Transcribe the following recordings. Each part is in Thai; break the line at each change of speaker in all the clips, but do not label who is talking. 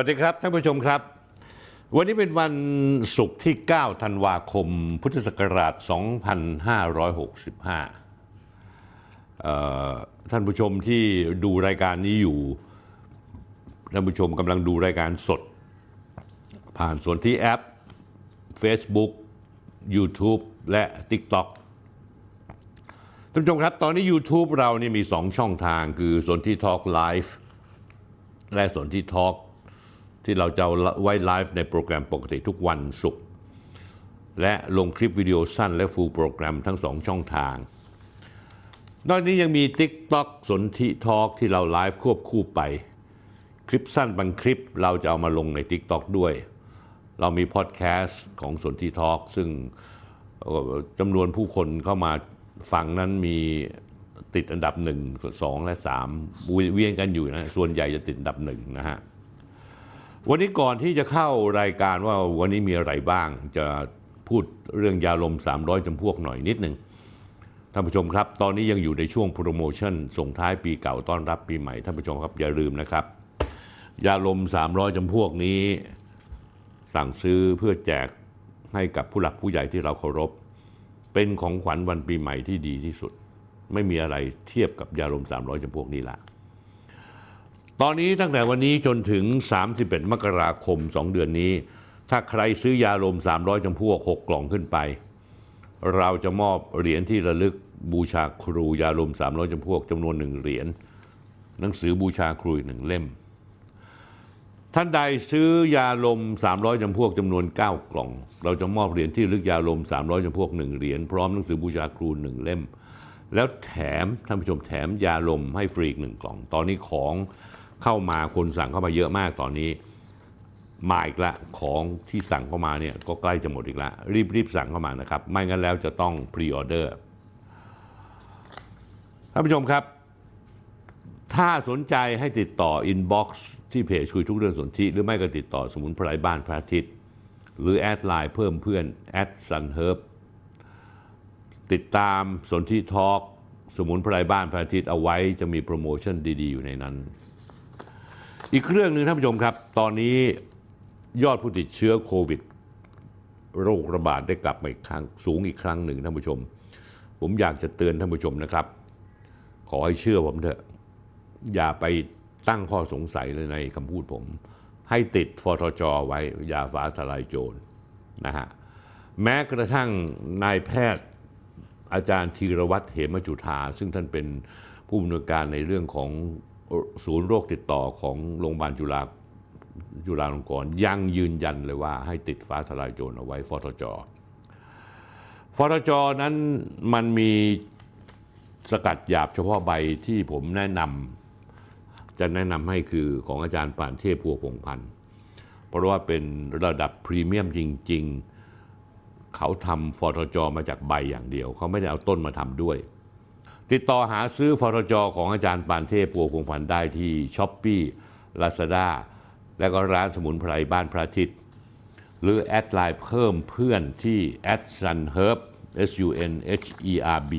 วัสดีครับท่านผู้ชมครับ วันนี้เป็นวันศุกร์ที่ 9 ธันวาคม พุทธศักราช 2565 ท่านผู้ชมที่ดูรายการนี้อยู่ ท่านผู้ชมกำลังดูรายการสด ผ่านส่วนที่แอป Facebook YouTube และ TikTok ท่านผู้ชมครับ ตอนนี้ YouTube เรานี่มี 2 ช่องทางคือส่วนที่ Talk Live และส่วนที่ Talk ที่เราจะาไว้ไลฟ์ในโปรแกรมปกติทุกวันศุกร์และลงคลิปวิดีโอสั้นและฟูลโปรแกรมทั้ง2ช่องทาง นอกนี้ยังมี TikTok สนธิทอล์กที่เราไลฟ์ควบคู่ไป คลิปสั้นบางคลิปเราจะเอามาลงใน TikTok ด้วย เรามีพอดแคสต์ของสนธิทอล์กซึ่งจำนวนผู้คนเข้ามาฟังนั้นมีติดอันดับหนึ่งสองและสามเวียนกันอยู่นะ ส่วนใหญ่จะติดอันดับหนึ่งนะฮะ วันนี้ก่อนที่จะเข้ารายการว่าวันนี้มีอะไรบ้าง จะพูดเรื่องยาลม 300จำพวกหน่อยนิดหนึ่งท่านผู้ชมครับ ตอนนี้ยังอยู่ในช่วงโปรโมชั่นส่งท้ายปีเก่าต้อนรับปีใหม่ท่านผู้ชมครับอย่าลืมนะครับ ยาลม 300จำพวกนี้ สั่งซื้อเพื่อแจกให้กับผู้หลักผู้ใหญ่ที่เราเคารพ เป็นของขวัญวันปีใหม่ที่ดีที่สุด ไม่มีอะไรเทียบกับยาลม 300จำพวกนี้ละ ตอนนี้ตั้งแต่วันนี้จนถึง 31 มกราคม 2 เดือนนี้ ถ้าใครซื้อยาลม 300จำพวก 6 กล่องขึ้นไป เราจะมอบเหรียญที่ระลึกบูชาครูยาลม 300จำพวกจำนวนหนึ่งเหรียญหนังสือบูชาครูหนึ่งเล่ม ท่านใดซื้อยาลม 300จำพวกจำนวน 9 กล่อง เราจะมอบเหรียญที่ระลึกยาลม 300จำพวกหนึ่งเหรียญพร้อมหนังสือบูชาครูหนึ่งเล่ม แล้วแถมท่านผู้ชมแถมยาลมให้ฟรีอีกหนึ่งกล่อง ตอนนี้ของ เข้ามาคนสั่งเข้ามาเยอะมากตอนนี้ มาอีกละของที่สั่งเข้ามาเนี่ยก็ใกล้จะหมดอีกละรีบรีบสั่งเข้ามานะครับ ไม่งั้นแล้วจะต้องพรีออเดอร์ท่านผู้ชมครับ ถ้าสนใจให้ติดต่อ inbox ที่เพจคุยทุกเรื่องสนธิหรือไม่ก็ติดต่อสมุนไพรบ้านพระอาทิตย์หรือ add ไลน์เพิ่มเพื่อนแอดซันเฮิร์บติดตามสนธิทอล์กสมุนไพรบ้านพระอาทิตย์เอาไว้จะมีโปรโมชั่นดี ๆ อยู่ในนั้น อีกเรื่องหนึ่งท่านผู้ชมครับ ตอนนี้ยอดผู้ติดเชื้อโควิด โรคระบาดได้กลับมาอีกครั้งสูงอีกครั้งหนึ่งท่านผู้ชม ผมอยากจะเตือนท่านผู้ชมนะครับ ขอให้เชื่อผมเถอะ อย่าไปตั้งข้อสงสัยเลยในคำพูดผม ให้ติดฟอทจไว้ยาฟ้าทลายโจรนะฮะแม้กระทั่งนายแพทย์อาจารย์ธีรวัตรเหมจุธาซึ่งท่านเป็นผู้อำนวยการในเรื่องของ ศูนย์โรคติดต่อของโรงพยาบาลจุฬาจุฬาลงกรณ์ยังยืนยันเลยว่าให้ติดฟ้าทลายโจรเอาไว้ฟทจฟทจนั้นมันมีสกัดหยาบเฉพาะใบที่ผมแนะนำจะแนะนำให้คือของอาจารย์ปานเทพพัวพงษ์พันธ์เพราะว่าเป็นระดับพรีเมียมจริง ๆ เขาทำฟทจมาจากใบอย่างเดียว เขาไม่ได้เอาต้นมาทำด้วย ติดต่อหาซื้อฟทจของอาจารย์ปานเทพปัวพงพันธ์ได้ที่ช้อปปี้ลาซาด้าและก็ร้านสมุนไพรบ้านพระอาทิตย์ หรือแอดไลน์เพิ่มเพื่อนที่ a d sun herb s u n h e r b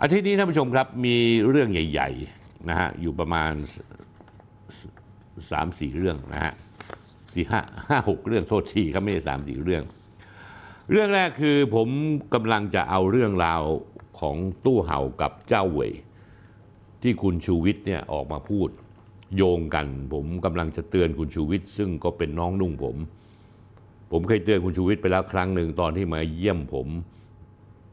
อาทิตย์นี้ท่านผู้ชมครับมีเรื่องใหญ่ๆนะฮะอยู่ประมาณ3-4เรื่องนะฮะสี่ห้าห้าหกเรื่องโทษทีครับไม่ใช่สามสี่เรื่อง เรื่องแรกคือผมกำลังจะเอาเรื่องราว ของตู้เห่ากับเจ้าเวยที่คุณชูวิทย์เนี่ยออกมาพูดโยงกัน ผมกำลังจะเตือนคุณชูวิทย์ซึ่งก็เป็นน้องนุ่งผม ผมเคยเตือนคุณชูวิทย์ไปแล้วครั้งหนึ่งตอนที่มาเยี่ยมผม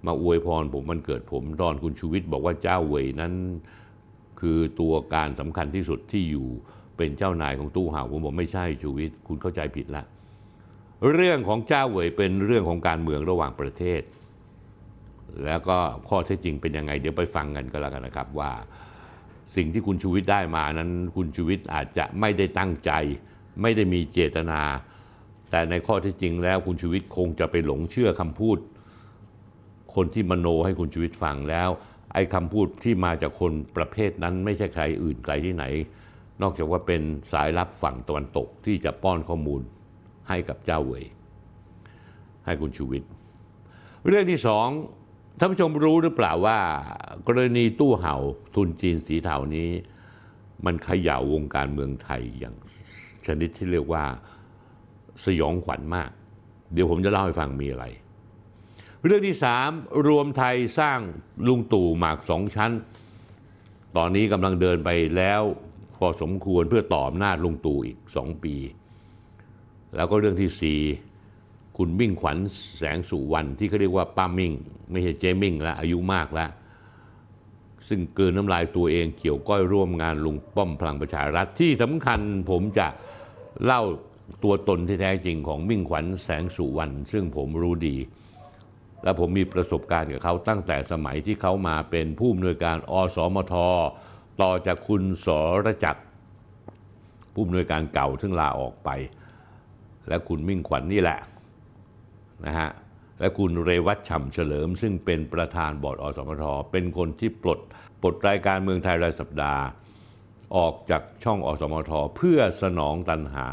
มาอวยพรผมมันเกิดผมตอนคุณชูวิทย์บอกว่าเจ้าเวยนั้นคือตัวการสำคัญที่สุดที่อยู่เป็นเจ้านายของตู้เห่าผมบอกไม่ใช่ชูวิทย์คุณเข้าใจผิดละเรื่องของเจ้าเวยเป็นเรื่องของการเมืองระหว่างประเทศ แล้วก็ข้อเท็จจริงเป็นยังไง เดี๋ยวไปฟังกันก็แล้วกันนะครับว่า สิ่งที่คุณชูวิทย์ได้มานั้นคุณชูวิทย์อาจจะไม่ได้ตั้งใจ ไม่ได้มีเจตนา แต่ในข้อที่จริงแล้วคุณชูวิทย์คงจะไปหลงเชื่อคำพูด คนที่มโนให้คุณชูวิทย์ฟังแล้ว ไอ้คำพูดที่มาจากคนประเภทนั้นไม่ใช่ใครอื่นไกลที่ไหน นอกจากว่าเป็นสายลับฝั่งตะวันตกที่จะป้อนข้อมูลให้กับเจ้าเวยให้คุณชูวิทย์เรื่องที่สอง ท่านผู้ชมรู้หรือเปล่าว่า กรณีตู้เห่าทุนจีนสีเทานี้ มันเขย่าวงการเมืองไทยอย่างชนิดที่เรียกว่าสยองขวัญมาก เดี๋ยวผมจะเล่าให้ฟังมีอะไร เรื่องที่สามรวมไทยสร้างลุงตู่หมากสองชั้น ตอนนี้กำลังเดินไปแล้วพอสมควรเพื่อต่ออำนาจลุงตู่อีกสองปี แล้วก็เรื่องที่สี่ คุณมิ่งขวัญแสงสุวรรณที่เขาเรียกว่าป้ามิ่ง ไม่ใช่เจมิ่งแล้วอายุมากแล้ว ซึ่งเกินน้ำลายตัวเองเกี่ยวก้อยร่วมงานลุงป้อมพลังประชารัฐที่สำคัญผมจะเล่าตัวตนที่แท้จริงของมิ่งขวัญแสงสุวรรณซึ่งผมรู้ดี และผมมีประสบการณ์กับเขาตั้งแต่สมัยที่เขามาเป็นผู้อำนวยการอสมท ต่อจากคุณสรจักรผู้อำนวยการเก่าซึ่งลาออกไป และคุณมิ่งขวัญนนี่แหละ นะฮะและคุณเรวัตฉ่ำเฉลิม ซึ่งเป็นประธานบอร์ดอสมทเป็นคนที่ปลดปลดรายการเมืองไทยรายสัปดาห์ ออกจากช่องอสมทเพื่อสนองตันหา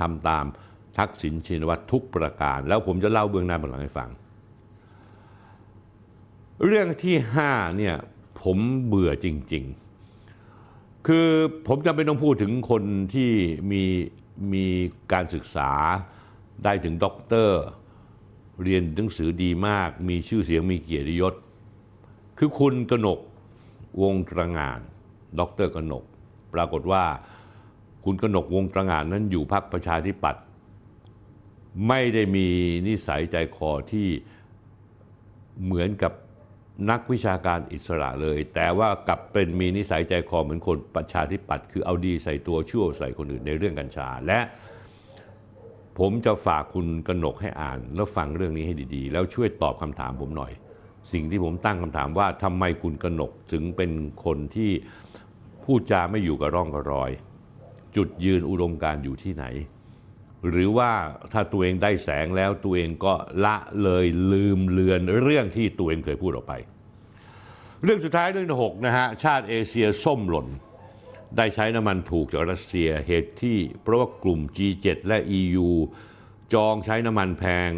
ทำตามทักษิณชินวัตรทุกประการ แล้วผมจะเล่าเบื้องหน้าเบื้องหลังให้ฟัง เรื่องที่ห้าเนี่ยผมเบื่อจริง ๆ คือผมจำเป็นต้องพูดถึงคนที่มีมีการศึกษาได้ถึงด็อกเตอร์ เรียนหนังสือดีมาก มีชื่อเสียงมีเกียรติยศ คือคุณกนกวงตระงาน ดรกนก ปรากฏว่าคุณกนกวงตระงานนั้นอยู่พรรคประชาธิปัตย์ไม่ได้มีนิสัยใจคอที่เหมือนกับนักวิชาการอิสระเลย แต่ว่ากลับเป็นมีนิสัยใจคอเหมือนคนประชาธิปัตย์คือเอาดีใส่ตัวชั่วใส่คนอื่นในเรื่องกัญชา และ ผมจะฝากคุณกนกให้อ่าน แล้วฟังเรื่องนี้ให้ดีๆ แล้วช่วยตอบคำถามผมหน่อย สิ่งที่ผมตั้งคำถามว่าทำไมคุณกนกถึงเป็นคนที่พูดจาไม่อยู่กับร่องกับรอย จุดยืนอุดมการอยู่ที่ไหน หรือว่าถ้าตัวเองได้แสงแล้วตัวเองก็ละเลยลืมเลือนเรื่องที่ตัวเองเคยพูดออกไป เรื่องสุดท้ายเรื่องที่หกนะฮะชาติเอเชียส้มหล่น ได้ใช้น้ำมันถูกจากรัสเซียเหตุที่เพราะว่ากลุ่ม G7 และ EU จองใช้น้ำมันแพง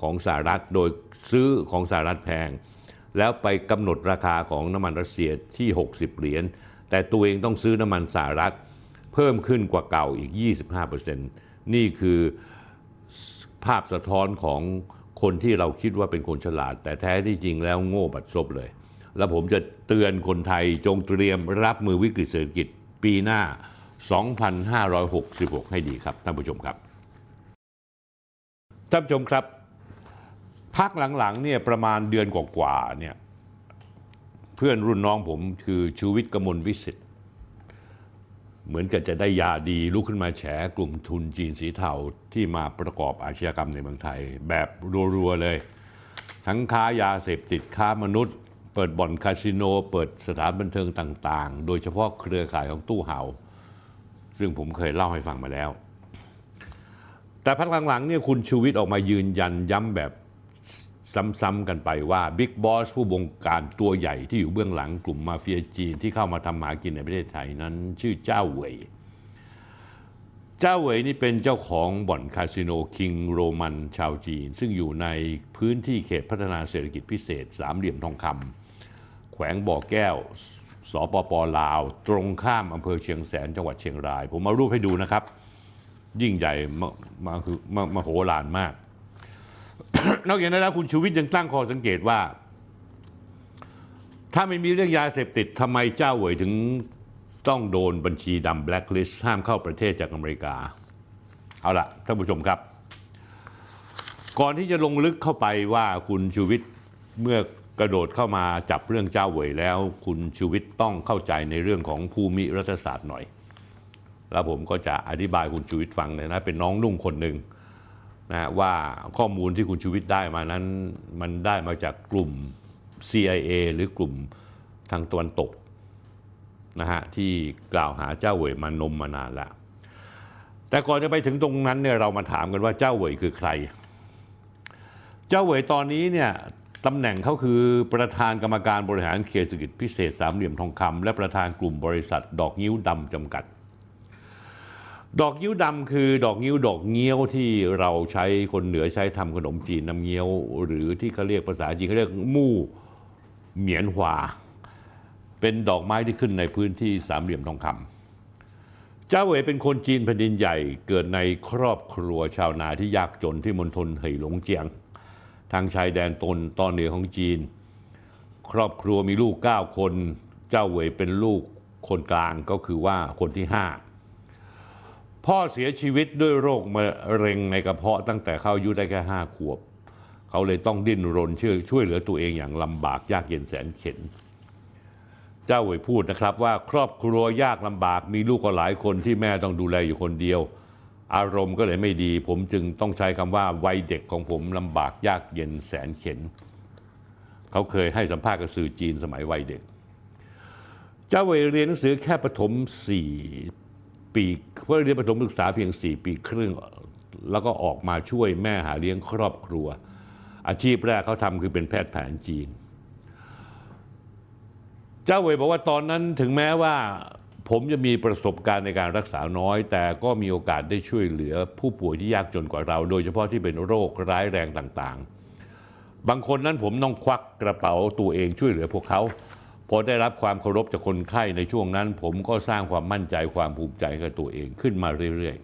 ของสหรัฐโดยซื้อของสหรัฐแพง แล้วไปกำหนดราคาของน้ำมันรัสเซียที่ 60 เหรียญแต่ตัวเองต้องซื้อน้ำมันสหรัฐเพิ่มขึ้นกว่าเก่าอีก 25%นี่คือภาพสะท้อนของคนที่เราคิดว่าเป็นคนฉลาด แต่แท้ที่จริงแล้วโง่บัดซบเลย แล้วผมจะเตือนคนไทยจงเตรียมรับมือวิกฤตเศรษฐกิจปีหน้า 2566 ให้ดีครับท่านผู้ชมครับ ท่านผู้ชมครับพักหลังๆเนี่ยประมาณเดือนกว่าๆเนี่ยเพื่อนรุ่นน้องผมคือชูวิทย์กมลวิสิทธ์เหมือนกับจะได้ยาดีลุกขึ้นมาแฉกลุ่มทุนจีนสีเทาที่มาประกอบอาชญากรรมในเมืองไทย แบบรัวๆเลย ทั้งค้ายาเสพติดค้ามนุษย์ เปิดบ่อนคาสิโน เปิดสถานบันเทิงต่างๆ โดยเฉพาะเครือข่ายของตู้เห่า ซึ่งผมเคยเล่าให้ฟังมาแล้ว แต่พักหลังๆเนี่ยคุณชูวิทย์ออกมายืนยันย้ำแบบซ้ำๆกันไปว่าบิ๊กบอสผู้บงการตัวใหญ่ที่อยู่เบื้องหลังกลุ่มมาเฟียจีนที่เข้ามาทำหากินในประเทศไทยนั้น ชื่อเจ้าเหวยเจ้าเหวยนี่เป็นเจ้าของบ่อนคาสิโนคิงโรมันชาวจีน ซึ่งอยู่ในพื้นที่เขตพัฒนาเศรษฐกิจพิเศษ สามเหลี่ยมทองคำ แขวงบ่อแก้วสปปลาว ตรงข้ามอำเภอเชียงแสนจังหวัดเชียงราย ผมเอารูปให้ดูนะครับ ยิ่งใหญ่มาคือมามาโหฬารมาก นอกจากนั้นแล้วคุณชูวิทย์ยังตั้งข้อสังเกตว่า ถ้าไม่มีเรื่องยาเสพติดทำไมเจ้าเหวยถึงต้องโดนบัญชีดำแบล็คลิสต์ห้ามเข้าประเทศจากอเมริกา เอาละท่านผู้ชมครับ ก่อนที่จะลงลึกเข้าไปว่าคุณชูวิทย์เมื่อ กระโดดเข้ามาจับเรื่องเจ้าเวยแล้ว คุณชูวิทย์ต้องเข้าใจในเรื่องของภูมิรัฐศาสตร์หน่อย แล้วผมก็จะอธิบายคุณชูวิทย์ฟังเลยนะเป็นน้องนุ่งคนหนึ่งนะว่าข้อมูลที่คุณชูวิทย์ได้มานั้นมันได้มาจากกลุ่ม CIA หรือกลุ่มทางตะวันตกนะฮะที่กล่าวหาเจ้าเวยมานมมานานแล้วแต่ก่อนจะไปถึงตรงนั้นเนี่ยเรามาถามกันว่าเจ้าเวยคือใคร เจ้าเวยตอนนี้เนี่ย ตำแหน่งเขาคือประธานกรรมการบริหารเขตเศรษฐกิจพิเศษสามเหลี่ยมทองคำและประธานกลุ่มบริษัท ดอกนิ้วดำจำกัด ดอกนิ้วดำคือดอกนิ้วดอกเงี้ยวที่เราใช้คนเหนือใช้ทำขนมจีนน้ำเงี้ยว หรือที่เขาเรียกภาษาจีนเขาเรียกมู่เหมียนหวาเป็นดอกไม้ที่ขึ้นในพื้นที่สามเหลี่ยมทองคำเจ้าเวเป็นคนจีนแผ่นดินใหญ่เกิดในครอบครัวชาวนาที่ยากจนที่มณฑลเหหลงเจียง ทางชายแดนตนตอนเหนือของจีน ครอบครัวมีลูก 9 คน เจ้าเหวยเป็นลูกคนกลางก็คือว่าคนที่ 5 พ่อเสียชีวิตด้วยโรคมะเร็งในกระเพาะตั้งแต่เข้าอายุได้แค่ห้าขวบ เขาเลยต้องดิ้นรนช่วยช่วยเหลือตัวเองอย่างลำบากยากเย็นแสนเข็ญเจ้าเหวยพูดนะครับว่าครอบครัวยากลำบากมีลูกก็หลายคนที่แม่ต้องดูแลอยู่คนเดียว อารมณ์ก็เลยไม่ดี ผมจึงต้องใช้คำว่าวัยเด็กของผมลำบากยากเย็นแสนเข็ญเขาเคยให้สัมภาษณ์กับสื่อจีนสมัยวัยเด็ก เจ้าเวยเรียนหนังสือแค่ประถมสี่ปีเพื่อเรียนประถมศึกษาเพียงสี่ปีครึ่ง แล้วก็ออกมาช่วยแม่หาเลี้ยงครอบครัว อาชีพแรกเขาทำคือเป็นแพทย์แผนจีน เจ้าเวยบอกว่าตอนนั้นถึงแม้ว่า ผมจะมีประสบการณ์ในการรักษาน้อย แต่ก็มีโอกาสได้ช่วยเหลือผู้ป่วยที่ยากจนกว่าเรา โดยเฉพาะที่เป็นโรคร้ายแรงต่างๆ บางคนนั้นผมต้องควักกระเป๋าตัวเองช่วยเหลือพวกเขาพอได้รับความเคารพจากคนไข้ในช่วงนั้น ผมก็สร้างความมั่นใจความภูมิใจกับตัวเองขึ้นมาเรื่อย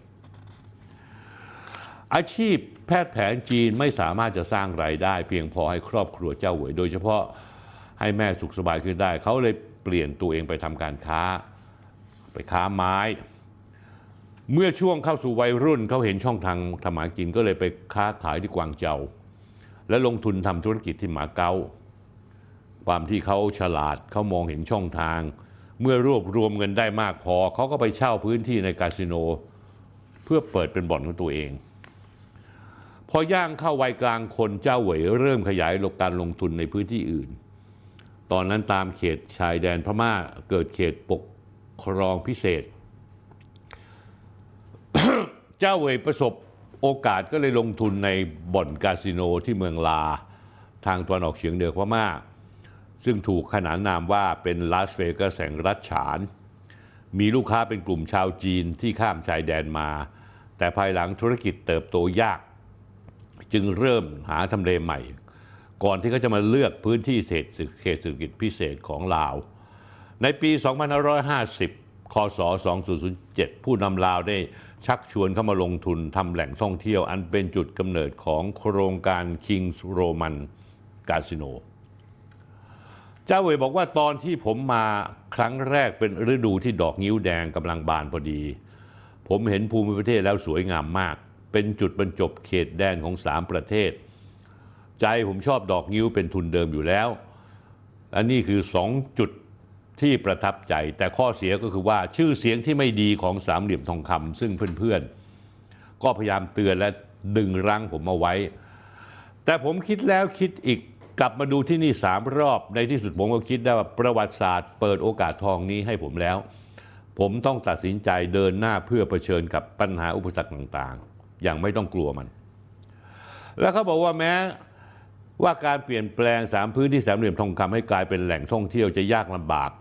ๆ อาชีพแพทย์แผนจีนไม่สามารถจะสร้างรายได้ เพียงพอให้ครอบครัวเจ้าหวย โดยเฉพาะให้แม่สุขสบายขึ้นได้ เขาเลยเปลี่ยนตัวเองไปทำการค้า ไปค้าไม้ เมื่อช่วงเข้าสู่วัยรุ่นเขาเห็นช่องทางทำหากินก็เลยไปค้าขายที่กวางเจา และลงทุนทำธุรกิจที่หมาเก๊าความที่เขาฉลาดเขามองเห็นช่องทาง เมื่อรวบรวมเงินได้มากพอเขาก็ไปเช่าพื้นที่ในคาสิโน เพื่อเปิดเป็นบ่อนของตัวเอง พอย่างเข้าวัยกลางคนเจ้าเหวยเริ่มขยายลกการลงทุนในพื้นที่อื่น ตอนนั้นตามเขตชายแดนพม่าเกิดเขตปก ครองพิเศษ เจ้าเหวยประสบโอกาสก็เลยลงทุนในบ่อนคาสิโนที่เมืองลา ทางตะวันออกเฉียงเหนือพม่า ซึ่งถูกขนานนามว่าเป็นลาสเวกัสแห่งรัฐฉาน มีลูกค้าเป็นกลุ่มชาวจีนที่ข้ามชายแดนมา แต่ภายหลังธุรกิจเติบโตยาก จึงเริ่มหาทำเลใหม่ ก่อนที่เขาจะมาเลือกพื้นที่เศรษฐกิจพิเศษของลาว ในปี 2550 คศ 2007 ผู้นำลาวได้ชักชวนเข้ามาลงทุนทำแหล่งท่องเที่ยว อันเป็นจุดกำเนิดของโครงการ Kings Roman Casino เจ้าเวยบอกว่าตอนที่ผมมาครั้งแรกเป็นฤดูที่ดอกงิ้วแดงกำลังบานพอดี ผมเห็นภูมิประเทศแล้วสวยงามมาก เป็นจุดบรรจบเขตแดนของสามประเทศ ใจผมชอบดอกงิ้วเป็นทุนเดิมอยู่แล้ว อันนี้คือสองจุด ที่ประทับใจ แต่ข้อเสียก็คือว่าชื่อเสียงที่ไม่ดีของสามเหลี่ยมทองคำซึ่งเพื่อนๆ ก็พยายามเตือนและดึงรั้งผมเอาไว้ แต่ผมคิดแล้วคิดอีกกลับมาดูที่นี่สามรอบในที่สุดผมก็คิดได้ว่าประวัติศาสตร์เปิดโอกาสทองนี้ให้ผมแล้ว ผมต้องตัดสินใจเดินหน้าเพื่อเผชิญกับปัญหาอุปสรรคต่างๆ อย่างไม่ต้องกลัวมัน แล้วเขาบอกว่าแม้ว่าการเปลี่ยนแปลงสามพื้นที่สามเหลี่ยมทองคำให้กลายเป็นแหล่งท่องเที่ยวจะยากลำบาก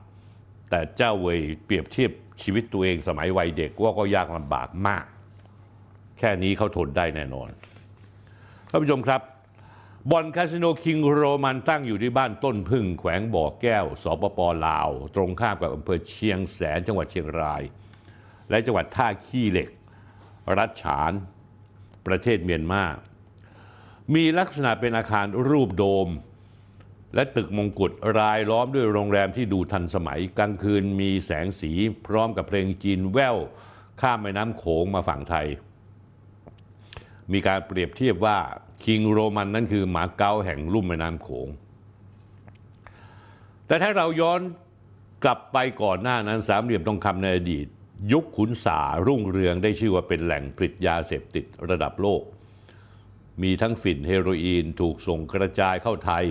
แต่เจ้าเวยเปรียบเทียบชีวิตตัวเองสมัยวัยเด็กว่าก็ยากลำบากมาก แค่นี้เขาทนได้แน่นอนท่านผู้ชมครับบ่อนคาสิโนคิงโรมันตั้งอยู่ที่บ้านต้นพึ่ง แขวงบ่อแก้ว สปปลาว ตรงข้ามกับอำเภอเชียงแสนจังหวัดเชียงราย และจังหวัดท่าขี้เหล็ก รัฐฉาน ประเทศเมียนมา มีลักษณะเป็นอาคารรูปโดม และตึกมงกุฎรายล้อมด้วยโรงแรมที่ดูทันสมัย กลางคืนมีแสงสีพร้อมกับเพลงจีนแว่ว ข้ามแม่น้ำโขงมาฝั่งไทย มีการเปรียบเทียบว่าคิงโรมันนั่นคือหมาเก๊าแห่งลุ่มแม่น้ำโขง แต่ถ้าเราย้อนกลับไปก่อนหน้านั้นสามเหลี่ยมทองคำในอดีต ยุคขุนสารุ่งเรืองได้ชื่อว่าเป็นแหล่งผลิตยาเสพติดระดับโลก มีทั้งฝิ่นเฮโรอีนถูกส่งกระจายเข้าไทย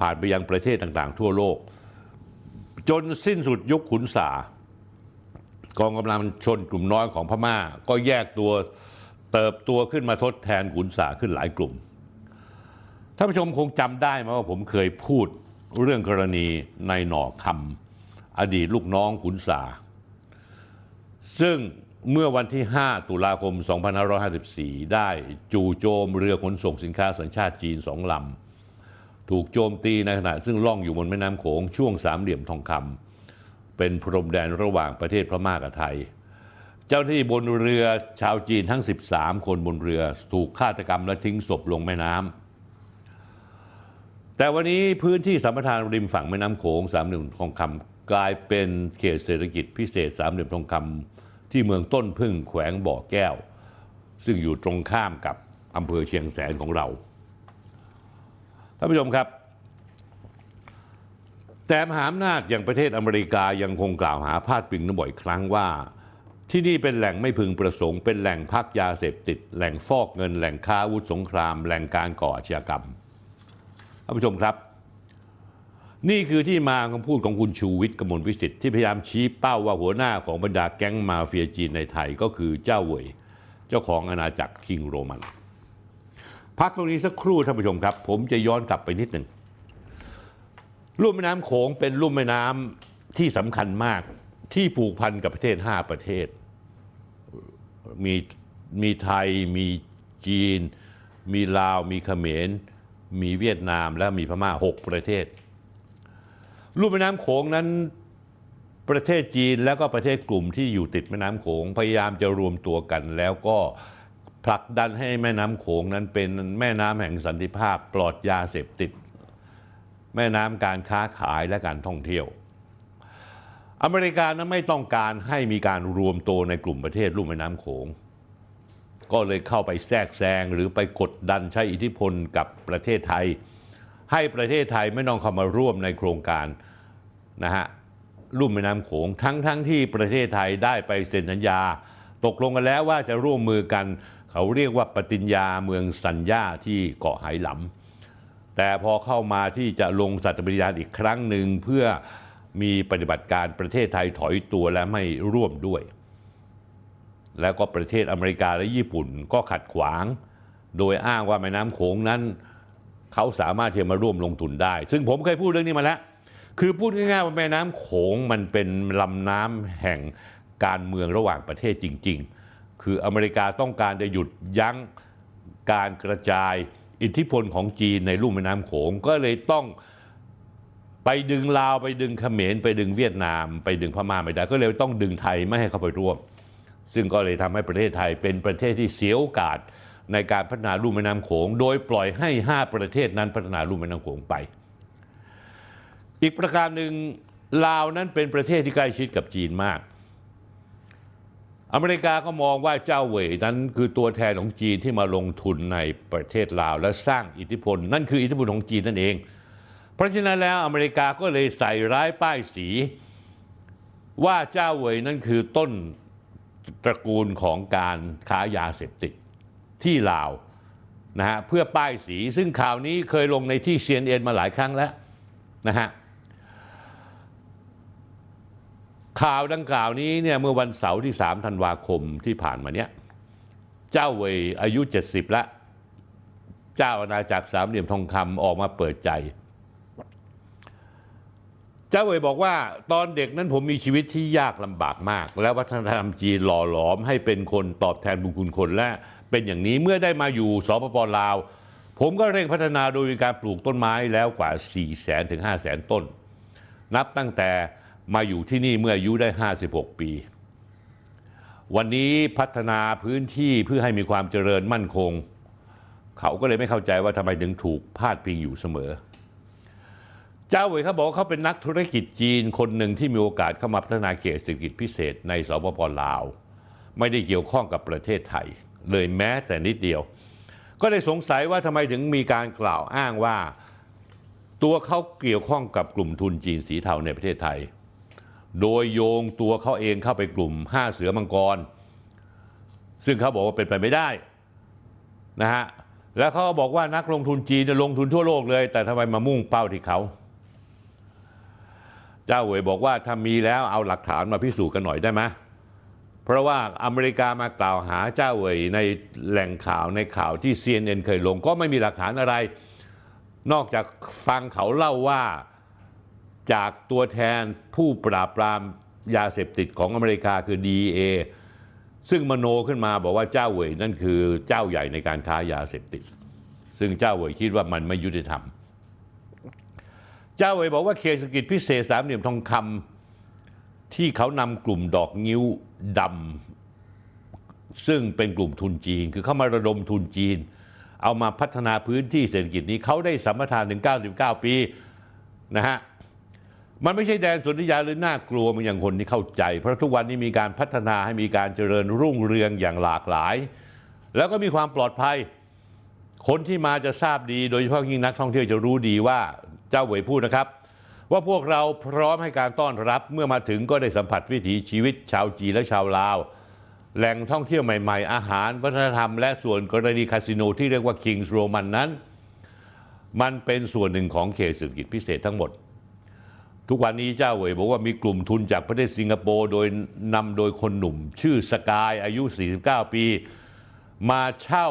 ผ่านไปยังประเทศต่างๆ ทั่วโลก จนสิ้นสุดยุคขุนสากองกำลังชนกลุ่มน้อยของพม่า ก็แยกตัวเติบตัวขึ้นมาทดแทนขุนสาขึ้นหลายกลุ่มท่านผู้ชมคงจำได้ไหมว่าผมเคยพูดเรื่องกรณีในหน่อคำอดีตลูกน้องขุนสา ซึ่งเมื่อวันที่ 5 ตุลาคม 2554 ได้จู่โจมเรือขนส่งสินค้าสัญชาติจีนสองลำ ถูกโจมตีในขณะซึ่งล่องอยู่บนแม่น้ำโขงช่วงสามเหลี่ยมทองคำเป็นพรมแดนระหว่างประเทศพม่ากับไทย เจ้าที่บนเรือชาวจีนทั้ง 13 คนบนเรือถูกฆาตกรรมและทิ้งศพลงแม่น้ำแต่วันนี้พื้นที่สัมปทานริมฝั่งแม่น้ำโขงสามเหลี่ยมทองคำกลายเป็นเขตเศรษฐกิจพิเศษสามเหลี่ยมทองคำที่เมืองต้นพึ่งแขวงบ่อแก้ว ซึ่งอยู่ตรงข้ามกับอำเภอเชียงแสนของเรา ท่านผู้ชมครับ แต่มหาอำนาจอย่างประเทศอเมริกายังคงกล่าวหาพาดพิงนบ่อยครั้งว่า ที่นี่เป็นแหล่งไม่พึงประสงค์เป็นแหล่งพักยาเสพติด แหล่งฟอกเงิน แหล่งค้าอาวุธสงคราม แหล่งการก่ออาชญากรรมท่านผู้ชมครับ นี่คือที่มาคำพูดของคุณชูวิทย์กมลวิสิทธิ์ที่พยายามชี้เป้าว่าหัวหน้าของบรรดาแก๊งมาเฟียจีนในไทยก็คือเจ้าเวยเจ้าของอาณาจักรคิงโรมัน พักตรงนี้สักครู่ท่านผู้ชมครับ ผมจะย้อนกลับไปนิดหนึ่งลุ่มแม่น้ำโขงเป็นลุ่มแม่น้ำที่สำคัญมากที่ผูกพันกับประเทศ 5 ประเทศ มีมีไทย มีจีน มีลาว มีเขมร มีเวียดนามและมีพม่า 6 ประเทศลุ่มแม่น้ำโขงนั้นประเทศจีนแล้วก็ประเทศกลุ่มที่อยู่ติดแม่น้ำโขงพยายามจะรวมตัวกันแล้วก็ ผลักดันให้แม่น้ำโขงนั้นเป็นแม่น้ำแห่งสันติภาพปลอดยาเสพติด แม่น้ำการค้าขายและการท่องเที่ยว อเมริกานั้นไม่ต้องการให้มีการรวมตัวในกลุ่มประเทศลุ่มแม่น้ำโขง ก็เลยเข้าไปแทรกแซงหรือไปกดดันใช้อิทธิพลกับประเทศไทย ให้ประเทศไทยไม่ต้องเข้ามาร่วมในโครงการนะฮะลุ่มแม่น้ำโขงทั้งทั้งที่ประเทศไทยได้ไปเซ็นสัญญา ตกลงกันแล้วว่าจะร่วมมือกัน เขาเรียกว่าปฏิญญาเมืองสัญญาที่เกาะไหหลำแต่พอเข้ามาที่จะลงสัตย์ปฏิญาณอีกครั้งหนึ่งเพื่อมีปฏิบัติการประเทศไทยถอยตัวและไม่ร่วมด้วย แล้วก็ประเทศอเมริกาและญี่ปุ่นก็ขัดขวาง โดยอ้างว่าแม่น้ำโขงนั้น เขาสามารถที่จะมาร่วมลงทุนได้ ซึ่งผมเคยพูดเรื่องนี้มาแล้ว คือพูดง่ายๆว่าแม่น้ำโขงมันเป็นลำน้ำแห่งการเมืองระหว่างประเทศจริง ๆ คืออเมริกาต้องการจะหยุดยั้งการกระจายอิทธิพลของจีนในลุ่มแม่น้ำโขงก็เลยต้องไปดึงลาวไปดึงเขมรไปดึงเวียดนาม ไปดึงพม่าไม่ได้ ก็เลยต้องดึงไทยไม่ให้เข้าไปร่วม ซึ่งก็เลยทำให้ประเทศไทยเป็นประเทศที่เสียโอกาสในการพัฒนาลุ่มแม่น้ำโขง โดยปล่อยให้ 5 ประเทศนั้นพัฒนาลุ่มแม่น้ำโขงไป อีกประการหนึ่งลาวนั้นเป็นประเทศที่ใกล้ชิดกับจีนมาก อเมริกาก็มองว่าเจ้าเหวยนั้นคือตัวแทนของจีนที่มาลงทุนในประเทศลาว และสร้างอิทธิพล นั่นคืออิทธิพลของจีนนั่นเอง เพราะฉะนั้นแล้วอเมริกาก็เลยใส่ร้ายป้ายสี ว่าเจ้าเหวยนั้นคือต้นตระกูลของการค้ายาเสพติดที่ลาวนะฮะเพื่อป้ายสีซึ่งข่าวนี้เคยลงในที่ CNN มาหลายครั้งแล้วนะฮะ ข่าวดังกล่าวนี้เนี่ยเมื่อวันเสาร์ที่ 3 ธันวาคมที่ผ่านมาเนี้ยเจ้าเวยอายุ 70ล้วเจ้าอาณาจักรสามเหลี่ยมทองคำออกมาเปิดใจ เจ้าเวยบอกว่าตอนเด็กนั้นผมมีชีวิตที่ยากลำบากมาก และวัฒนธรรมจีนหล่อหลอมให้เป็นคนตอบแทนบุญคุณคนและเป็นอย่างนี้เมื่อได้มาอยู่สปปลาว ผมก็เร่งพัฒนาโดยการปลูกต้นไม้แล้วกว่า 4 0 0แสนถึง5 0 0แสนต้น นับตั้งแต่ มาอยู่ที่นี่เมื่ออายุได้ 56 ปี วันนี้พัฒนาพื้นที่เพื่อให้มีความเจริญมั่นคง เขาก็เลยไม่เข้าใจว่าทำไมถึงถูกพาดพิงอยู่เสมอ เจ้าเวยเขาบอกเขาเป็นนักธุรกิจจีนคนหนึ่งที่มีโอกาสเข้ามาพัฒนาเขตเศรษฐกิจพิเศษในสปปลาว ไม่ได้เกี่ยวข้องกับประเทศไทย เลยแม้แต่นิดเดียว ก็เลยสงสัยว่าทำไมถึงมีการกล่าวอ้างว่า ตัวเขาเกี่ยวข้องกับกลุ่มทุนจีนสีเทาในประเทศไทย โดยโยงตัวเขาเองเข้าไปกลุ่มห้าเสือมังกร ซึ่งเขาบอกว่าเป็นไปไม่ได้นะฮะแล้วเขาบอกว่านักลงทุนจีนจะลงทุนทั่วโลกเลย แต่ทำไมมามุ่งเป้าที่เขา เจ้าเหวยบอกว่าถ้ามีแล้วเอาหลักฐานมาพิสูจน์กันหน่อยได้ไหมเพราะว่าอเมริกามากล่าวหาเจ้าเวยในแหล่งข่าวในข่าวที่ CNN เคยลงก็ไม่มีหลักฐานอะไร นอกจากฟังเขาเล่าว่า จากตัวแทนผู้ปราบปรามยาเสพติดของอเมริกาคือ DEA ซึ่งมโนขึ้นมาบอกว่าเจ้าเหวยนั่นคือเจ้าใหญ่ในการค้ายาเสพติด ซึ่งเจ้าเหวยคิดว่ามันไม่ยุติธรรม เจ้าเหวยบอกว่าเขตเศรษฐกิจพิเศษสามเหลี่ยมทองคำที่เขานำกลุ่มดอกงิ้วคำซึ่งเป็นกลุ่มทุนจีน คือเข้ามาระดมทุนจีน เอามาพัฒนาพื้นที่เศรษฐกิจนี้เขาได้สัมปทานถึง 99 ปีนะฮะ มันไม่ใช่แดนสนธิยาหรือน่ากลัวมันอย่างคนที่เข้าใจ เพราะทุกวันนี้มีการพัฒนาให้มีการเจริญรุ่งเรืองอย่างหลากหลาย แล้วก็มีความปลอดภัย คนที่มาจะทราบดี โดยเฉพาะยิ่งนักท่องเที่ยวจะรู้ดีว่าเจ้าเหวยพูดนะครับ ว่าพวกเราพร้อมให้การต้อนรับเมื่อมาถึงก็ได้สัมผัสวิถีชีวิต ชาวจีนและชาวลาว แหล่งท่องเที่ยวใหม่ ๆ อาหาร วัฒนธรรม และส่วนกรณีคาสิโนที่เรียกว่า Kings Roman นั้น มันเป็นส่วนหนึ่งของเขตเศรษฐกิจพิเศษทั้งหมด ทุกวันนี้เจ้าเหวยบอกว่ามีกลุ่มทุนจากประเทศสิงคโปร์โดยนำโดยคนหนุ่ม ชื่อสกายอายุ 49 ปี มาเช่า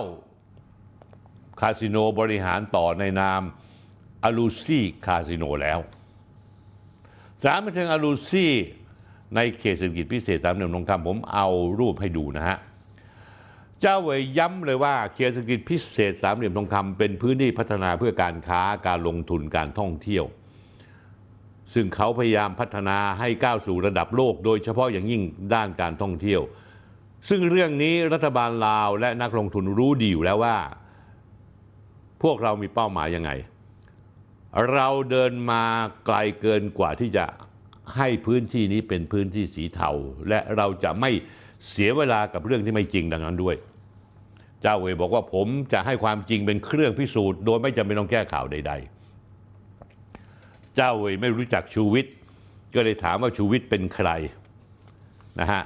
คาสิโนบริหารต่อในนามอลูซี่คาสิโนแล้วสารบันเทิงอลูซี่ในเขตเศรษฐกิจพิเศษสามเหลี่ยมทองคำผมเอารูปให้ดูนะฮะ เจ้าเวยย้ำเลยว่าเขตเศรษฐกิจพิเศษสามเหลี่ยมทองคำเป็นพื้นที่พัฒนาเพื่อการค้าการลงทุนการท่องเที่ยว ซึ่งเขาพยายามพัฒนาให้ก้าวสู่ระดับโลก โดยเฉพาะอย่างยิ่งด้านการท่องเที่ยว ซึ่งเรื่องนี้รัฐบาลลาวและนักลงทุนรู้ดีอยู่แล้วว่า พวกเรามีเป้าหมายยังไง เราเดินมาไกลเกินกว่าที่จะให้พื้นที่นี้เป็นพื้นที่สีเทา และเราจะไม่เสียเวลากับเรื่องที่ไม่จริงดังนั้นด้วย เจ้าเวยบอกว่าผมจะให้ความจริงเป็นเครื่องพิสูจน์ โดยไม่จำเป็นต้องแก้ข่าวใด ๆ เจ้าเวยไม่รู้จักชูวิทย์ก็เลยถามว่าชูวิทย์เป็นใครนะฮะ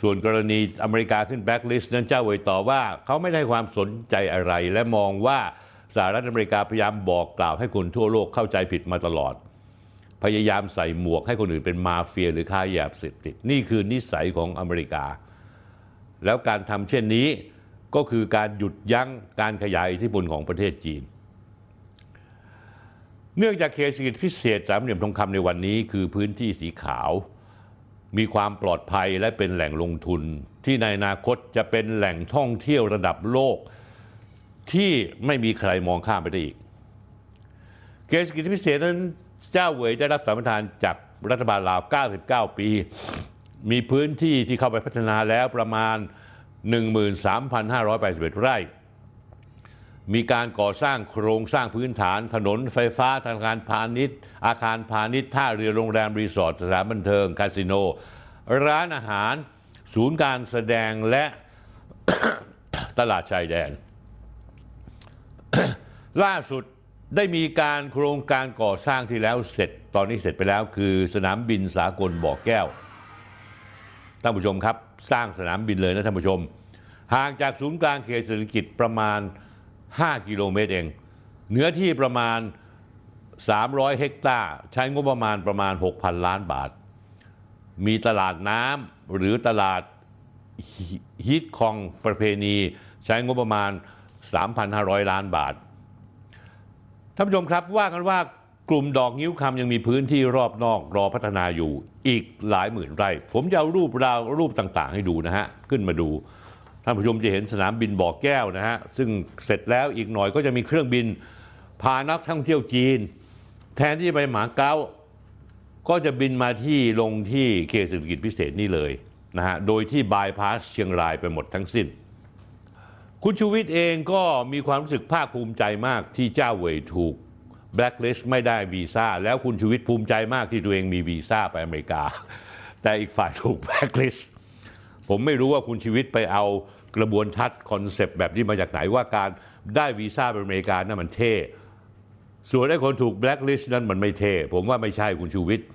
ส่วนกรณีอเมริกาขึ้นแบ็กลิสต์นั้นเจ้าเวยตอบว่าเขาไม่ได้ความสนใจอะไร และมองว่าสหรัฐอเมริกาพยายามบอกกล่าวให้คนทั่วโลกเข้าใจผิดมาตลอด พยายามใส่หมวกให้คนอื่นเป็นมาเฟียหรือค้ายาเสพติดนี่คือนิสัยของอเมริกา แล้วการทำเช่นนี้ก็คือการหยุดยั้งการขยายอิทธิพลของประเทศจีน เนื่องจากเขตเศรษฐกิจพิเศษสามเหลี่ยมทองคำในวันนี้คือพื้นที่สีขาว มีความปลอดภัยและเป็นแหล่งลงทุน ที่ในอนาคตจะเป็นแหล่งท่องเที่ยวระดับโลก ที่ไม่มีใครมองข้ามไปได้อีกเขตเศรษฐกิจพิเศษนั้นเจ้าเวยได้รับสัมปทานจากรัฐบาลลาว 99 ปี มีพื้นที่ที่เข้าไปพัฒนาแล้วประมาณ 13,581 ไร่ มีการก่อสร้างโครงสร้างพื้นฐาน ถนนไฟฟ้าธนาคารพาณิชย์ อาคารพาณิชย์ท่าเรือโรงแรมรีสอร์ทสถานบันเทิงคาสิโน ร้านอาหาร ศูนย์การแสดงและตลาดชายแดน ล่าสุดได้มีการโครงการก่อสร้างที่แล้วเสร็จ ตอนนี้เสร็จไปแล้วคือสนามบินสากลบ่อแก้วท่านผู้ชมครับ สร้างสนามบินเลยนะท่านผู้ชมห่างจากศูนย์กลางเขตเศรษฐกิจประมาณ 5 กิโลเมตรเอง เนื้อที่ประมาณ 300 เฮกตาร์ ใช้งบประมาณประมาณ 6,000 ล้านบาท มีตลาดน้ำหรือตลาดฮิตคองประเพณี ใช้งบประมาณ 3,500 ล้านบาท ท่านผู้ชมครับว่ากันว่ากลุ่มดอกนิ้วคำยังมีพื้นที่รอบนอกรอพัฒนาอยู่อีกหลายหมื่นไร่ ผมจะเอารูปราวรูปต่างๆ ให้ดูนะฮะ ขึ้นมาดู ท่านผู้ชมจะเห็นสนามบินบ่อแก้วนะฮะซึ่งเสร็จแล้วอีกหน่อยก็จะมีเครื่องบินพานักท่องเที่ยวจีน แทนที่จะไปมาเก๊าก็จะบินมาที่ลงที่เขตเศรษฐกิจพิเศษนี่เลยนะฮะโดยที่บายพาสเชียงรายไปหมดทั้งสิ้น คุณชูวิทย์เองก็มีความรู้สึกภาคภูมิใจมากที่เจ้าเวยถูกแบล็คลิสต์ไม่ได้วีซ่าแล้วคุณชูวิทย์ภูมิใจมากที่ตัวเองมีวีซ่าไปอเมริกา แต่อีกฝ่ายถูกแบล็คลิสต์ผมไม่รู้ว่าคุณชูวิทย์ไปเอา กระบวนทัศน์ concept แบบนี้มาจากไหนว่าการได้วีซ่าไปอเมริกานั่นมันเท่ ส่วนไอ้คนถูกแบล็คลิสต์นั้นมันไม่เท่ ผมว่าไม่ใช่คุณชูวิทย์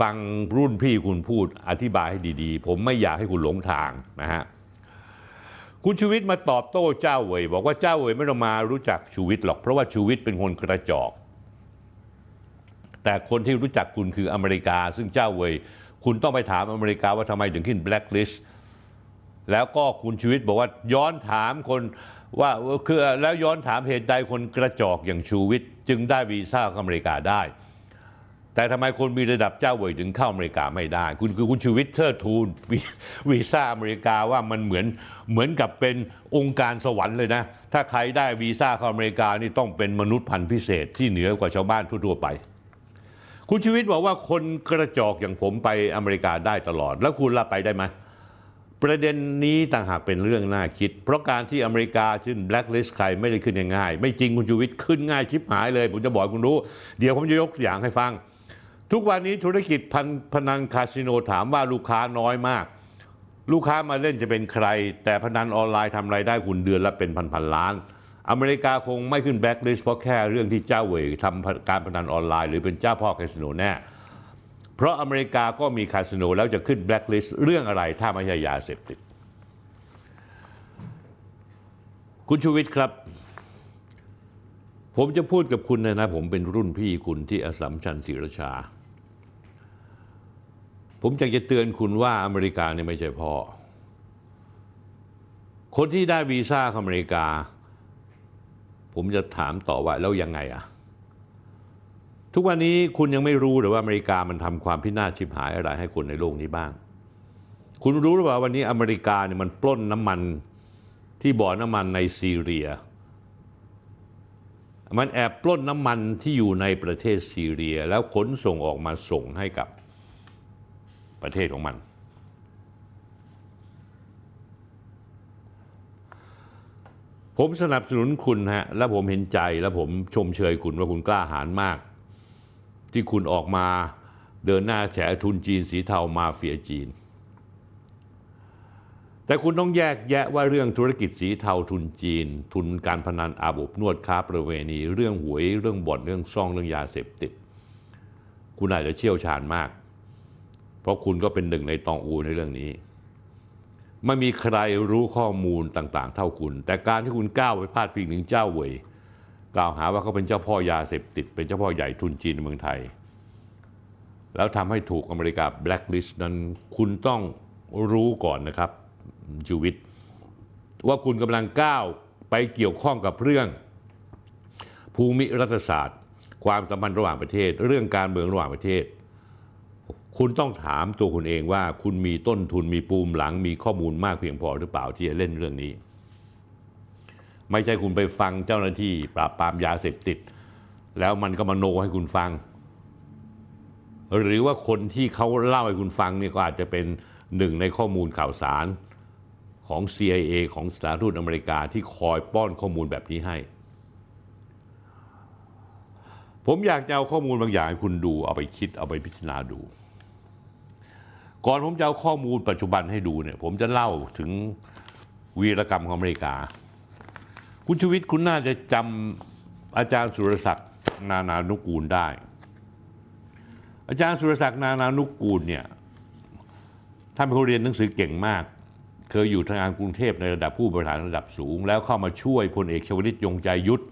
ฟังรุ่นพี่คุณพูดอธิบายให้ดีๆ ผมไม่อยากให้คุณหลงทางนะฮะคุณชูวิทย์มาตอบโต้เจ้าเวยบอกว่าเจ้าเวยไม่ต้องมารู้จักชูวิทย์หรอกเพราะว่าชูวิทย์เป็นคนกระจอก แต่คนที่รู้จักคุณคืออเมริกา ซึ่งเจ้าเวยคุณต้องไปถามอเมริกาว่าทำไมถึงขึ้นแบล็คลิสต์ แล้วก็คุณชีวิตบอกว่าย้อนถามคนว่าคือแล้วย้อนถามเหตุใดคนกระจอกอย่างชูวิทย์จึงได้วีซ่าอเมริกาได้ แต่ทำไมคนมีระดับเจ้าเวยถึงเข้าอเมริกาไม่ได้ คุณคือคุณชูวิทย์เทิดทูนวีวีซ่าอเมริกาว่ามันเหมือนเหมือนกับเป็นองค์การสวรรค์เลยนะ ถ้าใครได้วีซ่าเข้าอเมริกานี่ต้องเป็นมนุษย์พันธุ์พิเศษที่เหนือกว่าชาวบ้านทั่วๆไป คุณชูวิทย์บอกว่าคนกระจอกอย่างผมไปอเมริกาได้ตลอด แล้วคุณละไปได้ไหม ประเด็นนี้ต่างหากเป็นเรื่องน่าคิด เพราะการที่อเมริกาขึ้นแบล็คลิสต์ใครไม่ได้ขึ้นง่ายๆ ไม่จริงคุณชูวิทย์ขึ้นง่ายชิบหายเลย ผมจะบอกคุณรู้ เดี๋ยวผมจะยกอย่างให้ฟัง ทุกวันนี้ธุรกิจพันพนันคาสิโนถามว่าลูกค้าน้อยมาก ลูกค้ามาเล่นจะเป็นใคร แต่พนันออนไลน์ทำไรายได้คุณเดือนละเป็นพันพันๆล้าน อเมริกาคงไม่ขึ้นแบล็คลิสต์เพราะแค่เรื่องที่เจ้าเวยทำการพนันออนไลน์ หรือเป็นเจ้าพ่อคาสิโนแน่ เพราะอเมริกาก็มีคาสิโนแล้วจะขึ้นแบล็คลิสต์เรื่องอะไรถ้าไม่ใช่ยาเสพติด คุณชูวิทย์ครับ ผมจะพูดกับคุณนะนะ ผมเป็นรุ่นพี่คุณที่อสัมชัญศรีราชา ผมอยากจะเตือนคุณว่าอเมริกาเนี่ยไม่ใช่พ่อ คนที่ได้วีซ่าเข้าอเมริกา ผมจะถามต่อว่าแล้วยังไงอะ ทุกวันนี้คุณยังไม่รู้หรือว่าอเมริกามันทำความพินาศชิบหายอะไรให้คนในโลกนี้บ้าง คุณรู้หรือเปล่าวันนี้อเมริกาเนี่ยมันปล้นน้ำมันที่บ่อน้ำมันในซีเรีย มันแอบปล้นน้ำมันที่อยู่ในประเทศซีเรีย แล้วขนส่งออกมาส่งให้กับประเทศของมัน ผมสนับสนุนคุณฮะและผมเห็นใจและผมชมเชยคุณว่าคุณกล้าหาญมาก ที่คุณออกมาเดินหน้าแฉทุนจีนสีเทามาเฟียจีน แต่คุณต้องแยกแยะว่าเรื่องธุรกิจสีเทาทุนจีน ทุนการพนันอาบอบนวดค้าประเวณี เรื่องหวยเรื่องบ่อนเรื่องซ่องเรื่องยาเสพติด คุณอาจจะเชี่ยวชาญมาก เพราะคุณก็เป็นหนึ่งในตองอูในเรื่องนี้ไม่มีใครรู้ข้อมูลต่างๆ เท่าคุณ แต่การที่คุณก้าวไปพาดพิงถึงเจ้าเวย กล่าวหาว่าเขาเป็นเจ้าพ่อยาเสพติด เป็นเจ้าพ่อใหญ่ทุนจีนในเมืองไทย แล้วทำให้ถูกอเมริกาแบล็คลิสต์นั้นคุณต้องรู้ก่อนนะครับชูวิทย์ว่าคุณกำลังก้าวไปเกี่ยวข้องกับเรื่อง ภูมิรัฐศาสตร์ ความสัมพันธ์ระหว่างประเทศ เรื่องการเมืองระหว่างประเทศ คุณต้องถามตัวคุณเองว่าคุณมีต้นทุนมีปูมหลังมีข้อมูลมากเพียงพอหรือเปล่าที่จะเล่นเรื่องนี้ ไม่ใช่คุณไปฟังเจ้าหน้าที่ปราบปรามยาเสพติด แล้วมันก็มาโนให้คุณฟัง หรือว่าคนที่เขาเล่าให้คุณฟังเนี่ยก็อาจจะเป็นหนึ่งในข้อมูลข่าวสารของ CIA ของสถานทูตอเมริกาที่คอยป้อนข้อมูลแบบนี้ให้ ผมอยากจะเอาข้อมูลบางอย่างให้คุณดูเอาไปคิดเอาไปพิจารณาดู ก่อนผมจะเอาข้อมูลปัจจุบันให้ดูเนี่ยผมจะเล่าถึงวีรกรรมของอเมริกา คุณชูวิทย์คุณน่าจะจำอาจารย์สุรศักดิ์นานานุกูลได้ อาจารย์สุรศักดิ์นานานุกูลเนี่ยท่านเป็นคนเรียนหนังสือเก่งมาก เคยอยู่ทางการกรุงเทพในระดับผู้บริหารระดับสูง แล้วเข้ามาช่วยพลเอกชวลิตยงใจยุทธ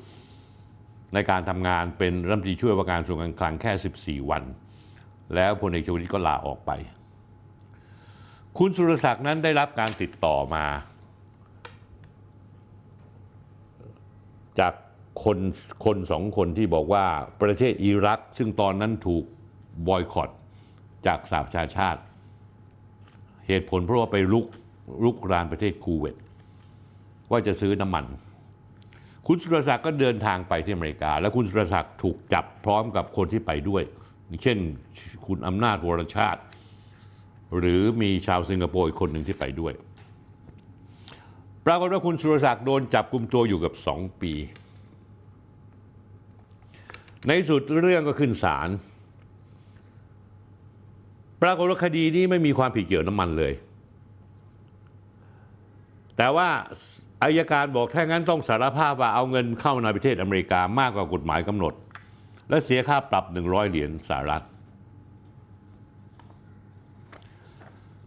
ในการทำงานเป็นรัฐมนตรีช่วยว่าการกระทรวงการคลังแค่ 14 วัน แล้วพลเอกชวลิตก็ลาออกไป คุณสุรศักดิ์นั้นได้รับการติดต่อมา จากคนคนสองคนที่บอกว่าประเทศอิรัก ซึ่งตอนนั้นถูกบอยคอตจากสหประชาชาติ เหตุผลเพราะว่าไปลุกลุกรานประเทศคูเวตว่าจะซื้อน้ำมัน คุณสุรศักดิ์ก็เดินทางไปที่อเมริกา แล้วคุณสุรศักดิ์ถูกจับพร้อมกับคนที่ไปด้วย เช่นคุณอำนาจวรชาติ หรือมีชาวสิงคโปร์อีกคนหนึ่งที่ไปด้วย ปรากฏว่าคุณสุรศักดิ์โดนจับกลุ่มตัวอยู่กับสองปี ในสุดเรื่องก็ขึ้นศาลปรากฏว่าคดีนี้ไม่มีความผิดเกี่ยวน้ำมันเลย แต่ว่าอายการบอกถ้างั้นต้องสารภาพว่าเอาเงินเข้าในประเทศอเมริกามากกว่ากฎหมายกำหนด และเสียค่าปรับ 100 เหรียญสหรัฐ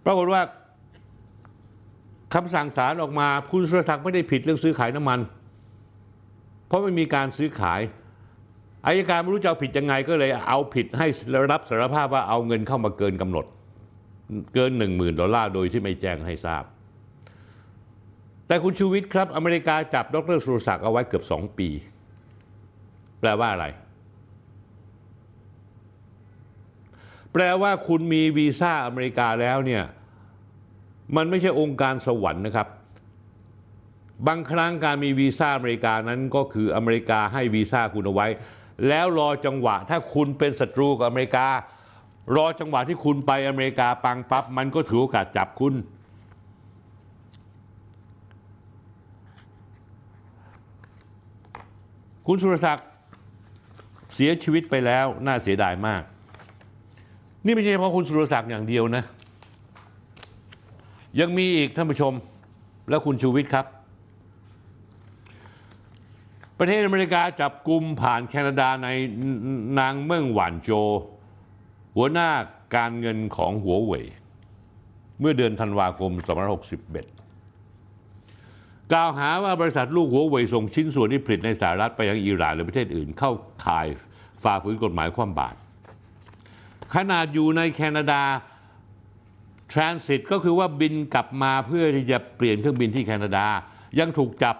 ปรากฏว่า คำสั่งศาลออกมาคุณสุรศักดิ์ไม่ได้ผิดเรื่องซื้อขายน้ำมัน เพราะไม่มีการซื้อขายอายการไม่รู้จะเอาผิดยังไงก็เลยเอาผิดให้รับสารภาพว่าเอาเงินเข้ามาเกินกำหนด เกินหนึ่งหมื่นดอลลาร์โดยที่ไม่แจ้งให้ทราบ แต่คุณชูวิทย์ครับ อเมริกาจับดรสุรศักดิ์เอาไว้เกือบสองปี แปลว่าอะไร แปลว่าคุณมีวีซ่าอเมริกาแล้วเนี่ย มันไม่ใช่องค์การสวรรค์นะครับ บางครั้งการมีวีซ่าอเมริกานั้นก็คืออเมริกาให้วีซ่าคุณเอาไว้ แล้วรอจังหวะถ้าคุณเป็นศัตรูกับอเมริกา รอจังหวะที่คุณไปอเมริกาปังปับ๊บมันก็ถือโอกาสจับคุณ คุณสุรศักดิ์เสียชีวิตไปแล้วน่าเสียดายมาก นี่ไม่ใช่เฉพาะคุณสุรศักดิ์อย่างเดียวนะ ยังมีอีกท่านผู้ชมแล้วคุณชูวิทย์ครับ ประเทศอเมริกาจับกลุ่มผ่านแคนาดาในนางเมืองหวานโจ หัวหน้าการเงินของหัวเว่ยเมื่อเดือนธันวาคม 2561 กล่าวหาว่าบริษัทลูกหัวเว่ยส่งชิ้นส่วนที่ผลิตในสหรัฐไปยังอิหร่านหรือประเทศอื่นเข้าข่ายฝ่าฝืนกฎหมายความบาตรขนาดอยู่ในแคนาดา ทรานสิตก็คือว่าบินกลับมาเพื่อที่จะเปลี่ยนเครื่องบินที่แคนาดา ยังถูกจับ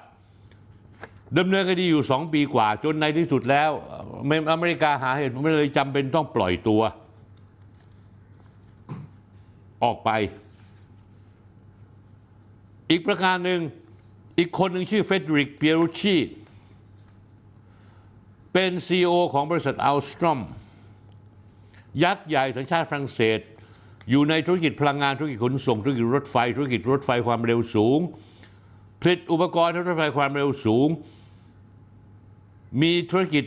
ดำเนินคดีอยู่ 2 ปีกว่า จนในที่สุดแล้วอเมริกาหาเหตุไม่เลยจำเป็นต้องปล่อยตัว ออกไป อีกประการหนึ่งอีกคนหนึ่งชื่อเฟเดริกเปียรุชีเป็น CEO ของบริษัทอัลสตรอมยักษ์ใหญ่สัญชาติฝรั่งเศส อยู่ในธุรกิจพลังงานธุรกิจขนส่งธุรกิจรถไฟ ธุรกิจรถไฟความเร็วสูง ผลิตอุปกรณ์รถไฟความเร็วสูง มีธุรกิจ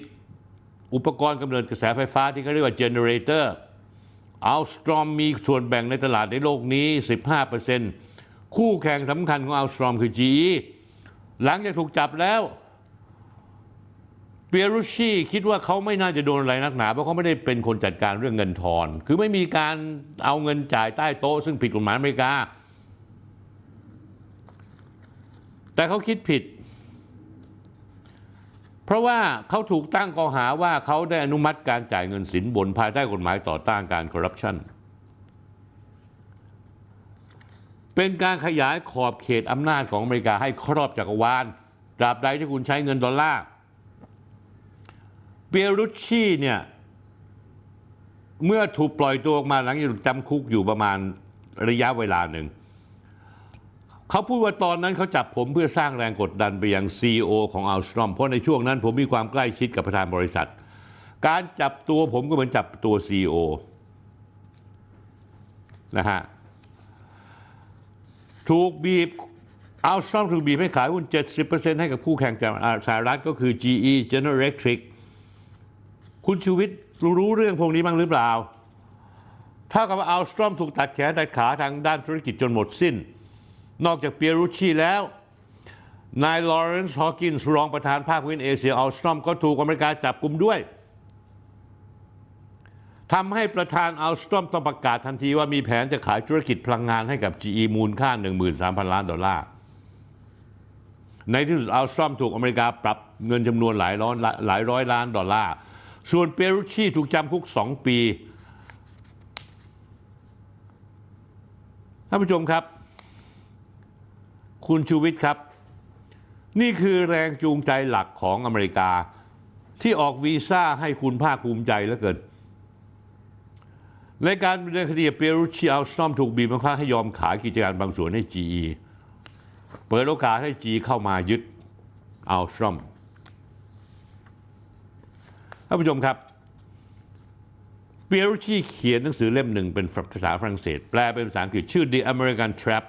อุปกรณ์กำเนิดกระแสไฟฟ้าที่เขาเรียกว่า generator Alstom มีส่วนแบ่งในตลาดในโลกนี้ 15%คู่แข่งสำคัญของ Alstom คือ GE หลังจากถูกจับแล้ว เปียรุชีคิดว่าเขาไม่น่าจะโดนอะไรนักหนา เพราะเขาไม่ได้เป็นคนจัดการเรื่องเงินทอน คือไม่มีการเอาเงินจ่ายใต้โต๊ะ ซึ่งผิดกฎหมายอเมริกา แต่เขาคิดผิด เพราะว่าเขาถูกตั้งข้อหาว่าเขาได้อนุมัติการจ่ายเงินสินบนภายใต้กฎหมายต่อต้านการคอร์รัปชันเป็นการขยายขอบเขตอำนาจของอเมริกาให้ครอบจักรวาลตราบใดที่คุณใช้เงินดอลลาร์ เปียรุชชีเนี่ยเมื่อถูกปล่อยตัวออกมาหลังจากจำคุกอยู่ประมาณระยะเวลาหนึ่ง เขาพูดว่าตอนนั้นเขาจับผมเพื่อสร้างแรงกดดันไปยัง CEO ของอัลสตรอมเพราะในช่วงนั้นผมมีความใกล้ชิดกับประธานบริษัท การจับตัวผมก็เหมือนจับตัว CEO นะฮะถูกบีบอัลสตรอมถูกบีบให้ขายหุ้น 70%ให้กับคู่แข่งจากสหรัฐก็คือ GE General Electric คุณชูวิทย์รู้เรื่องพวกนี้บ้างหรือเปล่า เท่ากับ Alstom ถูกตัดแขนตัดขาทางด้านธุรกิจจนหมดสิ้น นอกจากเปียรุชีแล้ว นายลอเรนซ์ฮอกินส์รองประธานภาคพื้นเอเชีย Alstom ก็ถูกอเมริกาจับกลุ่มด้วยทำให้ประธาน Alstom ต้องประกาศทันทีว่ามีแผนจะขายธุรกิจพลังงานให้กับ GE มูลค่า 13,000 ล้านดอลลาร์ ในที่สุด Alstom ถูกอเมริกาปรับเงินจำนวนหลายร้อยหลายร้อยล้านดอลลาร์ ส่วนเปรุชีถูกจำคุกสองปีท่านผู้ชมครับ คุณชูวิทย์ครับ นี่คือแรงจูงใจหลักของอเมริกา ที่ออกวีซ่าให้คุณภาคภูมิใจเหลือเกิน ในการดำเนินคดีเปรุชีอัลสตอมถูกบีบบังคับให้ยอมขายกิจการบางส่วนให้ GE เปิดโอกาสให้ GE เข้ามายึดอัลสตอม ท่านผู้ชมครับเปียรุชีเขียนหนังสือเล่มหนึ่งเป็นภาษาฝรั่งเศส แปลเป็นภาษาอังกฤษชื่อ The American Trap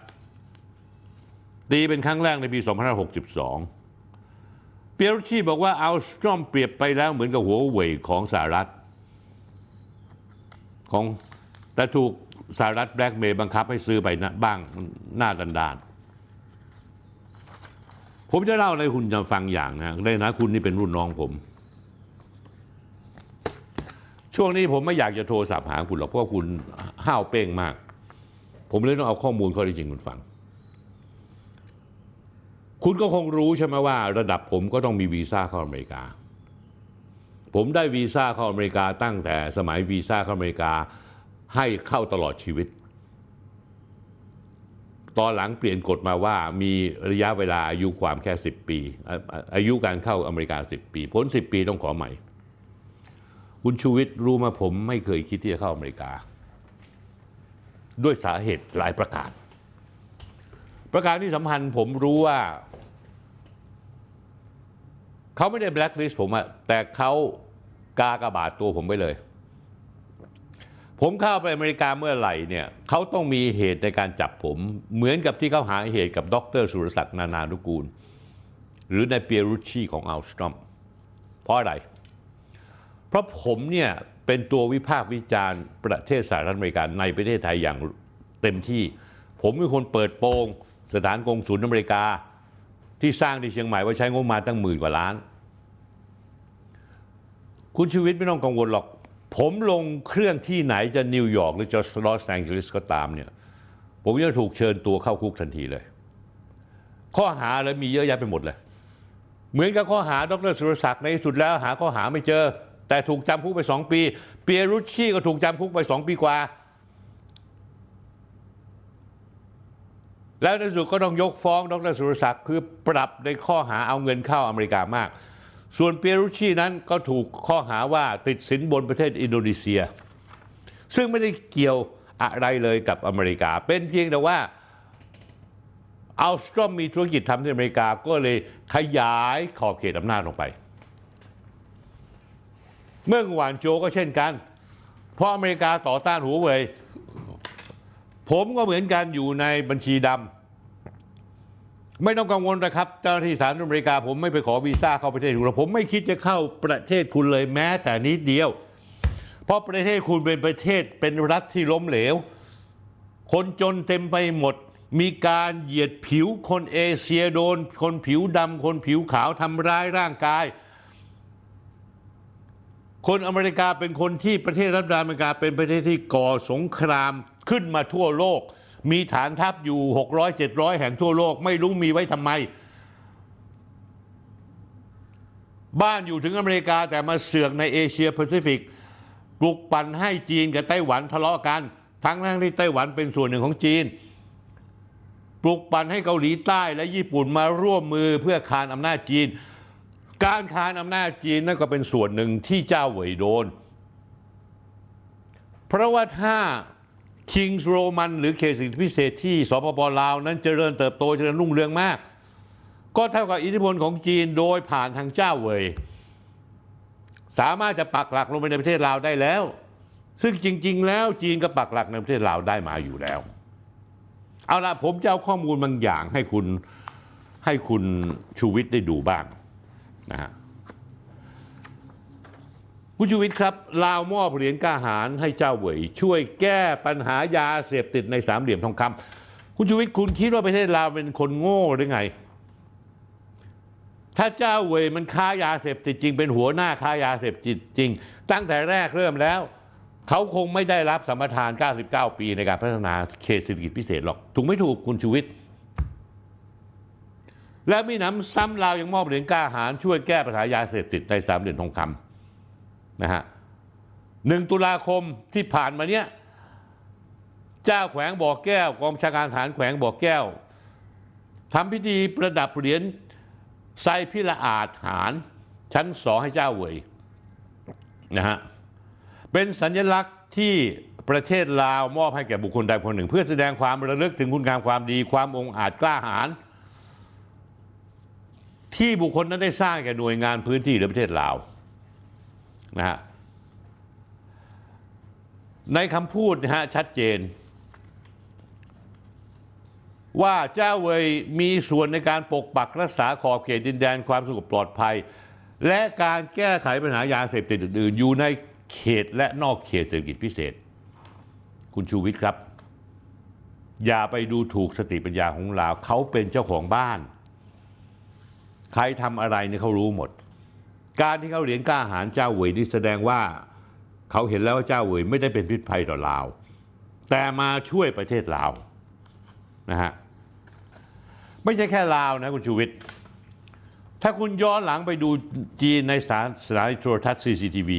ตีเป็นครั้งแรกในปี 2562 เปียรุชีบอกว่าอัลสตรอมเปรียบไปแล้วเหมือนกับหัวเว่ยของสหรัฐของแต่ถูกสหรัฐแบล็กเมย์บังคับให้ซื้อไปนะบ้างหน้าดันดานผมจะเล่าอะไรคุณจะฟังอย่างนะได้นะคุณนี่เป็นรุ่นน้องผม ช่วงนี้ผมไม่อยากจะโทรศัพท์หาคุณหรอกเพราะคุณห้าวเป้งมาก ผมเลยต้องเอาข้อมูลข้อที่จริงคุณฟัง คุณก็คงรู้ใช่ไหมว่า ระดับผมก็ต้องมีวีซ่าเข้าอเมริกา ผมได้วีซ่าเข้าอเมริกาตั้งแต่สมัยวีซ่าเข้าอเมริกาให้เข้าตลอดชีวิต ตอนหลังเปลี่ยนกฎมาว่ามีระยะเวลาอายุความแค่ 10 ปีอะอะอายุการเข้าอเมริกา 10 ปี พ้น 10 ปีต้องขอใหม่ คุณชูวิทย์รู้มาผมไม่เคยคิดที่จะเข้าอเมริกา ด้วยสาเหตุหลายประการ ประการที่สำคัญผมรู้ว่า เขาไม่ได้แบล็คลิสต์ผมอะแต่เขากากระบาดตัวผมไปเลย ผมเข้าไปอเมริกาเมื่อไหร่เนี่ยเขาต้องมีเหตุในการจับผม เหมือนกับที่เขาหาเหตุกับดรสุรศักดิ์นานานุกูล หรือในเปียรุชชีของอัลสตรอมเพราะอะไรเพราะผมเนี่ยเป็นตัววิพากษ์วิจารณ์ประเทศสหรัฐอเมริกาในประเทศไทยอย่างเต็มที่ ผมเป็นคนเปิดโปงสถานกงศูนย์อเมริกา ที่สร้างที่เชียงใหม่ว่าใช้งบมาตั้งหมื่นกว่าล้าน คุณชูวิทย์ไม่ต้องกังวลหรอก ผมลงเครื่องที่ไหนจะนิวยอร์กหรือจะลอสแองเจลิสก็ตามเนี่ยผมจะถูกเชิญตัวเข้าคุกทันทีเลย ข้อหาเลยมีเยอะแยะไปหมดเลย เหมือนกับข้อหาดรสุรศักดิ์ในที่สุดแล้วหาข้อหาไม่เจอ แต่ถูกจำคุกไปสองปี เปียรุชชี่ก็ถูกจำคุกไปสองปีกว่า แล้วในสุดก็ต้องยกฟ้องดรสุรศักดิ์คือปรับในข้อหาเอาเงินเข้าอเมริกามาก ส่วนเปียรุชชี่นั้นก็ถูกข้อหาว่าติดสินบนประเทศอินโดนีเซีย ซึ่งไม่ได้เกี่ยวอะไรเลยกับอเมริกา เป็นเพียงแต่ว่าอัลสตรอมมีธุรกิจทำที่อเมริกาก็เลยขยายขอบเขตอำนาจลงไป เมื่อหวานโจก็เช่นกัน เพราะอเมริกาต่อต้านหัวเว่ยผมก็เหมือนกันอยู่ในบัญชีดำไม่ต้องกังวลนะครับ เจ้าหน้าที่สารอเมริกา ผมไม่ไปขอวีซ่าเข้าประเทศคุณหรอกผมไม่คิดจะเข้าประเทศคุณเลยแม้แต่นิดเดียว เพราะประเทศคุณเป็นประเทศเป็นรัฐที่ล้มเหลว คนจนเต็มไปหมดมีการเหยียดผิวคนเอเชียโดน คนผิวดำคนผิวขาวทำร้ายร่างกาย คนอเมริกาเป็นคนที่ประเทศรัฐบาลอเมริกาเป็นประเทศที่ก่อสงครามขึ้นมาทั่วโลก มีฐานทัพอยู่ 600 700 แห่งทั่วโลก ไม่รู้มีไว้ทำไม บ้านอยู่ถึงอเมริกาแต่มาเสือกในเอเชียแปซิฟิกปลุกปั่นให้จีนกับไต้หวันทะเลาะกัน ทั้งทั้งที่ไต้หวันเป็นส่วนหนึ่งของจีน ปลุกปั่นให้เกาหลีใต้และญี่ปุ่นมาร่วมมือเพื่อคานอำนาจจีน การค้านอำนาจจีนนั่นก็เป็นส่วนหนึ่งที่เจ้าเหวยโดน เพราะว่าถ้าคิงส์โรมันหรือเขตสิทธิพิเศษที่สปปลาวนั้นเจริญเติบโตเจริญรุ่งเรืองมาก ก็เท่ากับอิทธิพลของจีนโดยผ่านทางเจ้าเหวยสามารถจะปักหลักลงไปในประเทศลาวได้แล้ว ซึ่งจริง ๆ แล้วจีนก็ปักหลักในประเทศลาวได้มาอยู่แล้ว เอาละผมจะเอาข้อมูลบางอย่างให้คุณให้คุณชูวิทย์ได้ดูบ้าง นะฮะคุณชูวิทย์ครับลาวมอบเหรียญก้าหารให้เจ้าเหวยช่วยแก้ปัญหายาเสพติดในสามเหลี่ยมทองคำคุณชูวิทย์คุณคิดว่าประเทศลาวเป็นคนโง่หรือไง ถ้าเจ้าเหวยมันค้ายาเสพติดจริง เป็นหัวหน้าค้ายาเสพติดจริง ตั้งแต่แรกเริ่มแล้ว เขาคงไม่ได้รับสัมปทาน 99 ปีในการพัฒนาเขตเศรษฐกิจพิเศษหรอกถูกไม่ถูกคุณชูวิทย์ และมีหน้ำซ้ำลาวยังมอบเหรียญกล้าหารช่วยแก้ปัญหายาเสพติดในสามเหรียญทองคำนะฮะหนึ่งตุลาคมที่ผ่านมาเนี้ยเจ้าแขวงบ่อแก้ว กองชาการทหารแขวงบ่อแก้วทำพิธีประดับเหรียญไซพิละอาจหารชั้นสองให้เจ้าเวยนะฮะเป็นสัญลักษณ์ที่ประเทศลาวมอบให้แก่บุคคลใดคนหนึ่ง เพื่อแสดงความระลึกถึงคุณงามความดีความองอาจกล้าหาญ ที่บุคคลนั้นได้สร้างแก่หน่วยงานพื้นที่หรือประเทศลาวนะฮะในคำพูดนะฮะชัดเจน ว่าเจ้าเวยมีส่วนในการปกปักรักษาขอบเขตดินแดนความสงบปลอดภัย และการแก้ไขปัญหายาเสพติดอื่นๆ อยู่ในเขตและนอกเขตเศรษฐกิจพิเศษ คุณชูวิทย์ครับ อย่าไปดูถูกสติปัญญาของลาวเขาเป็นเจ้าของบ้าน ใครทำอะไรเนี่ยเขารู้หมด การที่เขาเหรียญกล้าหารเจ้าเหวยนี่แสดงว่าเขาเห็นแล้วว่าเจ้าเหวยไม่ได้เป็นพิษภัยต่อลาว แต่มาช่วยประเทศลาวนะฮะไม่ใช่แค่ลาวนะคุณชูวิทย์ถ้าคุณย้อนหลังไปดูจีนในสานสถานีโทรทัศน์ CCTV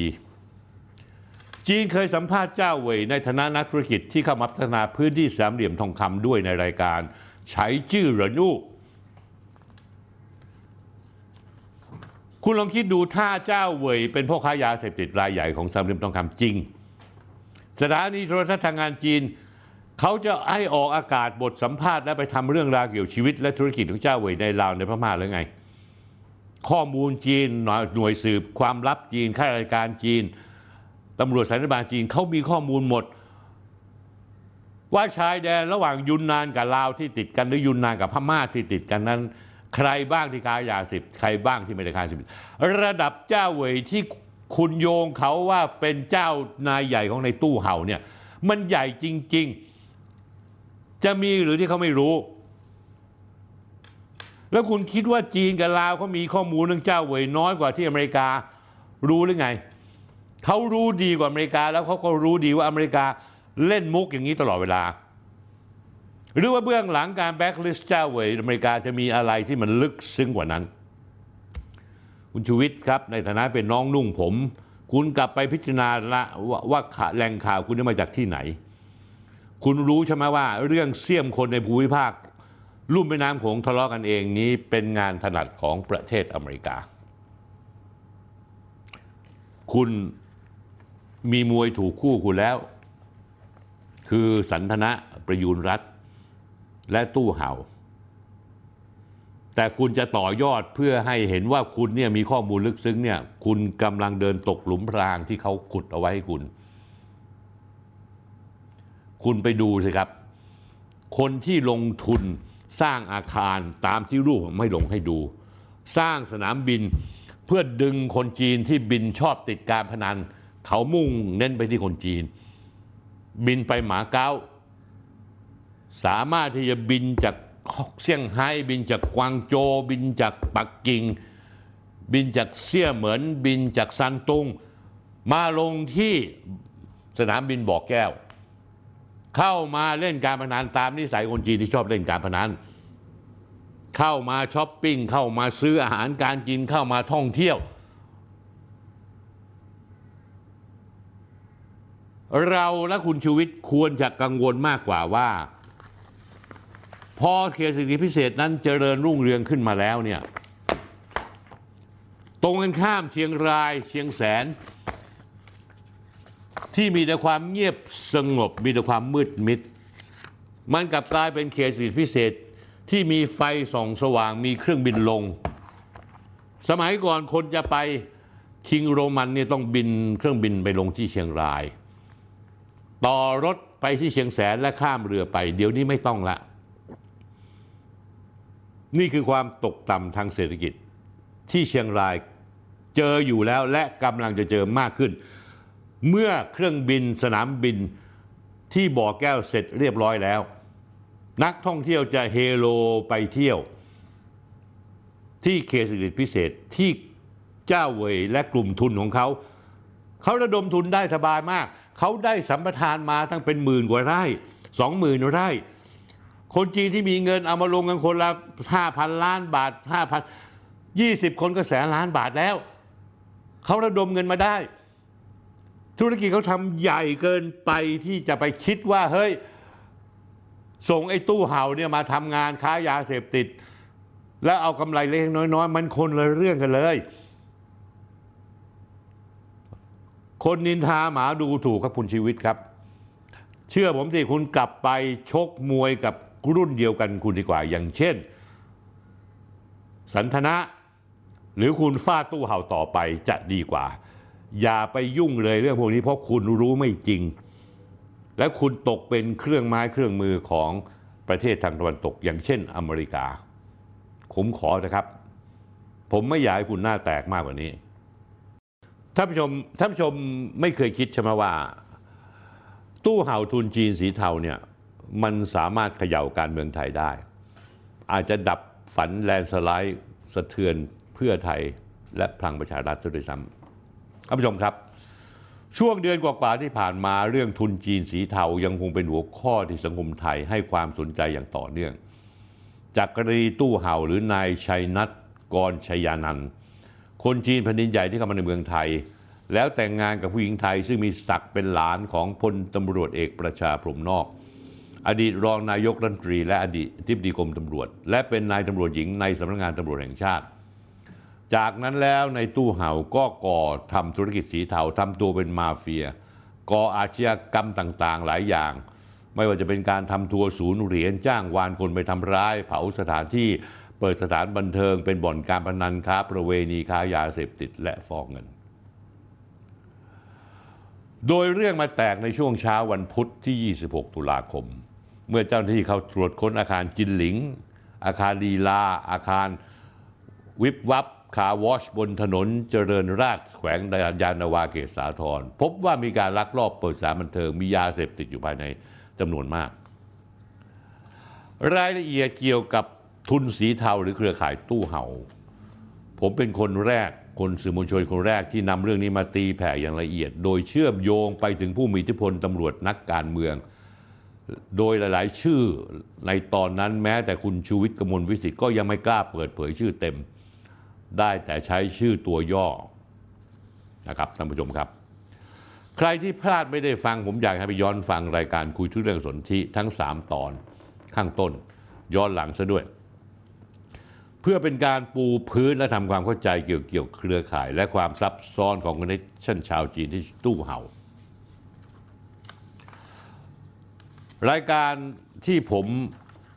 จีนเคยสัมภาษณ์เจ้าเหวยในฐานะนักธุรกิจที่เข้ามาพัฒนาพื้นที่สามเหลี่ยมทองคำด้วยในรายการใช้จื้อเหรินอู้ คุณลองคิดดูถ้าเจ้าเว่ยเป็นพ่อค้ายาเสพติดรายใหญ่ของสหรัฐทองคำจริง สถานีโทรทัศน์ทางงานจีน เขาจะให้ออกอากาศบทสัมภาษณ์และไปทำเรื่องราวเกี่ยวกับชีวิต และธุรกิจของเจ้าเว่ยในลาวในพม่าหรือไง ข้อมูลจีนหน่วยหน่วยสืบความลับจีนข้าราชการจีนตำรวจสายบาลจีนเขามีข้อมูลหมด ว่าชายแดนระหว่างยุนนานกับลาวที่ติดกันหรือยุนนานกับพม่าที่ติดกันนั้น ใครบ้างที่ค้ายาเสพใครบ้างที่ไม่ได้ค้ายาเสพติดระดับเจ้าเวยที่คุณโยงเขาว่าเป็นเจ้านายใหญ่ของในตู้เห่าเนี่ยมันใหญ่จริง ๆ จะมีหรือที่เขาไม่รู้ แล้วคุณคิดว่าจีนกับลาวเขามีข้อมูลเรื่องเจ้าเวยน้อยกว่าที่อเมริการู้หรือไงเขารู้ดีกว่าอเมริกาแล้วเขาก็รู้ดีว่าอเมริกาเล่นมุกอย่างนี้ตลอดเวลา หรือว่าเบื้องหลังการแบ็กลิสต์เจ้าเวยอเมริกาจะมีอะไรที่มันลึกซึ้งกว่านั้น คุณชูวิทย์ครับ ในฐานะเป็นน้องนุ่งผม คุณกลับไปพิจารณาละว่าว่าแหล่งข่าวคุณได้มาจากที่ไหน คุณรู้ใช่ไหมว่า เรื่องเสี่ยมคนในภูมิภาคลุ่มแม่น้ำโขงทะเลาะกันเองนี้เป็นงานถนัดของประเทศอเมริกา คุณมีมวยถูกคู่คุณแล้ว คือสันทนะประยูนรัฐ และตู้เห่า แต่คุณจะต่อยอดเพื่อให้เห็นว่าคุณเนี่ยมีข้อมูลลึกซึ้งเนี่ยคุณกำลังเดินตกหลุมพรางที่เขาขุดเอาไว้ให้คุณ คุณไปดูสิครับ คนที่ลงทุนสร้างอาคารตามที่รูปผมไม่ลงให้ดู สร้างสนามบินเพื่อดึงคนจีนที่บินชอบติดการพนัน เขามุ่งเน้นไปที่คนจีน บินไปหมาเก๊า สามารถที่จะบินจากเซี่ยงไฮ้บินจากกวางโจวบินจากปักกิ่ง บินจากเซี่ยเหมือนบินจากซันตุง มาลงที่สนามบินบ่อแก้ว เข้ามาเล่นการพนันตามนิสัยคนจีนที่ชอบเล่นการพนันเข้ามาช้อปปิ้งเข้ามาซื้ออาหารการกินเข้ามาท่องเที่ยว เราและคุณชูวิทย์ควรจะกังวลมากกว่าว่า พอเขตสิทธิพิเศษนั้นเจริญรุ่งเรืองขึ้นมาแล้วเนี่ยตรงกันข้ามเชียงรายเชียงแสน ที่มีแต่ความเงียบสงบมีแต่ความมืดมิด มันกลับกลายเป็นเขตสิทธิพิเศษที่มีไฟส่องสว่างมีเครื่องบินลง สมัยก่อนคนจะไปคิงโรมันเนี่ยต้องบินเครื่องบินไปลงที่เชียงราย ต่อรถไปที่เชียงแสนและข้ามเรือไป เดี๋ยวนี้ไม่ต้องละ นี่คือความตกต่ำทางเศรษฐกิจ ที่เชียงรายเจออยู่แล้วและกำลังจะเจอมากขึ้น เมื่อเครื่องบินสนามบินที่บ่อแก้วเสร็จเรียบร้อยแล้ว นักท่องเที่ยวจะเฮโลไปเที่ยว ที่เขตเศรษฐกิจพิเศษที่เจ้าเวยและกลุ่มทุนของเขา เขาระดมทุนได้สบายมาก เขาได้สัมปทานมาตั้งเป็นหมื่นกว่าไร่สองหมื่นไร่ คนจีนที่มีเงินเอามาลงกันคนละห้าพันล้านบาทห้าพันยี่สิบคนก็แสนล้านบาทแล้ว เขาระดมเงินมาได้ ธุรกิจเขาทำใหญ่เกินไปที่จะไปคิดว่าเฮ้ย ส่งไอ้ตู้เห่าเนี่ยมาทำงานค้ายาเสพติด แล้วเอากำไรเล็กน้อยๆ มันคนละเรื่องกันเลย คนนินทาหมาดูถูกครับคุณชีวิตครับเชื่อผมสิคุณกลับไปชกมวยกับ รุ่นเดียวกันคุณดีกว่า อย่างเช่น สันทนะ หรือคุณฟาตู้เห่าต่อไปจะดีกว่า อย่าไปยุ่งเลยเรื่องพวกนี้เพราะคุณรู้ไม่จริง และคุณตกเป็นเครื่องไม้เครื่องมือของประเทศทางตะวันตก อย่างเช่นอเมริกา ผมขอนะครับ ผมไม่อยากให้คุณหน้าแตกมากกว่านี้ท่านผู้ชมท่านผู้ชมไม่เคยคิดใช่ไหมว่า ตู้เห่าทุนจีนสีเทาเนี่ย มันสามารถเขย่าการเมืองไทยได้ อาจจะดับฝันแลนสไลด์สะเทือนเพื่อไทยและพลังประชารัฐด้วยซ้ำท่านผู้ชมครับ ช่วงเดือนกว่าๆที่ผ่านมาเรื่องทุนจีนสีเทายังคงเป็นหัวข้อที่สังคมไทยให้ความสนใจอย่างต่อเนื่อง จากกรณีตู้เห่าหรือนายชัยนัทกรชัยานันท์คนจีนแผ่นดินใหญ่ที่เข้ามาในเมืองไทย แล้วแต่งงานกับผู้หญิงไทยซึ่งมีศักดิ์เป็นหลานของพลตำรวจเอกประชาพรมนอก อดีตรองนายกรัฐมนตรี และอดีตทิบดีกรมตำรวจ และเป็นนายตำรวจหญิงในสำนักงานตำรวจแห่งชาติ จากนั้นแล้วในตู้เห่าก็ก่อทำธุรกิจสีเทาทำตัวเป็นมาเฟีย ก่ออาชญากรรมต่างๆ หลายอย่าง ไม่ว่าจะเป็นการทำทัวร์ศูนย์เหรียญจ้างวานคนไปทำร้าย เผาสถานที่เปิดสถานบันเทิง เป็นบ่อนการพนันค้าประเวณีค้ายาเสพติดและฟอกเงินโดยเรื่องมาแตกในช่วงเช้าวันพุธที่ 26 ตุลาคม เมื่อเจ้าหน้าที่เขาตรวจค้นอาคารจินหลิง อาคารลีลา อาคารวิบวับคาวอชบนถนนเจริญราษฎรแขวงยานาวาเขตสาทรพบว่ามีการลักลอบเปิดสานบันเทิงมียาเสพติดอยู่ภายในจำนวนมาก รายละเอียดเกี่ยวกับทุนสีเทาหรือเครือข่ายตู้เห่า ผมเป็นคนแรกคนสื่อมวลชนคนแรกที่นำเรื่องนี้มาตีแผ่อย่างละเอียด โดยเชื่อมโยงไปถึงผู้มีอิทธิพลตำรวจนักการเมือง โดยหลาย ๆ ชื่อในตอนนั้นแม้แต่คุณชูวิทย์กมลวิสิทธ์ก็ยังไม่กล้าเปิดเผยชื่อเต็ม ได้แต่ใช้ชื่อตัวย่อนะครับท่านผู้ชมครับ ใครที่พลาดไม่ได้ฟังผมอยากให้ไปย้อนฟังรายการคุยทุกเรื่องสนธิทั้ง 3 ตอนข้างต้น ย้อนหลังซะด้วย เพื่อเป็นการปูพื้นและทำความเข้าใจเกี่ยวเกี่ยวเครือข่าย และความซับซ้อนของคอนเนคชั่นชาวจีนที่ตู้เห่า รายการที่ผม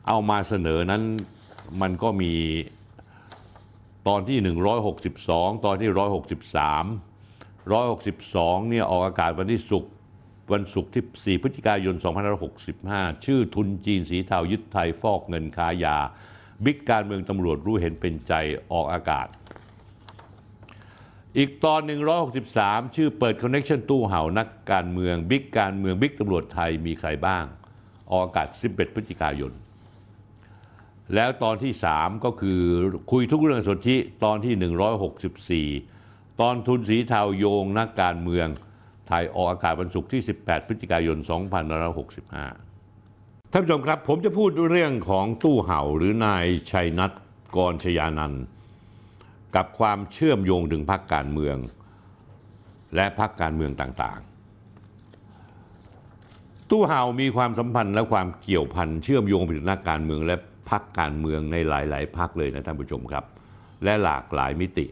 เอามาเสนอนั้นมันก็มีตอนที่ 162 ตอนที่ 163 162เนี่ยออกอากาศวันที่ศุกร์วันศุกร์ที่ 4 พฤศจิกายน 2565 ชื่อทุนจีนสีเทายึดไทยฟอกเงินค้ายา บิ๊กการเมืองตำรวจรู้เห็นเป็นใจออกอากาศ อีกตอน 163 ชื่อเปิด connection ตู้เห่านักการเมือง บิ๊กการเมืองบิ๊กตำรวจไทยมีใครบ้าง ออกอากาศ 11 พฤศจิกายน แล้วตอนที่ 3 ก็คือคุยทุกเรื่องสนธิตอนที่ 164 ตอนทุนสีเทาโยงนักการเมืองไทยออกอากาศวันศุกร์ที่ 18 พฤศจิกายน 2565 ท่านผู้ชมครับ ผมจะพูดเรื่องของตู้เห่าหรือนายชัยนัทกรชยานันท์กับความเชื่อมโยงถึงพรรคการเมือง และพรรคการเมืองต่าง ตู้เห่ามีความสัมพันธ์และความเกี่ยวพันเชื่อมโยงไปถึงนักการเมืองและพรรคการเมืองในหลาย ๆพรรคเลยนะท่านผู้ชมครับ และหลากหลายมิติ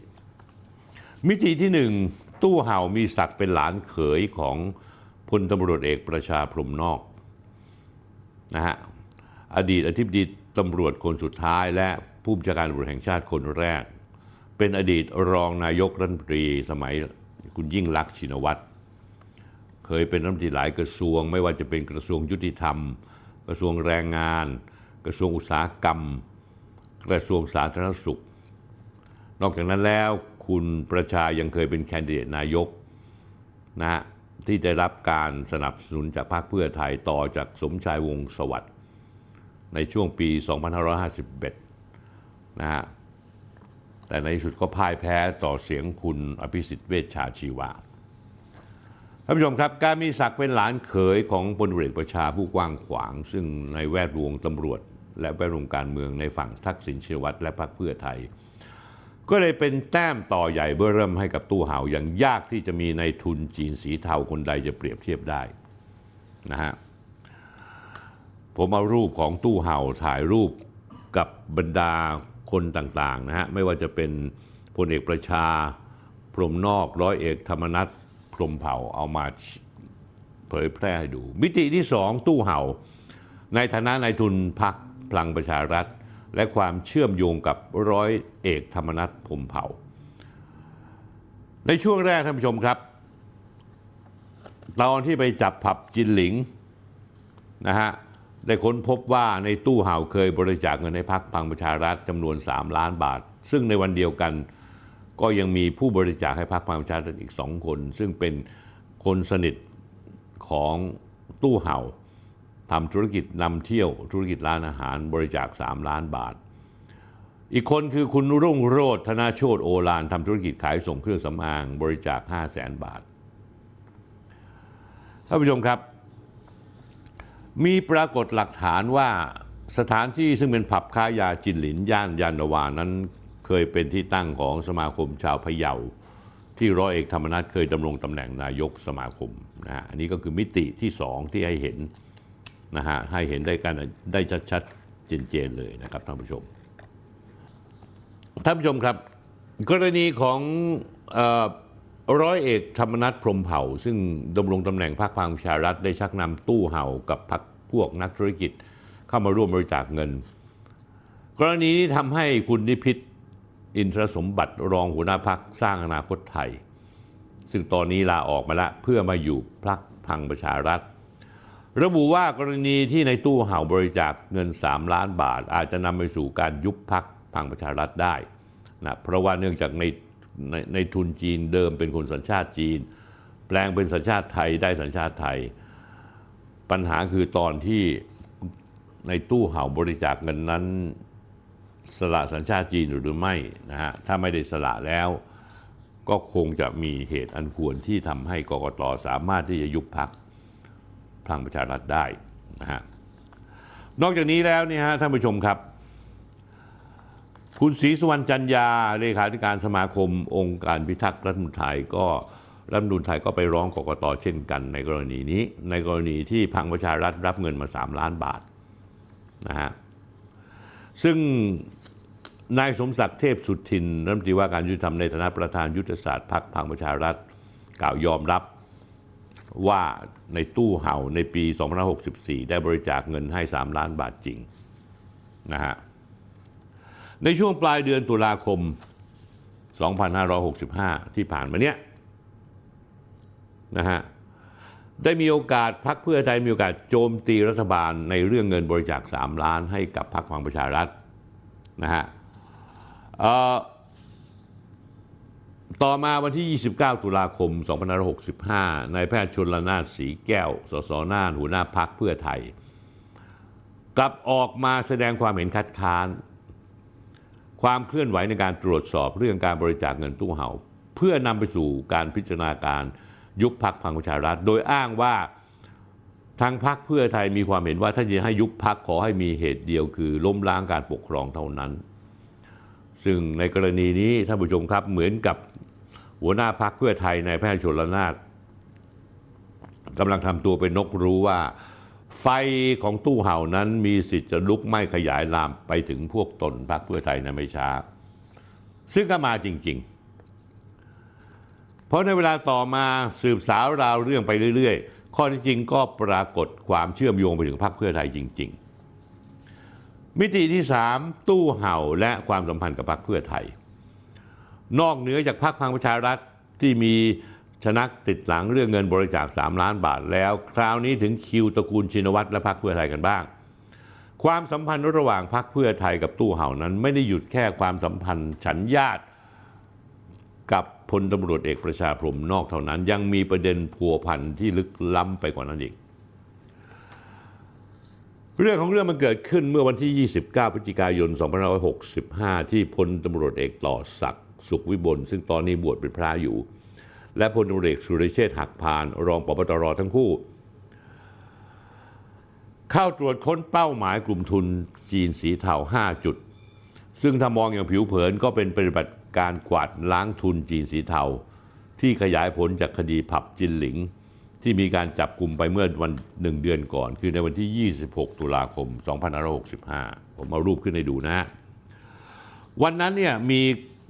มิติที่หนึ่งตู้เห่ามีศักดิ์เป็นหลานเขยของพลตำรวจเอกประชาพรมนอกนะฮะอดีตอธิบดีตำรวจคนสุดท้าย และผู้บัญชาการตำรวจแห่งชาติคนแรก เป็นอดีตรองนายกรัฐมนตรีสมัยคุณยิ่งลักษณ์ชินวัตร เคยเป็นรัฐมนตรีหลายกระทรวง ไม่ว่าจะเป็นกระทรวงยุติธรรม กระทรวงแรงงาน กระทรวงอุตสาหกรรม กระทรวงสาธารณสุข นอกจากนั้นแล้วคุณประชายังเคยเป็นแคนดิเดตนายกนะฮะที่ได้รับการสนับสนุนจากพรรคเพื่อไทยต่อจากสมชายวงศ์สวัสดิ์ในช่วงปี 2551 นะฮะแต่ในที่สุดก็พ่ายแพ้ต่อเสียงคุณอภิสิทธิ์เวชชาชีวาานผู้ชมครับการมีศักดิ์เป็นหลานเขยของพลเอกประชาผู้กว้างขวาง ซึ่งในแวดวงตำรวจ และแวดวงการเมืองในฝั่งทักษิณชินวัตรและพรรคเพื่อไทย ก็เลยเป็นแต้มต่อใหญ่เบื้อเริ่มให้กับตู้เห่าอย่างยากที่จะมีในทุนจีนสีเทาคนใดจะเปรียบเทียบได้นะฮะผมเอารูปของตู้เห่าถ่ายรูปกับบรรดาคนต่างๆนะฮะไม่ว่าจะเป็นพลเอกประชาพรมนอกร้อยเอกธรรมนัฐ พรมเผ่าเอามาเผยแพร่ให้ดู มิติที่สองตู้เห่า ในฐานะนายทุนพักพลังประชารัฐ และความเชื่อมโยงกับร้อยเอกธรรมนัฐพรมเผ่า ในช่วงแรกท่านผู้ชมครับ ตอนที่ไปจับผับจินหลิงนะฮะได้ค้นพบว่าในตู้เห่าเคยบริจาคเงินให้พักพลังประชารัฐจำนวน 3 ล้านบาท ซึ่งในวันเดียวกัน ก็ยังมีผู้บริจาคให้พักพลังประชารัฐอีกสองคน ซึ่งเป็นคนสนิทของตู้เห่าทำธุรกิจนำเที่ยวธุรกิจร้านอาหารบริจาค 3 ล้านบาท อีกคนคือคุณรุ่งโรธธนาโชตโอฬารทำธุรกิจขายส่งเครื่องสำอางบริจาค 5 0 0แสนบาทท่านผู้ชมครับ มีปรากฏหลักฐานว่าสถานที่ซึ่งเป็นผับค้ายาจินหลินย่านยานวานั้น เคยเป็นที่ตั้งของสมาคมชาวพะเยาที่ร้อยเอกธรรมนัฐเคยดำรงตำแหน่งนายกสมาคมนะฮะอันนี้ก็คือมิติที่สองที่ให้เห็นนะฮะให้เห็นได้กันได้ชัดๆเจนๆเลยนะครับท่านผู้ชมท่านผู้ชมครับ กรณีของอร้อยเอกธรรมนัฐพรมเผ่า ซึ่งดำรงตำแหน่งพรรคพลังประชารัฐได้ชักนำตู้เห่ากับพรรคพวกนักธุรกิจเข้ามาร่วมบริจาคเงิน กรณีนี้ทำให้คุณนิพิษ อินทรสมบัติรองหัวหน้าพักสร้างอนาคตไทย ซึ่งตอนนี้ลาออกมาแล้วเพื่อมาอยู่พรรคพังประชารัฐ ระบุว่ากรณีที่ในตู้เห่าบริจาคเงิน 3 ล้านบาท อาจจะนำไปสู่การยุบพักพังประชารัฐได้นะเพราะว่าเนื่องจากในในในทุนจีนเดิมเป็นคนสัญชาติจีน แปลงเป็นสัญชาติไทยได้สัญชาติไทย ปัญหาคือตอนที่ในตู้เห่าบริจาคเงินนั้น สละสัญชาติจีนหรือไม่นะฮะถ้าไม่ได้สละแล้ว ก็คงจะมีเหตุอันควรที่ทำให้กกตสามารถที่จะยุบพักพลังประชารัฐได้นะฮะนอกจากนี้แล้วเนี่ยฮะท่านผู้ชมครับ คุณศรีสุวรรณจันยาเลขาธิการสมาคมองค์การพิทักษ์รัฐมนูญไทยก็รัฐมนูญไทยก็ไปร้องกกตเช่นกันในกรณีนี้ ในกรณีที่พังประชารัฐรับเงินมา 3 ล้านบาทนะฮะซึ่ง นายสมศักดิ์เทพสุทินรัฐมนตรีว่าการยุติธรรมในฐานะประธานยุทธศาสตร์พรรคพังประชารัฐกล่าวยอมรับว่าในตู้เห่าในปี 2564 ได้บริจาคเงินให้ 3 ล้านบาทจริงนะฮะในช่วงปลายเดือนตุลาคม 2565 ที่ผ่านมาเนี้ยนะฮะได้มีโอกาสพักเพื่อไทยมีโอกาสโจมตีรัฐบาลในเรื่องเงินบริจาค 3 ล้านให้กับพรรคพลังประชารัฐนะฮะ ต่อมาวันที่ 29 ตุลาคม 2565 นายแพทย์ชนละนานสีแก้ว สสน่านหัวหน้าพักเพื่อไทย กลับออกมาแสดงความเห็นคัดค้าน ความเคลื่อนไหวในการตรวจสอบเรื่องการบริจาคเงินตู้เห่า เพื่อนำไปสู่การพิจารณาการยุบพักพลังประชารัฐ โดยอ้างว่าทางพักเพื่อไทยมีความเห็นว่าถ้าจะให้ยุบพักขอให้มีเหตุเดียวคือล้มล้างการปกครองเท่านั้น ซึ่งในกรณีนี้ท่านผู้ชมครับเหมือนกับหัวหน้าพักเพื่อไทยในายแพทย์ชนละนานกำลังทำตัวเป็นนกรู้ว่า ไฟของตู้เห่านั้นมีสิทธิ์จะลุกไหม้ขยายลามไปถึงพวกตนพรรคเพื่อไทยในไม่ช้า ซึ่งก็มาจริง ๆ เพราะในเวลาต่อมาสืบสาวราวเรื่องไปเรื่อย ๆ ข้อที่จริงก็ปรากฏความเชื่อมโยงไปถึงพรรคเพื่อไทยจริงๆ มิติที่สามตู้เห่าและความสัมพันธ์กับพรรคเพื่อไทย นอกเหนือจากพรรคพลังประชารัฐที่มีชนักติดหลังเรื่องเงินบริจาค 3 ล้านบาทแล้ว คราวนี้ถึงคิวตระกูลชินวัตรและพรรคเพื่อไทยกันบ้าง ความสัมพันธ์ระหว่างพรรคเพื่อไทยกับตู้เห่านั้น ไม่ได้หยุดแค่ความสัมพันธ์ฉันญาติกับพลตำรวจเอกประชาพรมนอกเท่านั้น ยังมีประเด็นพัวพันที่ลึกล้ำไปกว่านั้นอีก เรื่องของเรื่องมันเกิดขึ้นเมื่อวันที่ 29 พฤศจิกายน 2565 ที่พลตำรวจเอกต่อศักดิ์สุขวิบล ซึ่งตอนนี้บวชเป็นพระอยู่ และพลตำรวจเอกสุรเชษฐ์หักพาน รองปปตรทั้งคู่ เข้าตรวจค้นเป้าหมายกลุ่มทุนจีนสีเทา 5 จุด ซึ่งถ้ามองอย่างผิวเผินก็เป็นปฏิบัติการกวาดล้างทุนจีนสีเทา ที่ขยายผลจากคดีผับจินหลิง ที่มีการจับกลุ่มไปเมื่อวันหนึ่งเดือนก่อน คือในวันที่ 26 ตุลาคม 2565 ผมเอารูปขึ้นให้ดูนะ วันนั้นเนี่ยมี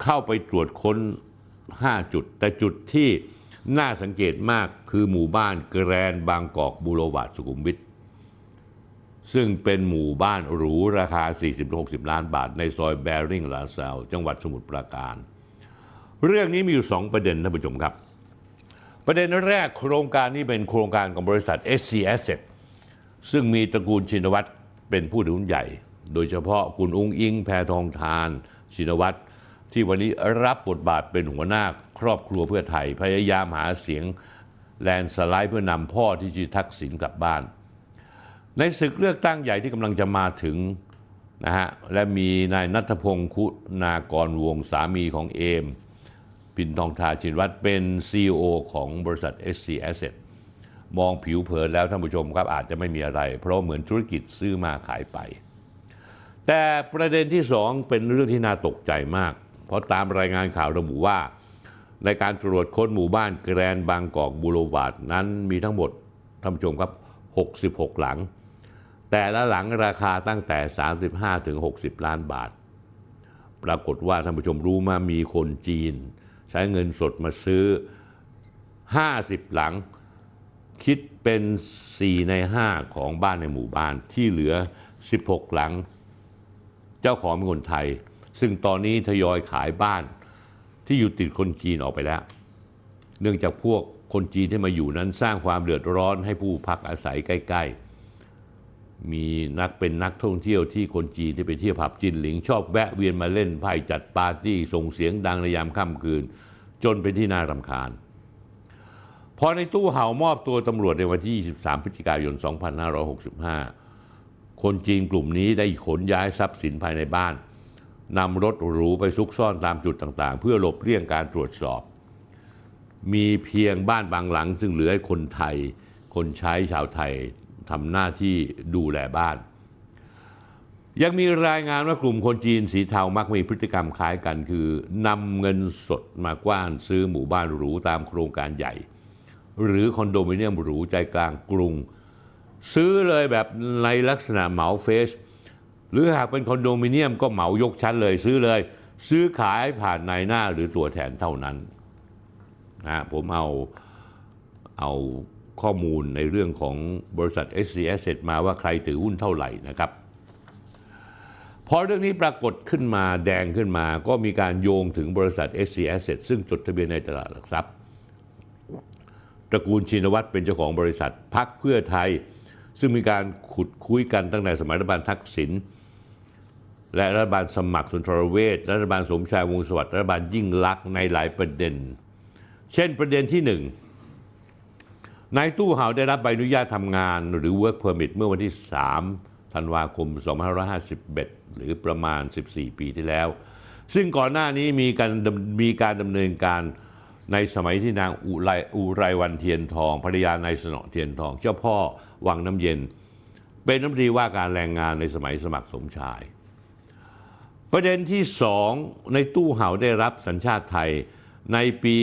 เข้าไปตรวจค้น 5 จุด แต่จุดที่น่าสังเกตมากคือหมู่บ้านแกรนบางกอกบูโรวาดสุขุมวิทซึ่งเป็นหมู่บ้านหรูราคา 40-60 ล้านบาท ในซอยแบริ่งลาซาวจังหวัดสมุทรปราการ เรื่องนี้มีอยู่2ประเด็นท่านผู้ชมครับ ประเด็นแรกโครงการนี้เป็นโครงการของบริษัท SC Asset ซึ่งมีตระกูลชินวัตรเป็นผู้ถือหุ้นใหญ่ โดยเฉพาะคุณอุ้งอิง แพทองทาน ชินวัตรที่วันนี้รับบทบาทเป็นหัวหน้าครอบครัวเพื่อไทย พยายามหาเสียงแลนสไลด์เพื่อนำพ่อที่ชื่อทักษิณกลับบ้าน ในศึกเลือกตั้งใหญ่ที่กำลังจะมาถึงนะฮะและมีนายนัทพงศ์คุณากรวงสามีของเอม ปินทองทาชินวัตรเป็น CEO ของบริษัท SC Asset มองผิวเผินแล้วท่านผู้ชมครับอาจจะไม่มีอะไร เพราะเหมือนธุรกิจซื้อมาขายไป แต่ประเด็นที่สองเป็นเรื่องที่น่าตกใจมาก เพราะตามรายงานข่าวระบุว่า ในการตรวจค้นหมู่บ้านแกรนบางกอกบูโรวาดนั้นมีทั้งหมดท่านผู้ชมครับ 66 หลัง แต่ละหลังราคาตั้งแต่ 35ถึง60 ล้านบาท ปรากฏว่าท่านผู้ชมรู้มามีคนจีน ใช้เงินสดมาซื้อ 50 หลัง คิดเป็น 4 ใน 5 ของบ้านในหมู่บ้านที่เหลือ 16 หลัง เจ้าของเป็นคนไทย ซึ่งตอนนี้ทยอยขายบ้านที่อยู่ติดคนจีนออกไปแล้ว เนื่องจากพวกคนจีนที่มาอยู่นั้นสร้างความเดือดร้อนให้ผู้พักอาศัยใกล้ ๆ มีนักเป็นนักท่องเที่ยวที่คนจีนที่ไปเที่ยวผับจินหลิง ชอบแวะเวียนมาเล่นไพ่จัดปาร์ตี้ส่งเสียงดังในยามค่ำคืน จนเป็นที่น่ารำคาญ พอในตู้เห่ามอบตัวตำรวจในวันที่ 23 พฤศจิกายน 2565 คนจีนกลุ่มนี้ได้ขนย้ายทรัพย์สินภายในบ้านนำรถหรูไปซุกซ่อนตามจุดต่างๆ เพื่อหลบเลี่ยงการตรวจสอบ มีเพียงบ้านบางหลัง ซึ่งเหลือให้คนไทย คนใช้ชาวไทย ทำหน้าที่ดูแลบ้าน ยังมีรายงานว่ากลุ่มคนจีนสีเทามักมีพฤติกรรมคล้ายกัน คือนำเงินสดมากว้านซื้อหมู่บ้านหรูตามโครงการใหญ่ หรือคอนโดมิเนียมหรูใจกลางกรุง ซื้อเลยแบบในลักษณะเหมาเฟสหรือหากเป็นคอนโดมิเนียมก็เหมายกชั้นเลยซื้อเลย ซื้อขายผ่านนายหน้าหรือตัวแทนเท่านั้นนะผมเอาเอา ข้อมูลในเรื่องของบริษัท SC Asset มาว่าใครถือหุ้นเท่าไหร่นะครับพอเรื่องนี้ปรากฏขึ้นมาแดงขึ้นมาก็มีการโยงถึงบริษัท SC Asset ซึ่งจดทะเบียนในตลาดหลักทรัพย์ ตระกูลชินวัตรเป็นเจ้าของบริษัทพักเพื่อไทย ซึ่งมีการขุดคุยกันตั้งแต่สมัยรัฐบาลทักษิณและรัฐบาลสมัครสุนทรเวชรัฐบาลสมชายวงศ์สวัสดิ์รัฐบาลยิ่งลักษณ์ในหลายประเด็น เช่นประเด็นที่หนึ่ง นายตู้เห่าได้รับใบอนุญาตทำงานหรือ work permit เมื่อวันที่ 3 ธันวาคม 2551 หรือประมาณ 14 ปีที่แล้ว ซึ่งก่อนหน้านี้มีการมีการดำเนินการในสมัยที่นางอุไรอุไรวันเทียนทองภรรยานายสนอเทียนทอง เจ้าพ่อวังน้ำเย็น เป็นน้ำตรีว่าการแรงงานในสมัยสมัครสมชาย ประเด็นที่สองในตู้เห่าได้รับสัญชาติไทย ในปี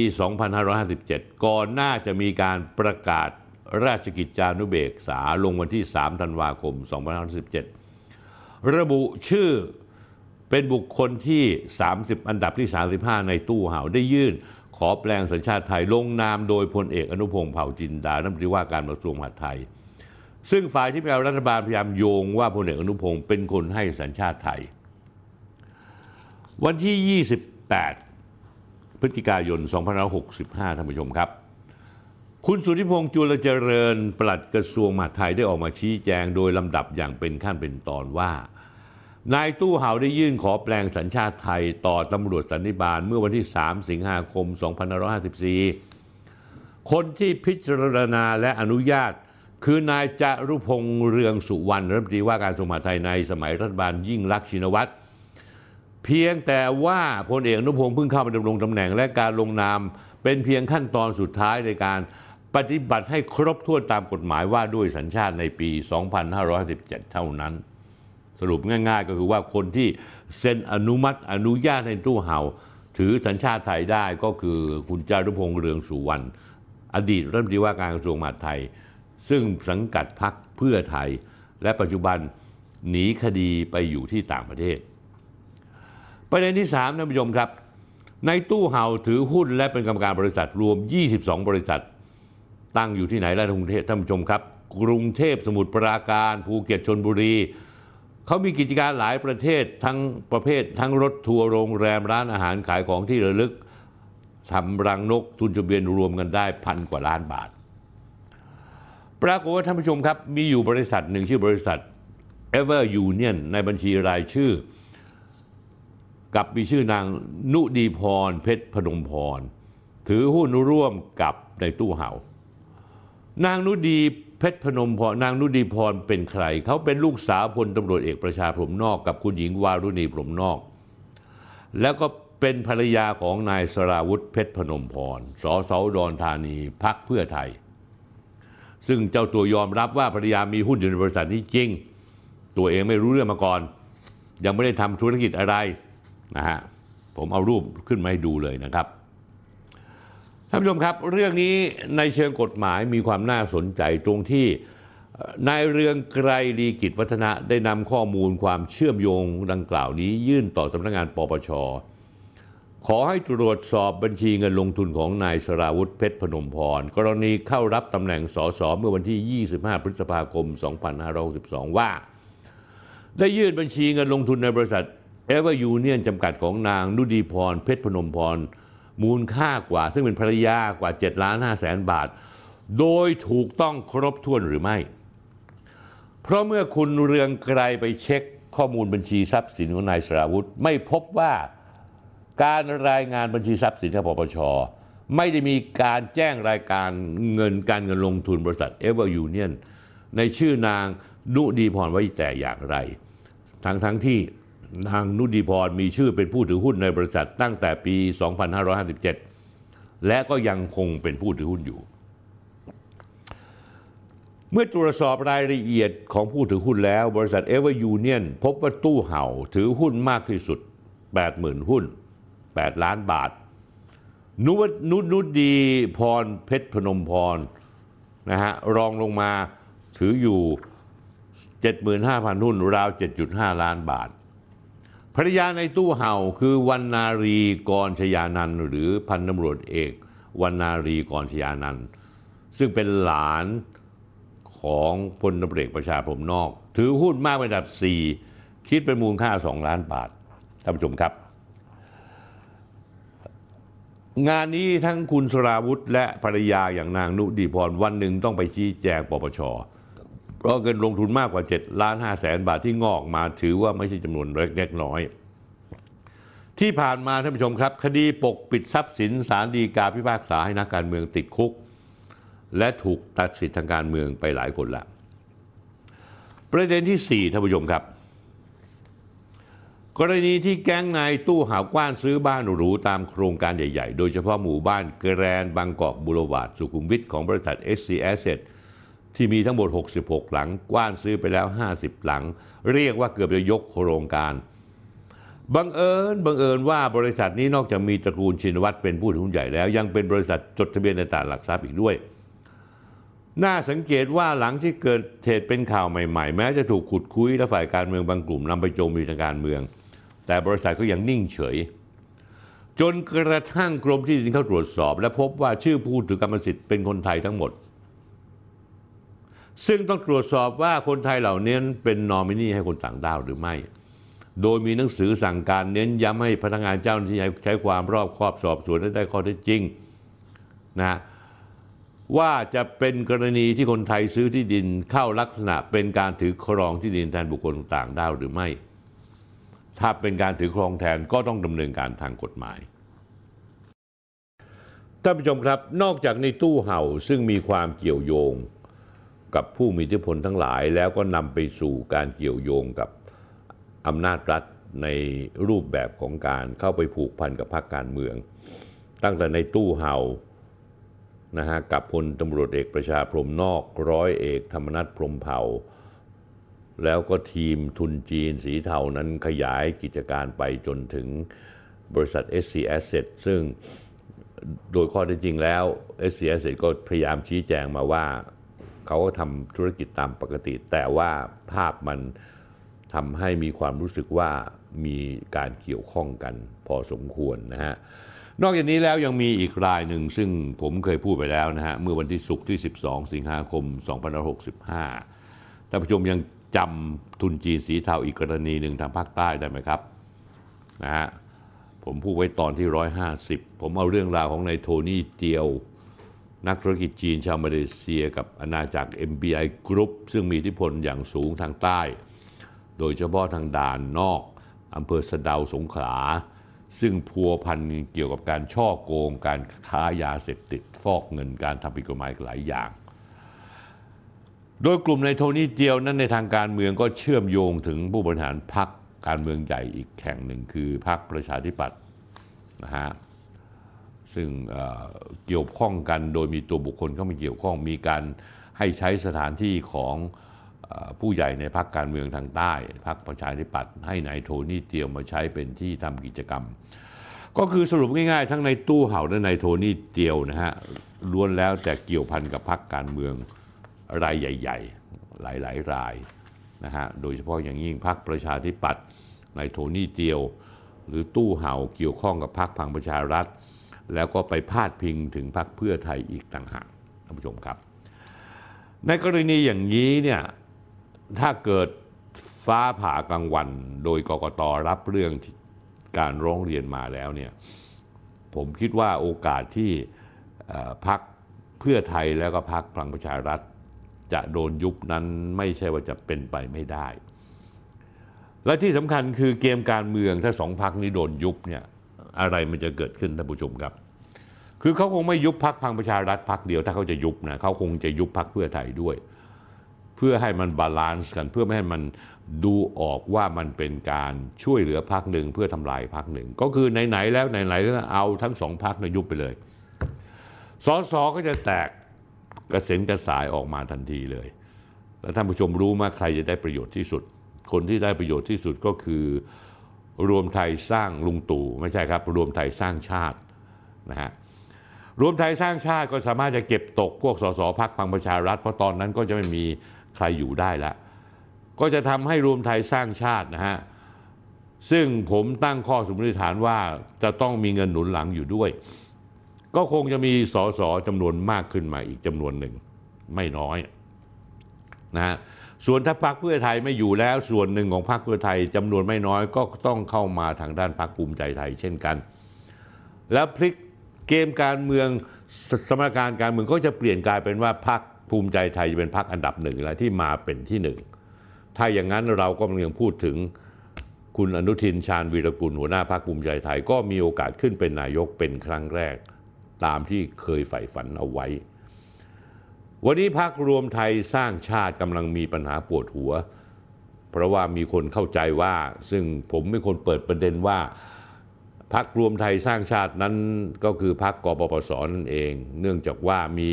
2557 ก่อนหน้าจะมีการประกาศราชกิจจานุเบกษาลงวันที่ 3 ธันวาคม 2517 ระบุชื่อเป็นบุคคลที่ 30 อันดับที่ 35 ในตู้เห่าได้ยื่น ขอแปลงสัญชาติไทยลงนามโดยพลเอกอนุพงศ์เผ่าจินดา รัฐมนตรีว่าการกระทรวงมหาดไทย ซึ่งฝ่ายที่เป็นรัฐบาลพยายามโยงว่าพลเอกอนุพงศ์เป็นคนให้สัญชาติไทย วันที่ 28 พฤศจิกายน2565 ท่านผู้ชมครับ คุณสุธิพงษ์จุลเจริญปลัดกระทรวงมหาดไทยได้ออกมาชี้แจงโดยลำดับอย่างเป็นขั้นเป็นตอนว่า นายตู้เห่าได้ยื่นขอแปลงสัญชาติไทยต่อตำรวจสันนิบาลเมื่อวันที่ 3 สิงหาคม 2554 คนที่พิจารณาและอนุญาต คือนายจารุพงษ์เรืองสุวรรณรัฐมนตรีว่าการกระทรวงมหาดไทยในสมัยรัฐบาลยิ่งลักษณ์ชินวัตร เพียงแต่ว่าพลเอกอนุพงศ์เพิ่งเข้ามาดำรงตำแหน่งและการลงนาม เป็นเพียงขั้นตอนสุดท้ายในการปฏิบัติให้ครบถ้วนตามกฎหมายว่าด้วยสัญชาติในปี 2517 เท่านั้น สรุปง่าย ๆ ก็คือว่าคนที่เซ็นอนุมัติอนุญาตให้ตู้เห่า ถือสัญชาติไทยได้ก็คือคุณจารุพงษ์เรืองสุวรรณอดีตรัฐมนตรีว่าการกระทรวงมหาดไทย ซึ่งสังกัดพรรคเพื่อไทย และปัจจุบันหนีคดีไปอยู่ที่ต่างประเทศ ประเด็นที่3ท่านผู้ชมครับ ในตู้เห่าถือหุ้นและเป็นกรรมการบริษัทรวม 22 บริษัท ตั้งอยู่ที่ไหนและกรุงเทพท่านผู้ชมครับ กรุงเทพสมุทรปราการภูเก็ตชนบุรีเขามีกิจการหลายประเทศทั้งประเภท ทั้งรถทัวร์โรงแรมร้านอาหารขายของที่ระลึกทำรังนกทุนจดเบียนรวมกันได้พันกว่าล้านบาท ปรากฏว่าท่านผู้ชมครับ มีอยู่บริษัทหนึ่งชื่อบริษัท Ever Union ในบัญชีรายชื่อ กับมีชื่อนางนุดีพรเพชรพนมพร ถือหุ้นร่วมกับในตู้เห่า นางนุดีเพชรพนมพรนางนุดีพรเป็นใคร เขาเป็นลูกสาวพลตำรวจเอกประชาพรมนอกกับคุณหญิงวารุณีพรมนอก แล้วก็เป็นภรรยาของนายสราวุธเพชรพนมพรสสอุดธานีพักเพื่อไทย ซึ่งเจ้าตัวยอมรับว่าภรรยามีหุ้นอยู่ในบริษัทนี้จริง ตัวเองไม่รู้เรื่องมาก่อน ยังไม่ได้ทำธุรกิจอะไร นะฮะผมเอารูปขึ้นมาให้ดูเลยนะครับท่านผู้ชมครับ เรื่องนี้ในเชิงกฎหมายมีความน่าสนใจตรงที่นายเรืองไกรลีกิจวัฒนะได้นำข้อมูลความเชื่อมโยงดังกล่าวนี้ ยื่นต่อสำนักงานปปชขอให้ตรวจสอบบัญชีเงินลงทุนของนายสราวุธเพชรพนมพร กรณีเข้ารับตำแหน่งสสเมื่อวันที่ 25 พฤษภาคม 2562 ว่า ได้ยื่นบัญชีเงินลงทุนในบริษัท เอเวอร์ยูเนียนจำกัดของนางนุดีพร เพชรพนมพร มูลค่ากว่า ซึ่งเป็นภรรยากว่า7ล้าน5แสนบาท โดยถูกต้องครบถ้วนหรือไม่ เพราะเมื่อคุณเรืองไกรไปเช็คข้อมูลบัญชีทรัพย์สินของนายสราวุธ ไม่พบว่าการรายงานบัญชีทรัพย์สินของปปชไม่ได้มีการแจ้งรายการเงินการเงินลงทุนบริษัทเอเวอร์ยูเนียนในชื่อนางนุดีพรไว้แต่อย่างไร ทั้งทั้งที่ นางนุดีพรมีชื่อเป็นผู้ถือหุ้นในบริษัทตั้งแต่ปี 2557 และก็ยังคงเป็นผู้ถือหุ้นอยู่ เมื่อตรวจสอบรายละเอียดของผู้ถือหุ้นแล้ว บริษัทเอเวอร์ยูเนียนพบว่าตู้เห่าถือหุ้นมากที่สุด 80,000 หุ้น 8 ล้านบาท นุวนุนุดีพรเพชรพนมพรนะฮะรองลงมาถืออยู่ 75,000 หุ้นราว 7.5 ล้านบาท ภรรยานายตู้เห่าคือวันนารีกรชยานันหรือพันตำรวจเอกวันนารีกรชยานันซึ่งเป็นหลานของพลตำรวจประชาพรมนอก ถือหุ้นมากเป็นอันดับ 4 คิดเป็นมูลค่า 2 ล้านบาทท่านผู้ชมครับ งานนี้ทั้งคุณสราวุธและภรรยาอย่างนางนุดีพรวันหนึ่งต้องไปชี้แจงปปช เพราะเงินลงทุนมากกว่า 7 ล้าน5แสนบาทที่งอกมาถือว่าไม่ใช่จำนวนเล็กน้อย ที่ผ่านมาท่านผู้ชมครับ คดีปกปิดทรัพย์สินสารดีกาพิพากษาให้นักการเมืองติดคุก และถูกตัดสิทธิทางการเมืองไปหลายคนละ ประเด็นที่ 4ท่านผู้ชมครับ กรณีที่แก๊งนายตู้หาวกว้านซื้อบ้านหรูตามโครงการใหญ่ ๆ โดยเฉพาะหมู่บ้านแกรนบางกอกบุรวาดสุขุมวิทของบริษัท SC Asset ที่มีทั้งหมด 66 หลัง กว้านซื้อไปแล้ว 50 หลัง เรียกว่าเกือบจะยกโครงการ บังเอิญบังเอิญว่าบริษัทนี้นอกจากมีตระกูลชินวัตรเป็นผู้ถือหุ้นใหญ่แล้ว ยังเป็นบริษัทจดทะเบียนในตลาดหลักทรัพย์อีกด้วย น่าสังเกตว่าหลังที่เกิดเหตุเป็นข่าวใหม่ๆ แม้จะถูกขุดคุยและฝ่ายการเมืองบางกลุ่มนำไปโจมตีทางการเมือง แต่บริษัทก็ยังนิ่งเฉยจนกระทั่งกรมที่ดินเข้าตรวจสอบ และพบว่าชื่อผู้ถือกรรมสิทธิ์เป็นคนไทยทั้งหมด ซึ่งต้องตรวจสอบว่าคนไทยเหล่านี้เป็นนอมินีให้คนต่างด้าวหรือไม่ โดยมีหนังสือสั่งการเน้นย้ำให้พนักงานเจ้าหน้าที่ใช้ความรอบคอบสอบสวนให้ได้ข้อเท็จจริงนะว่าจะเป็นกรณีที่คนไทยซื้อที่ดินเข้าลักษณะเป็นการถือครองที่ดินแทนบุคคลต่างด้าวหรือไม่ ถ้าเป็นการถือครองแทนก็ต้องดำเนินการทางกฎหมายท่านผู้ชมครับ นอกจากในตู้เห่าซึ่งมีความเกี่ยวโยง กับผู้มีอิทธิพลทั้งหลาย แล้วก็นำไปสู่การเกี่ยวโยงกับอำนาจรัฐในรูปแบบของการเข้าไปผูกพันกับพรรคการเมือง ตั้งแต่ในตู้เห่านะฮะกับพลตำรวจเอกประชาพรมนอกร้อยเอกธรรมนัฐพรมเผ่า แล้วก็ทีมทุนจีนสีเทานั้นขยายกิจการไปจนถึงบริษัท SC Asset ซึ่งโดยข้อเท็จจริงแล้ว SC Asset ก็พยายามชี้แจงมาว่า เขาก็ทำธุรกิจตามปกติ แต่ว่าภาพมันทำให้มีความรู้สึกว่ามีการเกี่ยวข้องกันพอสมควรนะฮะนอกจากนี้แล้วยังมีอีกรายหนึ่งซึ่งผมเคยพูดไปแล้วนะฮะเมื่อวันที่ศุกร์ที่ 12 สิงหาคม 2565ท่านผู้ชมยังจำทุนจีนสีเทาอีกกรณีหนึ่งทางภาคใต้ได้ไหมครับนะฮะผมพูดไว้ตอนที่ 150 ผมเอาเรื่องราวของนายโทนี่เตียว นักธุรกิจจีนชาวมาเลเซีย กับอาณาจักร MBI Group ซึ่งมีอิทธิพลอย่างสูงทางใต้ โดยเฉพาะทางด่านนอกอำเภอสะเดาสงขลา ซึ่งพัวพันเกี่ยวกับการช่อโกง การค้ายาเสพติดฟอกเงินการทำผิดกฎหมายหลายอย่าง โดยกลุ่มในโทนี่เจียวนั้นในทางการเมืองก็เชื่อมโยงถึงผู้บริหารพรรคการเมืองใหญ่อีกแห่งหนึ่งคือพรรคประชาธิปัตย์นะฮะ ซึ่งเกี่ยวข้องกันโดยมีตัวบุคคลเข้ามาเกี่ยวข้องมีการให้ใช้สถานที่ของผู้ใหญ่ในพรรคการเมืองทางใต้พรรคประชาธิปัตย์ให้นายโทนี่เตียวมาใช้เป็นที่ทำกิจกรรม ก็คือสรุปง่ายๆ ทั้งในตู้เห่าและในโทนี่เตียวนะฮะล้วนแล้วแต่เกี่ยวพันกับพรรคการเมืองรายใหญ่ ๆ หลายๆรายนะฮะโดยเฉพาะอย่างยิ่งพรรคประชาธิปัตย์ในโทนี่เตียว หรือตู้เห่าเกี่ยวข้องกับพรรคพังประชารัฐ แล้วก็ไปพาดพิงถึงพรรคเพื่อไทยอีกต่างหากท่านผู้ชมครับ ในกรณีอย่างนี้เนี่ยถ้าเกิดฟ้าผ่ากลางวัน โดยกกตรับเรื่องการร้องเรียนมาแล้วเนี่ยผมคิดว่าโอกาสที่พรรคเพื่อไทยแล้วก็พรรคพลังประชารัฐ จะโดนยุบนั้นไม่ใช่ว่าจะเป็นไปไม่ได้ และที่สำคัญคือเกมการเมืองถ้าสองพรรคนี้โดนยุบเนี่ย อะไรมันจะเกิดขึ้นท่านผู้ชมครับ คือเขาคงไม่ยุบพรรคพลังประชารัฐพรรคเดียวถ้าเขาจะยุบนะเขาคงจะยุบพรรคเพื่อไทยด้วย เพื่อให้มัน balance กัน เพื่อไม่ให้มันดูออกว่ามันเป็นการช่วยเหลือพรรคหนึ่งเพื่อทำลายพรรคหนึ่ง ก็คือไหนๆแล้วไหนๆแล้วเอาทั้งสองพรรคในยุบไปเลยสอสอก็จะแตกกระเซ็นกระสายออกมาทันทีเลย แล้วท่านผู้ชมรู้ไหมใครจะได้ประโยชน์ที่สุด คนที่ได้ประโยชน์ที่สุดก็คือ รวมไทยสร้างลุงตู่ไม่ใช่ครับ รวมไทยสร้างชาตินะฮะรวมไทยสร้างชาติก็สามารถจะเก็บตกพวกสสพักพังประชารัฐ เพราะตอนนั้นก็จะไม่มีใครอยู่ได้ล้วก็จะทำให้รวมไทยสร้างชาตินะฮะซึ่งผมตั้งข้อสมมติฐานว่าจะต้องมีเงินหนุนหลังอยู่ด้วย ก็คงจะมีสสจำนวนมากขึ้นมาอีกจำนวนหนึ่งไม่น้อยนะฮะ ส่วนถ้าพรรคเพื่อไทยไม่อยู่แล้วส่วนหนึ่งของพรรคเพื่อไทยจำนวนไม่น้อยก็ต้องเข้ามาทางด้านพรรคภูมิใจไทย เช่นกัน แล้วพลิกเกมการเมืองสมการการเมืองก็จะเปลี่ยนกลายเป็นว่าพรรคภูมิใจไทยจะเป็นพรรคอันดับหนึ่งแล้วที่มาเป็นที่หนึ่งถ้าอย่างนั้นเราก็ยังพูดถึงคุณอนุทินชาญวีรกุลหัวหน้าพรรคภูมิใจไทย ก็มีโอกาสขึ้นเป็นนายกเป็นครั้งแรก ตามที่เคยใฝ่ฝันเอาไว้ วันนี้พักรวมไทยสร้างชาติกำลังมีปัญหาปวดหัว เพราะว่ามีคนเข้าใจว่า ซึ่งผมเป็นคนเปิดประเด็นว่าพักรวมไทยสร้างชาตินั้นก็คือพักกปปสนั่นเอง เนื่องจากว่ามี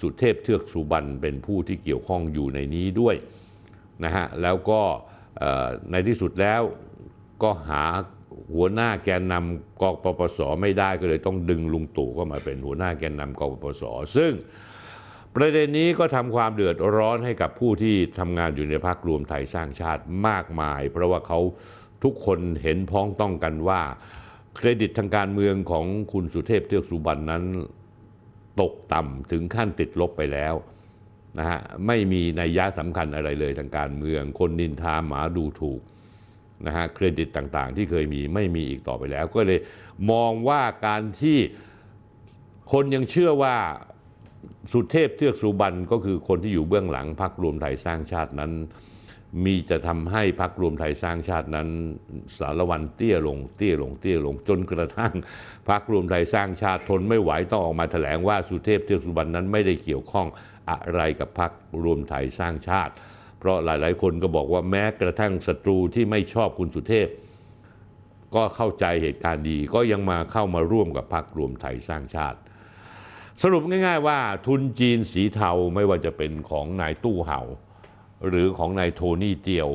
สุเทพเทือกสุบรรณเป็นผู้ที่เกี่ยวข้องอยู่ในนี้ด้วยนะฮะแล้วก็ในที่สุดแล้วก็หาหัวหน้าแกนนำกปปสไม่ได้ก็เลยต้องดึงลุงตู่เข้ามาเป็นหัวหน้าแกนนำกปปสซึ่ง ประเด็นนี้ก็ทำความเดือดร้อนให้กับผู้ที่ทำงานอยู่ในพรรครวมไทยสร้างชาติมากมาย เพราะว่าเขาทุกคนเห็นพ้องต้องกันว่า เครดิตทางการเมืองของคุณสุเทพเทือกสุบรรณนั้นตกต่ำถึงขั้นติดลบไปแล้วนะฮะไม่มีนัยยะสำคัญอะไรเลยทางการเมือง คนนินทาหมาดูถูกนะฮะเครดิตต่างๆ ที่เคยมีไม่มีอีกต่อไปแล้ว ก็เลยมองว่าการที่คนยังเชื่อว่า สุเทพเทือกสุบรรณก็คือคนที่อยู่เบื้องหลังพรรครวมไทยสร้างชาตินั้น มีจะทำให้พรรครวมไทยสร้างชาตินั้น สารวันเตี้ยลงเตี้ยลงเตี้ยลงจนกระทั่งพรรครวมไทยสร้างชาติทนไม่ไหวต้องออกมาแถลงว่าสุเทพเทือกสุบรรณนั้นไม่ได้เกี่ยวข้องอะไรกับพรรครวมไทยสร้างชาติ เพราะหลาย ๆ คนก็บอกว่าแม้กระทั่งศัตรูที่ไม่ชอบคุณสุเทพ ก็เข้าใจเหตุการณ์ดีก็ยังมาเข้ามาร่วมกับพรรครวมไทยสร้างชาติ สรุปง่าย ๆ ว่าทุนจีนสีเทาไม่ว่าจะเป็นของนายตู้เห่า หรือของนายโทนี่เตียว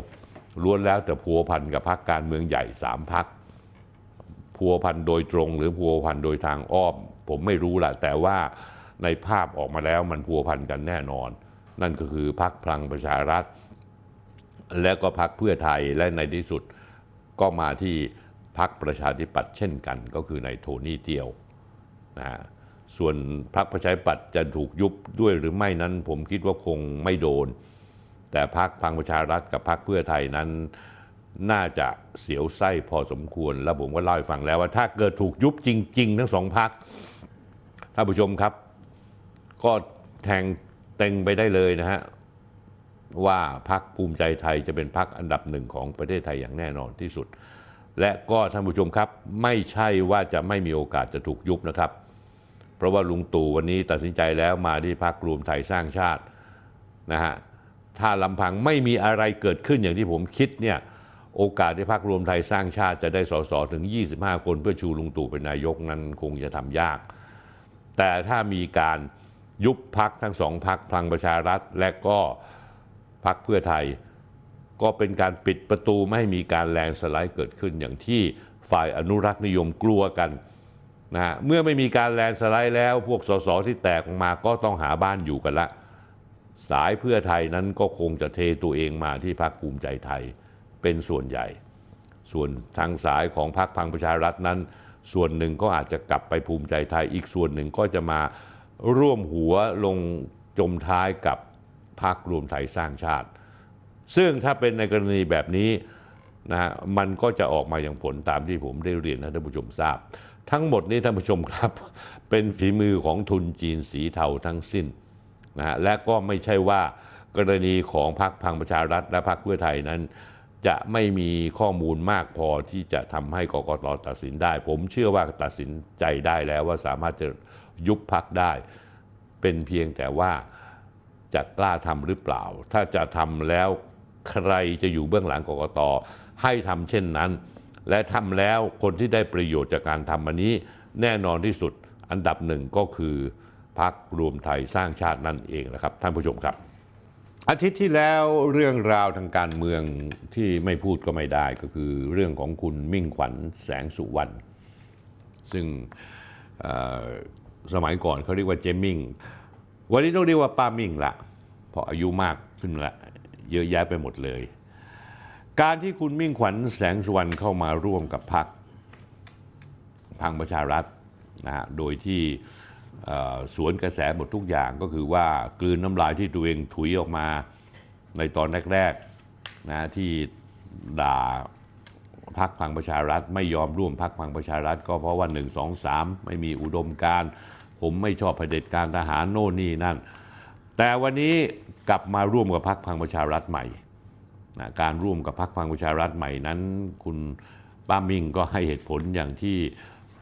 ล้วนแล้วแต่พัวพันกับพรรคการเมืองใหญ่สามพรรคพัวพันโดยตรง หรือพัวพันโดยทางอ้อม ผมไม่รู้แหละแต่ว่าในภาพออกมาแล้วมันพัวพันกันแน่นอน นั่นก็คือพรรคพลังประชารัฐ และก็พรรคเพื่อไทยและในที่สุดก็มาที่พรรคประชาธิปัตย์เช่นกัน ก็คือในโทนี่เตียวนะฮะ ส่วนพรรคประชาธิปัตย์จะถูกยุบด้วยหรือไม่นั้น ผมคิดว่าคงไม่โดน แต่พรรคพังประชารัฐกับพรรคเพื่อไทยนั้น น่าจะเสียวไส้พอสมควร แล้วผมก็เล่าให้ฟังแล้วว่าถ้าเกิดถูกยุบจริง ๆ ทั้งสองพรรคท่านผู้ชมครับ ก็แทงเต็งไปได้เลยนะฮะว่าพักภูมิใจไทยจะเป็นพักอันดับหนึ่งของประเทศไทยอย่างแน่นอนที่สุด และก็ท่านผู้ชมครับ ไม่ใช่ว่าจะไม่มีโอกาสจะถูกยุบนะครับ เพราะว่าลุงตู่วันนี้ตัดสินใจแล้วมาที่พักรวมไทยสร้างชาตินะฮะถ้าลำพังไม่มีอะไรเกิดขึ้นอย่างที่ผมคิดเนี่ยโอกาสที่พักรวมไทยสร้างชาติจะได้สสถึง 25 คนเพื่อชูลุงตู่เป็นนายกนั้นคงจะทำยาก แต่ถ้ามีการยุบพักทั้งสองพักพลังประชารัฐ และก็พักเพื่อไทย ก็เป็นการปิดประตูไม่ให้มีการแลนสไลด์เกิดขึ้นอย่างที่ฝ่ายอนุรักษ์นิยมกลัวกัน นะเมื่อไม่มีการแลนสไลด์แล้ว พวกสสที่แตกออกมาก็ต้องหาบ้านอยู่กันละ สายเพื่อไทยนั้นก็คงจะเทตัวเองมาที่พรรคภูมิใจไทยเป็นส่วนใหญ่ ส่วนทางสายของพรรคพังประชารัฐนั้น ส่วนหนึ่งก็อาจจะกลับไปภูมิใจไทย อีกส่วนหนึ่งก็จะมาร่วมหัวลงจมท้ายกับพรรครวมไทยสร้างชาติ ซึ่งถ้าเป็นในกรณีแบบนี้นะฮะมันก็จะออกมาอย่างผลตามที่ผมได้เรียนให้ท่านผู้ชมทราบ ทั้งหมดนี้ท่านผู้ชมครับ เป็นฝีมือของทุนจีนสีเทาทั้งสิ้นนะฮะและก็ไม่ใช่ว่ากรณีของพรรคพังประชารัฐและพรรคเพื่อไทยนั้น จะไม่มีข้อมูลมากพอที่จะทำให้กกตตัดสินได้ ผมเชื่อว่าตัดสินใจได้แล้วว่าสามารถจะยุบพักได้ เป็นเพียงแต่ว่าจะกล้าทำหรือเปล่า ถ้าจะทำแล้วใครจะอยู่เบื้องหลังกกตให้ทำเช่นนั้น และทำแล้วคนที่ได้ประโยชน์จากการทำอันนี้ แน่นอนที่สุดอันดับหนึ่งก็คือพักรวมไทยสร้างชาตินั่นเองนะครับท่านผู้ชมครับ อาทิตย์ที่แล้วเรื่องราวทางการเมืองที่ไม่พูดก็ไม่ได้ก็คือเรื่องของคุณมิ่งขวัญแสงสุวรรณซึ่งสมัยก่อนเขาเรียกว่าเจมิงวันนี้ต้องเรียกว่าป้ามิ่งละเพราะอายุมากขึ้นละเยอะแยะไปหมดเลย การที่คุณมิ่งขวัญแสงสุวรรณเข้ามาร่วมกับพรรคพังประชารัฐนะฮะโดยที่สวนกระแสหมดทุกอย่างก็คือว่ากลืนน้ำลายที่ตัวเองถุยออกมาในตอนแรกๆนะที่ด่าพักพังประชารัฐ ไม่ยอมร่วมพักพังประชารัฐ ก็เพราะว่า1 2 3 ไม่มีอุดมการผมไม่ชอบเผด็จการทหารโน่นนี่นั่น แต่วันนี้กลับมาร่วมกับพักพังประชารัฐใหม่ นะการร่วมกับพักพังประชารัฐใหม่นั้น คุณป้ามิ่งก็ให้เหตุผลอย่างที่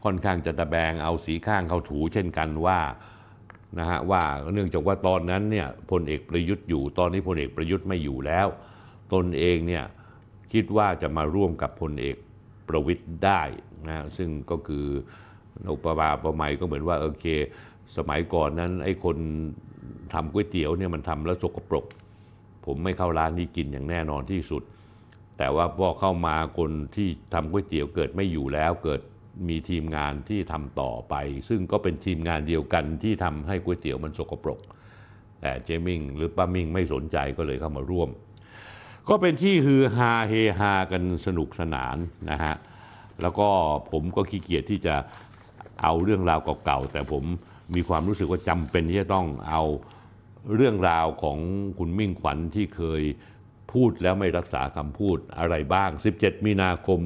ค่อนข้างจะตะแบงเอาสีข้างเข้าถูเช่นกันว่านะฮะว่าเนื่องจากว่าตอนนั้นเนี่ยพลเอกประยุทธ์อยู่ตอนนี้พลเอกประยุทธ์ไม่อยู่แล้ว ตนเองเนี่ยคิดว่าจะมาร่วมกับพลเอกประวิทย์ได้นะซึ่งก็คืออุปมาประไมยก็เหมือนว่าโอเค สมัยก่อนนั้นไอ้คนทำก๋วยเตี๋ยวเนี่ยมันทำแล้วสกปรก ผมไม่เข้าร้านนี้กินอย่างแน่นอนที่สุด แต่ว่าพอเข้ามาคนที่ทำก๋วยเตี๋ยวเกิดไม่อยู่แล้วเกิดมีทีมงานที่ทำต่อไป ซึ่งก็เป็นทีมงานเดียวกันที่ทำให้ก๋วยเตี๋ยวมันสกปรก แต่เจมิงหรือป้ามิงไม่สนใจก็เลยเข้ามาร่วม ก็เป็นที่ฮือฮาเฮฮากันสนุกสนานนะฮะแล้วก็ผมก็ขี้เกียจที่จะเอาเรื่องราวเก่าๆแต่ผมมีความรู้สึกว่าจำเป็นที่จะต้องเอา เรื่องราวของคุณมิ่งขวัญที่เคยพูดแล้วไม่รักษาคำพูดอะไรบ้าง 17 มีนาคม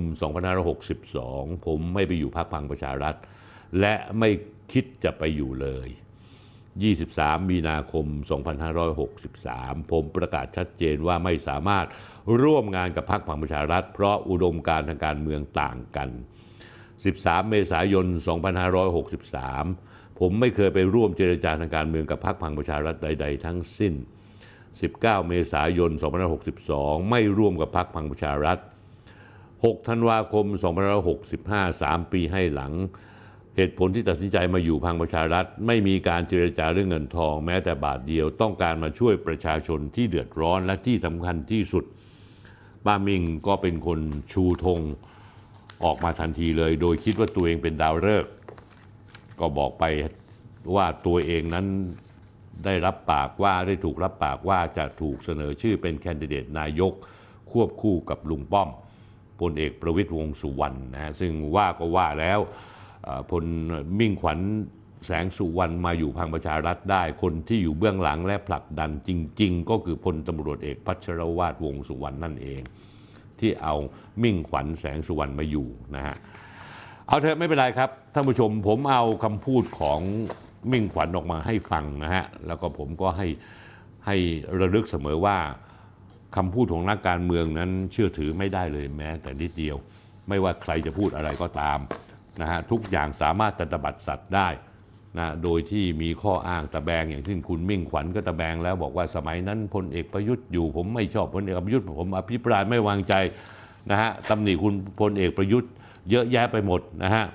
2562 ผมไม่ไปอยู่พรรคพังประชารัฐ และไม่คิดจะไปอยู่เลย 23 มีนาคม 2563 ผมประกาศชัดเจนว่าไม่สามารถร่วมงานกับพรรคพังประชารัฐ เพราะอุดมการณ์ทางการเมืองต่างกัน 13 เมษายน 2563 ผมไม่เคยไปร่วมเจรจาทางการเมืองกับพรรคพังประชารัฐใด ๆ ทั้งสิ้น 19 เมษายน 2562 ไม่ร่วมกับพรรคพังประชารัฐ 6 ธันวาคม 2565 3 ปีให้หลัง เหตุผลที่ตัดสินใจมาอยู่พังประชารัฐ ไม่มีการเจรจาเรื่องเงินทอง แม้แต่บาทเดียวต้องการมาช่วยประชาชนที่เดือดร้อนและที่สำคัญที่สุดป้ามิงก็เป็นคนชูธงออกมาทันทีเลย โดยคิดว่าตัวเองเป็นดาวฤกษ์ ก็บอกไปว่าตัวเองนั้นได้รับปากว่าได้ถูกรับปากว่าจะถูกเสนอชื่อเป็นแคนดิเดตนายกควบคู่กับลุงป้อมพลเอกประวิตยวงสุวรรณนะฮะซึ่งว่าก็ว่าแล้วพลมิ่งขวัญแสงสุวรรณมาอยู่พังประชารัฐได้ คนที่อยู่เบื้องหลังและผลักดันจริง ๆ ก็คือพลตำรวจเอกพัชรวาทวงสุวรรณนั่นเอง ที่เอามิ่งขวัญแสงสุวรรณมาอยู่นะฮะ เอาเถอะไม่เป็นไรครับท่านผู้ชมผมเอาคำพูดของมิ่งขวัญออกมาให้ฟังนะฮะแล้วก็ผมก็ให้ให้ระลึกเสมอว่าคำพูดของนักการเมืองนั้นเชื่อถือไม่ได้เลยแม้ แต่นิดเดียว ไม่ว่าใครจะพูดอะไรก็ตามนะฮะทุกอย่างสามารถตะบัดสัตว์ได้นะโดยที่มีข้ออ้างตะแบงอย่างที่คุณมิ่งขวัญก็ตะแบงแล้วบอกว่าสมัยนั้นพลเอกประยุทธ์อยู่ ผมไม่ชอบพลเอกประยุทธ์ผมอภิปรายไม่วางใจนะฮะตำหนิคุณพลเอกประยุทธ์ เยอะแยะไปหมดนะฮะ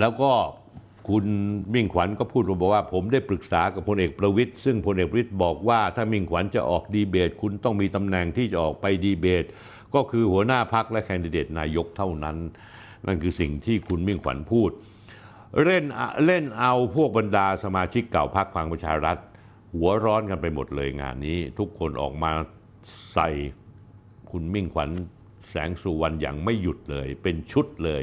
แล้วก็คุณมิ่งขวัญก็พูดมาบอกว่า ผมได้ปรึกษากับพลเอกประวิตยซึ่งพลเอกประวิตยบอกว่าถ้ามิ่งขวัญจะออกดีเบต คุณต้องมีตำแหน่งที่จะออกไปดีเบต ก็คือหัวหน้าพักและแคนดิเดตนายกเท่านั้น นั่นคือสิ่งที่คุณมิ่งขวัญพูด เล่นเล่นเอาพวกบรรดาสมาชิกเก่าพักพลังประชารัฐ หัวร้อนกันไปหมดเลยงานนี้ ทุกคนออกมาใส่คุณมิ่งขวัญ แสงสุวรรณอย่างไม่หยุดเลย เป็นชุดเลย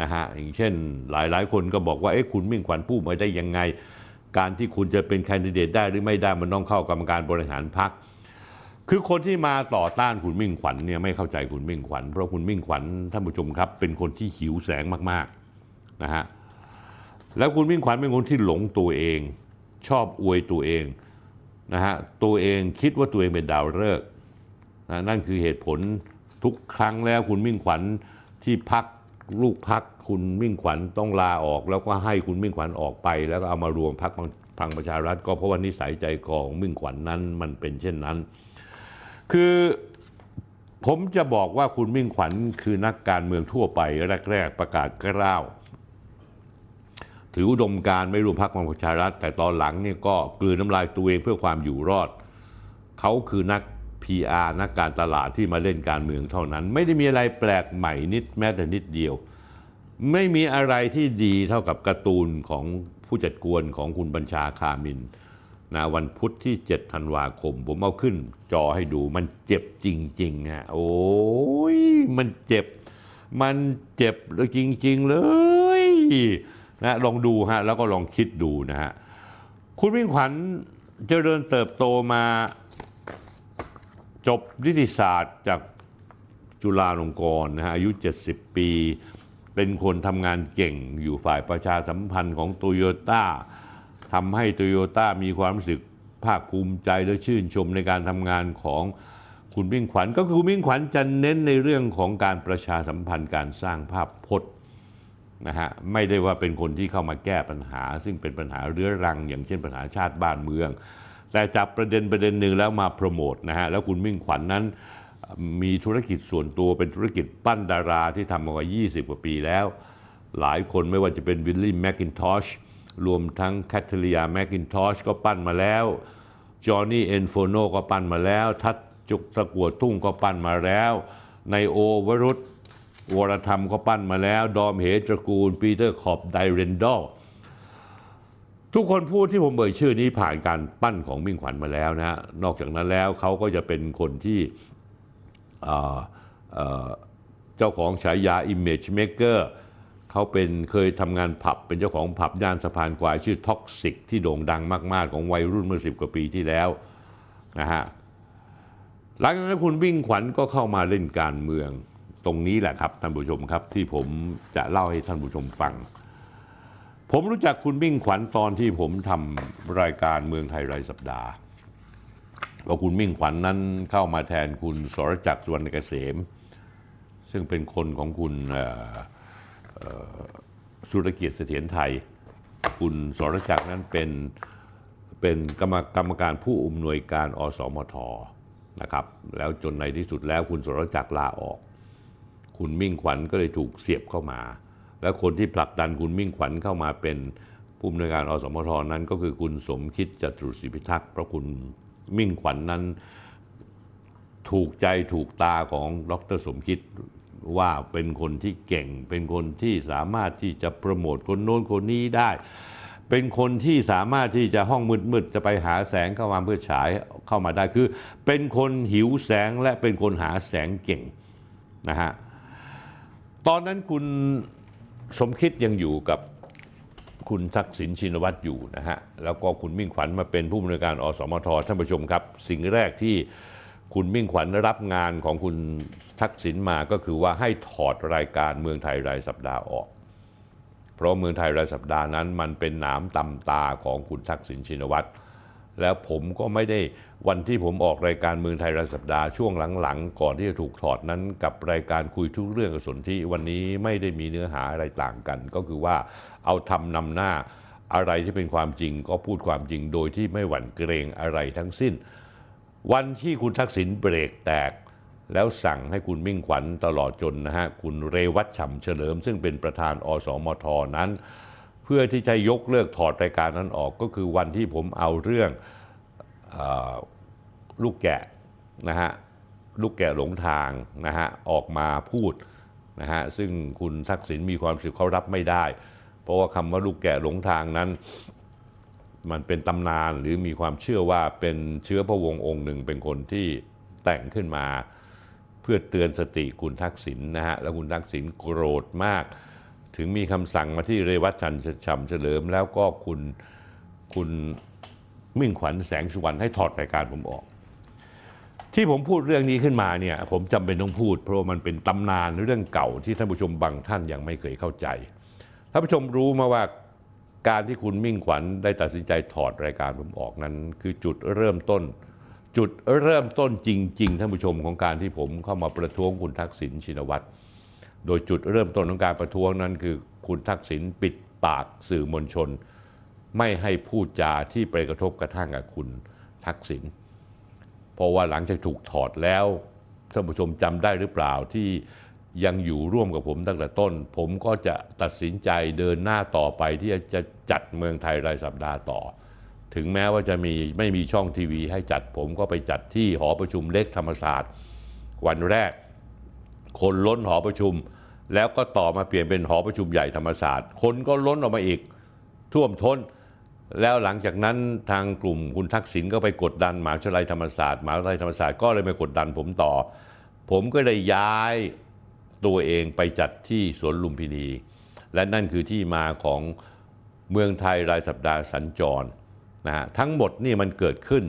นะฮะอย่างเช่นหลายๆ คนก็บอกว่าเอ๊ะคุณมิ่งขวัญพูดมาได้ยังไง การที่คุณจะเป็นแคนดิเดตได้หรือไม่ได้มันต้องเข้ากรรมการบริหารพรรคคือคนที่มาต่อต้านคุณมิ่งขวัญเนี่ยไม่เข้าใจคุณมิ่งขวัญเพราะคุณมิ่งขวัญท่านผู้ชมครับ เป็นคนที่หิวแสงมากๆนะฮะแล้วคุณมิ่งขวัญเป็นคนที่หลงตัวเอง ชอบอวยตัวเองนะฮะตัวเองคิดว่าตัวเองเป็นดาวฤกษ์นะนั่นคือเหตุผล ทุกครั้งแล้วคุณมิ่งขวัญที่พักลูกพักคุณมิ่งขวัญต้องลาออก แล้วก็ให้คุณมิ่งขวัญออกไป แล้วก็เอามารวมพักพลังประชารัฐ ก็เพราะว่านิสัยใจคอของมิ่งขวัญนั้นมันเป็นเช่นนั้น คือผมจะบอกว่าคุณมิ่งขวัญคือนักการเมืองทั่วไปแรก ๆ ประกาศกล้าวถืออุดมการไม่รวมพักพลังประชารัฐ แต่ตอนหลังเนี่ยก็กลืนน้ำลายตัวเองเพื่อความอยู่รอด เขาคือนัก PR นักการตลาดที่มาเล่นการเมืองเท่านั้น ไม่ได้มีอะไรแปลกใหม่นิดแม้แต่นิดเดียว ไม่มีอะไรที่ดีเท่ากับการ์ตูนของผู้จัดกวนของคุณบัญชาคามินนะวันพุธที่ 7 ธันวาคม ผมเอาขึ้น จอให้ดูมันเจ็บจริงๆฮะโอ้ยมันเจ็บ มันเจ็บจริง ๆ เลยนะลองดูฮะแล้วก็ลองคิดดูนะฮะคุณวิ่งขวัญเจริญเติบโตมา จบนิติศาสตร์จากจุฬาลงกรณ์นะฮะอายุ 70 ปี เป็นคนทำงานเก่งอยู่ฝ่ายประชาสัมพันธ์ของโตโยต้าทำให้โตโยต้ามีความรู้สึกภาคภูมิใจและชื่นชมในการทำงานของคุณมิ่งขวัญ ก็คือคุณมิ่งขวัญจะเน้นในเรื่องของการประชาสัมพันธ์การสร้างภาพพจน์นะฮะไม่ได้ว่าเป็นคนที่เข้ามาแก้ปัญหา ซึ่งเป็นปัญหาเรื้อรัง อย่างเช่นปัญหาชาติบ้านเมือง แต่จับประเด็นประเด็นหนึ่งแล้วมาโปรโมทนะฮะแล้วคุณมิ่งขวัญนนั้นมีธุรกิจส่วนตัวเป็นธุรกิจปั้นดาราที่ทำมากว่า 20 กว่าปีแล้ว หลายคนไม่ว่าจะเป็นวิลลี่แมคกินทอชรวมทั้งแคทเธอรียแมคกินทอชก็ปั้นมาแล้วจอห์นนี่แอนโฟเน่ก็ปั้นมาแล้ว ทัช ณ ตะกั่วทุ่งก็ปั้นมาแล้วในโอวรุษวรธรรมก็ปั้นมาแล้ว ดอมเหตระกูลปีเตอร์คอร์ปไดเรนดัล ทุกคนพูดที่ผมเอ่ยชื่อนี้ผ่านการปั้นของมิ่งขวัญมาแล้วนะฮะนอกจากนั้นแล้วเขาก็จะเป็นคนที่เจ้าของฉายา Image Maker เขาเป็นเคยทำงานผับเป็นเจ้าของผับย่านสะพานควายชื่อท็อกซิกที่โด่งดังมากๆ ของวัยรุ่นเมื่อสิบกว่าปีที่แล้วนะฮะหลังจากนั้นคุณมิ่งขวัญก็เข้ามาเล่นการเมืองตรงนี้แหละครับท่านผู้ชมครับที่ผมจะเล่าให้ท่านผู้ชมฟัง ผมรู้จักคุณมิ่งขวัญตอนที่ผมทำรายการเมืองไทยรายสัปดาห์ว่าคุณมิ่งขวัญนนั้นเข้ามาแทนคุณสรจักรสวรรณเกษม ซึ่งเป็นคนของคุณสุรเกียรติเสถียรไทย คุณสรจักรนั้นเป็นเป็นกรรมกรรมการผู้อำนวยการอสมทนะครับแล้วจนในที่สุดแล้วคุณสรจักรลาออก คุณมิ่งขวัญก็เลยถูกเสียบเข้ามา แล้วคนที่ผลักดันคุณมิ่งขวัญเข้ามาเป็นผู้อำนวยการอสมทนั้น ก็คือคุณสมคิดจตุศรีพิทักษ์เพราะคุณมิ่งขวัญนนั้นถูกใจถูกตาของดรสมคิดว่าเป็นคนที่เก่ง เป็นคนที่สามารถที่จะโปรโมทคนโน้นคนนี้ได้ เป็นคนที่สามารถที่จะห้องมืดๆจะไปหาแสงเข้ามาเพื่อฉายเข้ามาได้คือ เป็นคนหิวแสงและเป็นคนหาแสงเก่งนะฮะตอนนั้นคุณ สมคิดยังอยู่กับคุณทักษิณชินวัตรอยู่นะฮะ แล้วก็คุณมิ่งขวัญมาเป็นผู้บริการอสมทท่านผู้ชมครับ สิ่งแรกที่คุณมิ่งขวัญรับงานของคุณทักษิณมาก็คือว่าให้ถอดรายการเมืองไทยรายสัปดาห์ออก เพราะเมืองไทยรายสัปดาห์นั้น มันเป็นหนามตำตาของคุณทักษิณชินวัตรแล้วผมก็ไม่ได้ วันที่ผมออกรายการเมืองไทยรายสัปดาห์ช่วงหลังๆ ก่อนที่จะถูกถอดนั้นกับรายการคุยทุกเรื่องกับสนที่วันนี้ไม่ได้มีเนื้อหาอะไรต่างกัน ก็คือว่าเอาทำนำหน้าอะไรที่เป็นความจริงก็พูดความจริงโดยที่ไม่หวั่นเกรงอะไรทั้งสิ้น วันที่คุณทักษิณเบรกแตก แล้วสั่งให้คุณมิ่งขวัญตลอดจนนะฮะคุณเรวัตฉ่ำเฉลิม ซึ่งเป็นประธานอสมทนั้น เพื่อที่จะยกเลิกถอดรายการนั้นออกก็คือวันที่ผมเอาเรื่อง ลูกแกะนะฮะลูกแกะหลงทางนะฮะออกมาพูดนะฮะซึ่งคุณทักษิณมีความสึกเขารับไม่ได้ เพราะว่าคำว่าลูกแกะหลงทางนั้น มันเป็นตำนานหรือมีความเชื่อว่าเป็นเชื้อพระวงศ์องค์หนึ่งเป็นคนที่แต่งขึ้นมา เพื่อเตือนสติคุณทักษิณนะฮะแล้วคุณทักษิณโกรธมาก ถึงมีคำสั่งมาที่เรวัตชันฉ่ำเฉลิม แล้วก็คุณคุณมิ่งขวัญแสงสุวรรณให้ถอดรายการผมออก ที่ผมพูดเรื่องนี้ขึ้นมาเนี่ยผมจำเป็นต้องพูด เพราะมันเป็นตำนานเรื่องเก่าที่ท่านผู้ชมบางท่านยังไม่เคยเข้าใจท่านผู้ชมรู้มาว่าการที่คุณมิ่งขวัญได้ตัดสินใจถอดรายการผมออกนั้น คือจุดเริ่มต้น จุดเริ่มต้นจริง ๆท่านผู้ชมของการที่ผมเข้ามาประท้วงคุณทักษิณชินวัตรโดยจุดเริ่มต้นของการประท้วงนั้น คือคุณทักษิณปิดปากสื่อมวลชน ไม่ให้พูดจาที่ไปกระทบกระทั่งกับคุณทักษิณ เพราะว่าหลังจากถูกถอดแล้วท่านผู้ชมจำได้หรือเปล่าที่ยังอยู่ร่วมกับผมตั้งแต่ต้น ผมก็จะตัดสินใจเดินหน้าต่อไปที่จะจัดเมืองไทยรายสัปดาห์ต่อ ถึงแม้ว่าจะมีไม่มีช่องทีวีให้จัดผมก็ไปจัดที่หอประชุมเล็กธรรมศาสตร์ วันแรก คนล้นหอประชุม แล้วก็ต่อมาเปลี่ยนเป็นหอประชุมใหญ่ธรรมศาสตร์ คนก็ล้นออกมาอีกท่วมท้น แล้วหลังจากนั้นทางกลุ่มคุณทักษิณก็ไปกดดันหมหาวิทยาลัยธรรมศาสตร์หมหาวิทยาลัยธรรมศาสตร์ก็เลยไปกดดันผมต่อ ผมก็เลยย้ายตัวเองไปจัดที่สวนลุมพินี และนั่นคือที่มาของเมืองไทยรายสัปดาห์สัญจรนะฮะทั้งหมดนี่มันเกิดขึ้น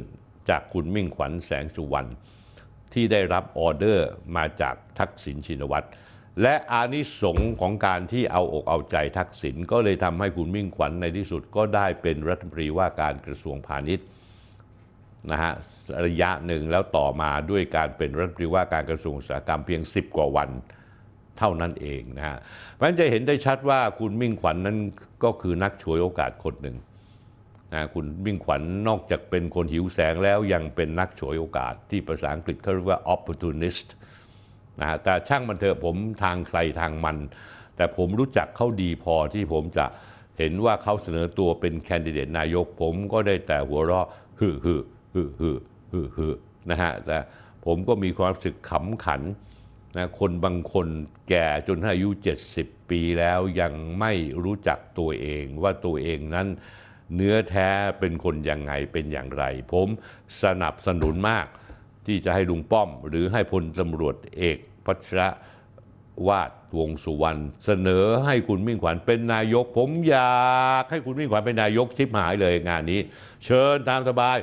จากคุณมิ่งขวัญแสงสุวรรณที่ได้รับออเดอร์มาจากทักษิณชินวัตร และอานิสงส์ของการที่เอาอกเอาใจทักษิณก็เลยทำให้คุณมิ่งขวัญในที่สุดก็ได้เป็นรัฐมนตรีว่าการกระทรวงพาณิชย์นะฮะระยะหนึ่งแล้วต่อมาด้วยการเป็นรัฐมนตรีว่าการกระทรวงอุตสาหกรรมเพียง 10 กว่าวันเท่านั้นเองนะฮะเพราะฉะนั้นจะเห็นได้ชัดว่าคุณมิ่งขวัญนั้นก็คือนักฉวยโอกาสคนหนึ่งนะคุณมิ่งขวัญนอกจากเป็นคนหิวแสงแล้วยังเป็นนักฉวยโอกาสที่ภาษาอังกฤษเขาเรียกว่า opportunist นะฮะแต่ช่างมันเถอะผมทางใครทางมัน แต่ผมรู้จักเขาดีพอที่ผมจะเห็นว่าเขาเสนอตัวเป็นแคนดิเดตนายก ผมก็ได้แต่หัวเราะฮือฮือฮือฮือฮือฮือนะฮะแต่ผมก็มีความรู้สึกขำขันนะคนบางคนแก่จนอายุ 70 ปีแล้วยังไม่รู้จักตัวเองว่าตัวเองนั้นเนื้อแท้เป็นคนยังไงเป็นอย่างไร ผมสนับสนุนมาก ที่จะให้ลุงป้อม หรือให้พลตำรวจเอกพัชระวาดวงสุวรรณเสนอให้คุณมิ่งขวัญเป็นนายก ผมอยากให้คุณมิ่งขวัญเป็นนายกชิบหายเลยงานนี้ เชิญตามสบาย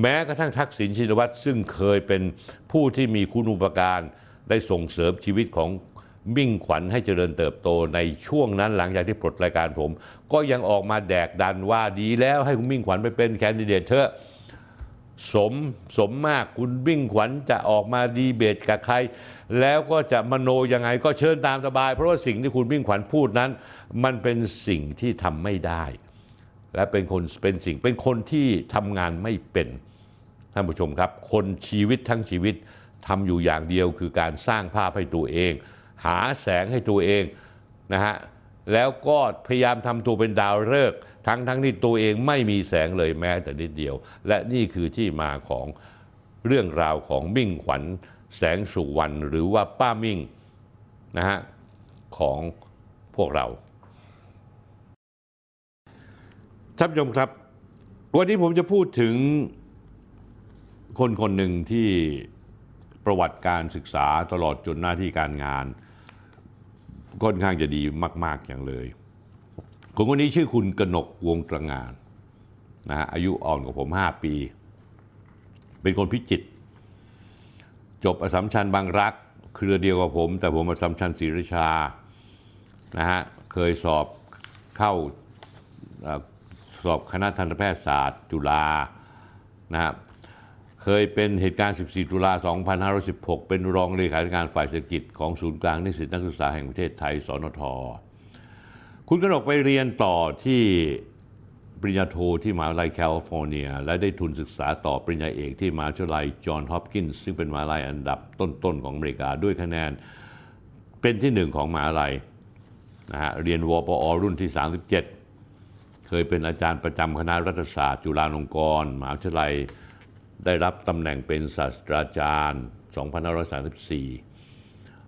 แม้กระทั่งทักษิณชินวัตรซึ่งเคยเป็นผู้ที่มีคุณอุปการได้ส่งเสริมชีวิตของมิ่งขวัญให้เจริญเติบโตในช่วงนั้นหลังจากที่ปลดรายการผม ก็ยังออกมาแดกดันว่าดีแล้วให้คุณมิ่งขวัญไปเป็นแคนดิเดตเถอะ สมสมมากคุณมิ่งขวัญจะออกมาดีเบตกับใคร แล้วก็จะมโนยังไงก็เชิญตามสบาย เพราะว่าสิ่งที่คุณมิ่งขวัญพูดนั้น มันเป็นสิ่งที่ทำไม่ได้ และเป็นคนเป็นสิ่งเป็นคนที่ทำงานไม่เป็นท่านผู้ชมครับ คนชีวิตทั้งชีวิตทำอยู่อย่างเดียวคือการสร้างภาพให้ตัวเอง หาแสงให้ตัวเองนะฮะแล้วก็พยายามทำตัวเป็นดาวฤกษ์ ทั้งทั้งที่ตัวเองไม่มีแสงเลยแม้แต่นิดเดียว และนี่คือที่มาของเรื่องราวของมิ่งขวัญแสงสุวรรณหรือว่าป้ามิ่งนะฮะของพวกเราท่านผู้ชมครับ วันนี้ผมจะพูดถึงคนคนหนึ่งที่ประวัติการศึกษาตลอดจนหน้าที่การงานค่อนข้างจะดีมาก ๆ อย่างเลย คนคนนี้ชื่อคุณกนกวงตระงานนะฮะอายุอ่อนกว่าผม 5 ปี เป็นคนพิจิตรจบอสัมชัญบางรัก เครือเดียวกับผม แต่ผมอสัมชัญศรีราชานะฮะเคยสอบเข้าสอบคณะทันตแพทยศาสตร์ จุฬานะครับเคยเป็นเหตุการณ์ 14 ตุลา 2516 เป็นรองเลขาธิการฝ่ายเศรษฐกิจของศูนย์กลางนิสิตนักศึกษาแห่งประเทศไทย สนท คุณกนกไปเรียนต่อที่ปริญญาโทที่มหาวิทยาลัยแคลิฟอร์เนีย และได้ทุนศึกษาต่อปริญญาเอกที่มหาวิทยาลัยจอห์นฮอปกินส์ซึ่งเป็นมหาวิทยาลัยอันดับต้นๆของอเมริกาด้วยคะแนนเป็นที่หนึ่งของมหาวิทยาลัยนะฮะเรียนวปอรุ่นที่ 37 เคยเป็นอาจารย์ประจำคณะรัฐศาสตร์ จุฬาลงกรณ์มหาวิทยาลัยได้รับตำแหน่งเป็นศาสตราจารย์ 2534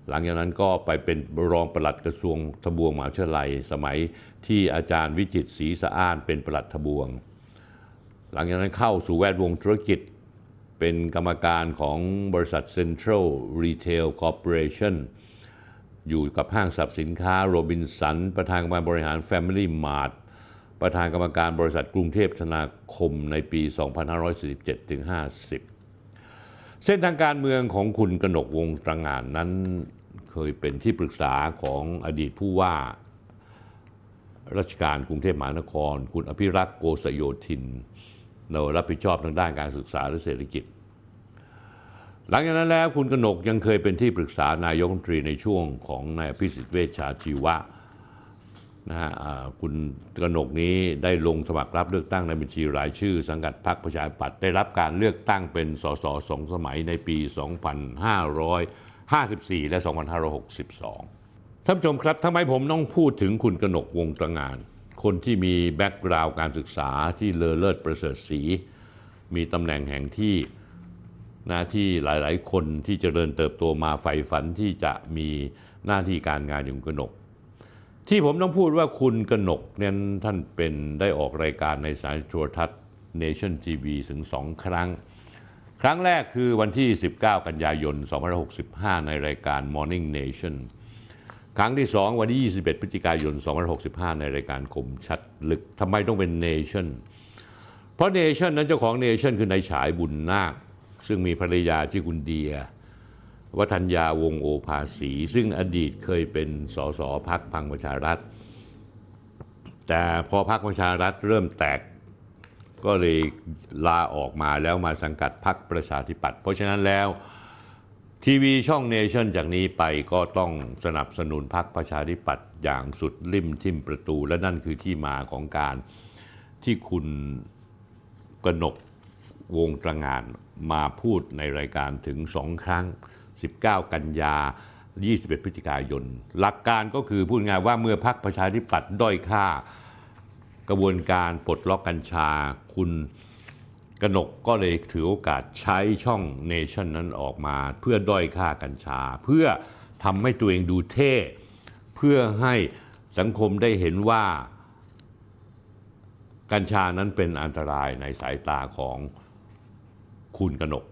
หลังจากนั้นก็ไปเป็นรองปลัดกระทรวงทบวงมหาวิทยาลัย สมัยที่อาจารย์วิจิตศรีสะอ้านเป็นปลัดทบวง หลังจากนั้นเข้าสู่แวดวงธุรกิจ เป็นกรรมการของบริษัท Central Retail Corporation อยู่กับห้างสรรพสินค้าโรบินสัน ประธานกรรมการบริหาร Family Mart ประธานกรรมการบริษัทกรุงเทพธนาคมในปี 2547-50 เส้นทางการเมืองของคุณกนกวงตระงานนั้นเคยเป็นที่ปรึกษาของอดีตผู้ว่าราชการกรุงเทพมหานคร คุณอภิรักษ์โกศโยธินเรารับผิดชอบทางด้านการศึกษาและเศรษฐกิจ หลังจากนั้นแล้วคุณกนกยังเคยเป็นที่ปรึกษานายกรัฐมนตรีในช่วงของนายอภิสิทธิ์เวชชาชีวะ นะฮะคุณกนกนี้ได้ลงสมัครรับเลือกตั้งในบัญชีรายชื่อ สังกัดพรรคประชาธิปัตย์ได้รับการเลือกตั้งเป็นสสสองสมัยในปี 2554 และ 2562 ท่านผู้ชมครับทำไมผมต้องพูดถึงคุณกนกวงตระงาน คนที่มี background การศึกษาที่เลอเลิศประเสริฐสีมีตำแหน่งแห่งที่หน้าที่หลาย ๆ คนที่เจริญเติบโตมาใฝ่ฝันที่จะมีหน้าที่การงานอย่างกนก ที่ผมต้องพูดว่าคุณกนกเนี่ยท่านเป็นได้ออกรายการในสายโทรทัศน์ Nation TV ถึงสองครั้ง ครั้งแรกคือวันที่ 19 กันยายน 2565 ในรายการ Morning Nation ครั้งที่ 2 วันที่ 21 พฤศจิกายน 2565 ในรายการคมชัดลึกทำไมต้องเป็น Nation เพราะ Nation นั้นเจ้าของ Nation คือนายฉายบุญนาค ซึ่งมีภรรยาชื่อคุณเดีย วัฒนยาวงโอภาสี ซึ่งอดีตเคยเป็นสสพักพังประชารัฐ แต่พอพักประชารัฐเริ่มแตกก็เลยลาออกมาแล้วมาสังกัดพักประชาธิปัตย์เพราะฉะนั้นแล้วทีวีช่องเนชั่นจากนี้ไปก็ต้องสนับสนุนพรรคประชาธิปัตย์อย่างสุดริมทิมประตู และนั่นคือที่มาของการที่คุณกนกวงตระงานมาพูดในรายการถึงสองครั้ง 19 กันยา 21 พฤศจิกายน หลักการก็คือพูดง่ายว่าเมื่อพรรคประชาธิปัตย์ด้อยค่า กระบวนการปลดล็อกกัญชา คุณกนกก็เลยถือโอกาสใช้ช่องเนชั่นนั้นออกมา เพื่อด้อยค่ากัญชา เพื่อทำให้ตัวเองดูเท่ เพื่อให้สังคมได้เห็นว่ากัญชานั้นเป็นอันตรายในสายตาของคุณกนก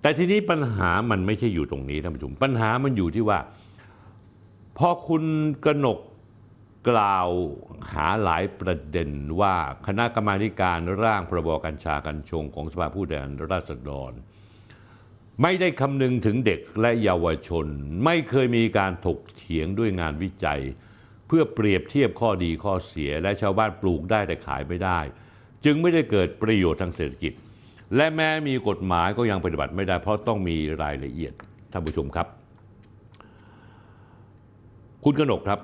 แต่ทีนี้ปัญหามันไม่ใช่อยู่ตรงนี้ท่านผู้ชมปัญหามันอยู่ที่ว่า พอคุณกนกกล่าวหาหลายประเด็นว่าคณะกรรมาการร่างพรบกัญชากัญชงของสภาผู้แทนราษฎร ไม่ได้คำนึงถึงเด็กและเยาวชน ไม่เคยมีการถกเถียงด้วยงานวิจัย เพื่อเปรียบเทียบข้อดีข้อเสียและชาวบ้านปลูกได้แต่ขายไม่ได้ จึงไม่ได้เกิดประโยชน์ทางเศรษฐกิจ และแม้มีกฎหมายก็ยังปฏิบัติไม่ได้เพราะต้องมีรายละเอียดท่านผู้ชมครับ คุณกนกครับ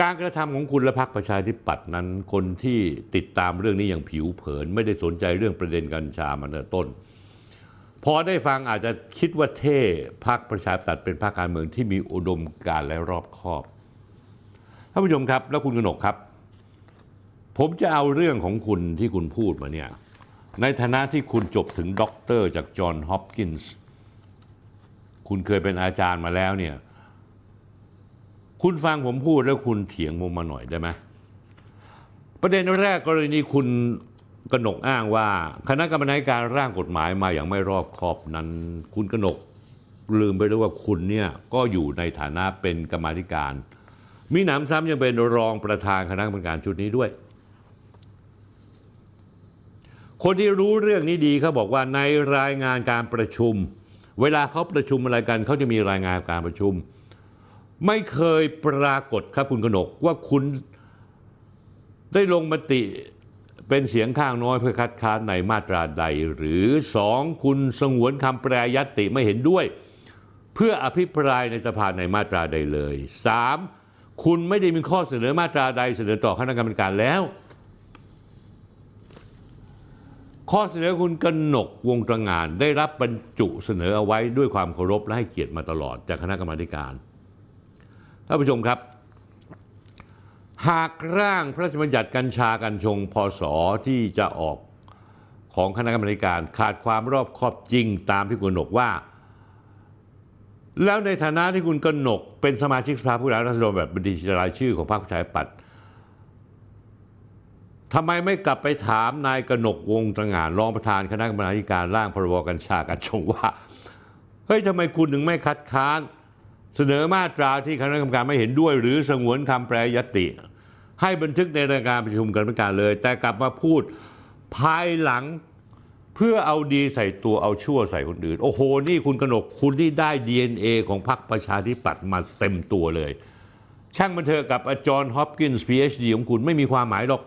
การกระทำของคุณและพรรคประชาธิปัตย์นั้น คนที่ติดตามเรื่องนี้อย่างผิวเผิน ไม่ได้สนใจเรื่องประเด็นกัญชามาแต่ต้น พอได้ฟังอาจจะคิดว่าเท่พรรคประชาธิปัตย์เป็นพรรคการเมืองที่มีอุดมการณ์และรอบคอบท่านผู้ชมครับ แล้วคุณกนกครับ ผมจะเอาเรื่องของคุณที่คุณพูดมาเนี่ย ในฐานะที่คุณจบถึงด็อกเตอร์จากจอห์นฮอปกินส์คุณเคยเป็นอาจารย์มาแล้วเนี่ย คุณฟังผมพูดแล้วคุณเถียงผมมาหน่อยได้ไหมประเด็นแรกกรณีคุณกนกอ้างว่า คณะกรรมการร่างกฎหมายมาอย่างไม่รอบคอบนั้น คุณกนกลืมไปด้วยว่าคุณเนี่ยก็อยู่ในฐานะเป็นกรรมธิการ มีหนำซ้ำยังเป็นรองประธานคณะกรรมการชุดนี้ด้วย คนที่รู้เรื่องนี้ดีเขาบอกว่าในรายงานการประชุม เวลาเขาประชุมอะไรกันเขาจะมีรายงานการประชุม ไม่เคยปรากฏครับคุณกนกว่าคุณได้ลงมติเป็นเสียงข้างน้อยเพื่อคัดค้านในมาตราใด หรือสองคุณสงวนคำแปรยติไม่เห็นด้วย เพื่ออภิปรายในสภาในมาตราใดเลยสามคุณไม่ได้มีข้อเสนอมาตราใดเสนอต่อคณะกรรมการแล้ว ข้อเสนอคุณกนกวงตรงาน ได้รับบรรจุเสนอเอาไว้ด้วยความเคารพและให้เกียรติมาตลอดจากคณะกรรมการท่านผู้ชมครับ หากร่างพระราชบัญญัติกัญชากัญชงพศที่จะออกของคณะกรรมการขาดความรอบคอบจริงตามที่คุณหนกว่า แล้วในฐานะที่คุณกนกเป็นสมาชิกสภาผู้แทนราษฎรแบบบัญชีรายชื่อของพรรคประชาธิปัตย์ ทำไมไม่กลับไปถามนายกนกวงตระหง่านรองประธานคณะกรรมการร่างพรบกัญชากัญชงว่า เฮ้ยทำไมคุณถึงไม่คัดค้าน เสนอมาตราที่คณะกรรมการไม่เห็นด้วย หรือสงวนคำแปรยติ ให้บันทึกในรายการประชุมกรรมการเลย แต่กลับมาพูดภายหลังเพื่อเอาดีใส่ตัวเอาชั่วใส่คนอื่น โอ้โห นี่คุณกนกคุณที่ได้ DNA ของพรรคประชาธิปัตย์มาเต็มตัวเลย ช่างมันเถอะกับอาจารย์ฮอปกินส์ PhD ของคุณไม่มีความหมายหรอก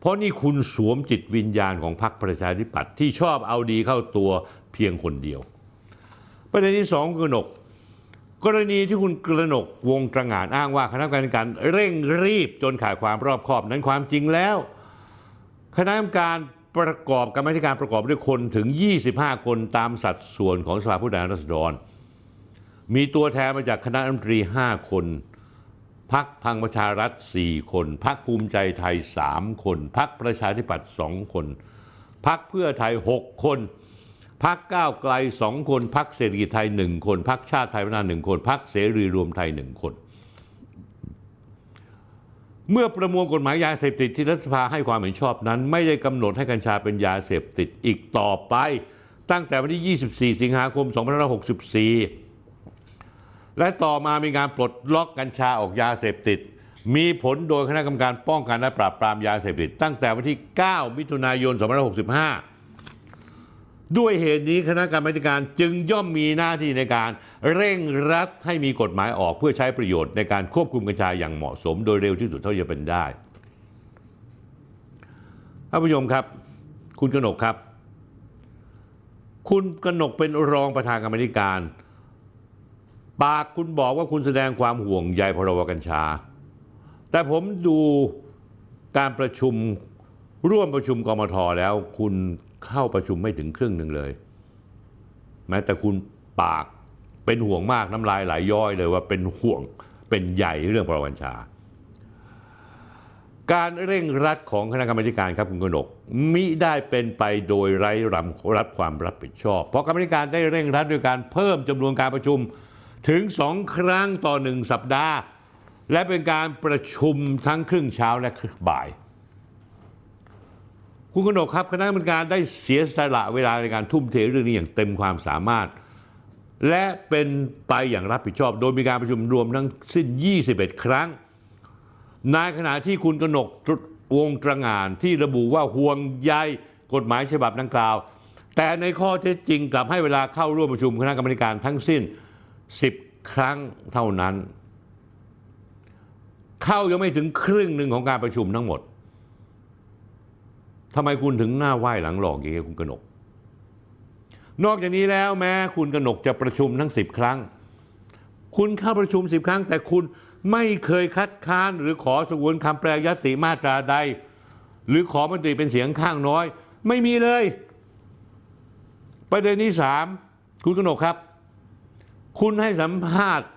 เพราะนี่คุณสวมจิตวิญญาณของพรรคประชาธิปัตย์ที่ชอบเอาดีเข้าตัวเพียงคนเดียว ประเด็นที่สองคือกนกกรณีที่คุณกระหนกวงตระหง่านอ้างว่าคณะกรรมการเร่งรีบจนขาดความรอบคอบนั้นความจริงแล้ว คณะกรรมการประกอบกรรมธิการประกอบด้วยคนถึง 25 คนตามสัดส่วนของสภาผู้แทนราษฎร มีตัวแทนมาจากคณะรัฐมนตรี 5 คน พักพังประชารัฐ 4 คนพักภูมิใจไทย 3 คนพักประชาธิปัตย์2คนพักเพื่อไทย 6 คนพักก้าวไกล 2 คนพักเศรษฐกิจไทย 1 คนพักชาติไทยพัฒนา1คนพักเสรีรวมไทย 1 คน เมื่อประมวลกฎหมายยาเสพติดที่รัฐสภาให้ความเห็นชอบนั้น ไม่ได้กำหนดให้กัญชาเป็นยาเสพติดอีกต่อไป ตั้งแต่วันที่ 24 สิงหาคม 2564 และต่อมามีการปลดล็อกกัญชาออกยาเสพติด มีผลโดยคณะกรรมการป้องกันและปราบปรามยาเสพติด ตั้งแต่วันที่ 9 มิถุนายน 2565 ด้วยเหตุนี้คณะกรรมการจึงย่อมมีหน้าที่ในการเร่งรัดให้มีกฎหมายออกเพื่อใช้ประโยชน์ในการควบคุมกัญชาอย่างเหมาะสม โดยเร็วที่สุดเท่าที่จะเป็นได้ท่านผู้ชมครับ คุณกนกครับ คุณกนกเป็นรองประธานกรรมาธิการ ปากคุณบอกว่าคุณแสดงความห่วงใยพรบกัญชา แต่ผมดูการประชุมร่วมประชุมกมทแล้ว คุณเข้าประชุมไม่ถึงครึ่งหนึ่งเลย แม้แต่คุณปากเป็นห่วงมากน้ำลายไหลยย้อยเลยว่าเป็นห่วงเป็นใหญ่เรื่องพรบกัญชา การเร่งรัดของคณะกรรมการครับคุณกนกมิได้เป็นไปโดยไร้รำรัดความรับผิดชอบ เพราะกรรมการได้เร่งรัดโดยการเพิ่มจำนวนการประชุม ถึงสองครั้งต่อหนึ่งสัปดาห์ และเป็นการประชุมทั้งครึ่งเช้าและครึ่งบ่าย คุณกนกครับคณะกรรมการได้เสียสละเวลาในการทุ่มเทเรื่องนี้อย่างเต็มความสามารถ และเป็นไปอย่างรับผิดชอบ โดยมีการประชุมรวมทั้งสิ้น 21 ครั้งในขณะที่คุณกนกวงตรงานที่ระบุว่าห่วงใยกฎหมายฉบับดังกล่าว แต่ในข้อเท็จจริงกลับให้เวลาเข้าร่วมประชุมคณะกรรมการทั้งสิ้น 10 ครั้งเท่านั้น เข้ายังไม่ถึงครึ่งหนึ่งของการประชุมทั้งหมดทำไมคุณถึงหน้าไหว้หลังหลอกอย่างนี้คุณกนก นอกจากนี้แล้วแม้คุณกนกจะประชุมทั้ง 10 ครั้ง คุณเข้าประชุม 10 ครั้ง แต่คุณไม่เคยคัดค้านหรือขอสงวนคำแปลยติมาตราใด หรือขอมติเป็นเสียงข้างน้อย ไม่มีเลย ประเด็นที่สามคุณกนกครับ คุณให้สัมภาษณ์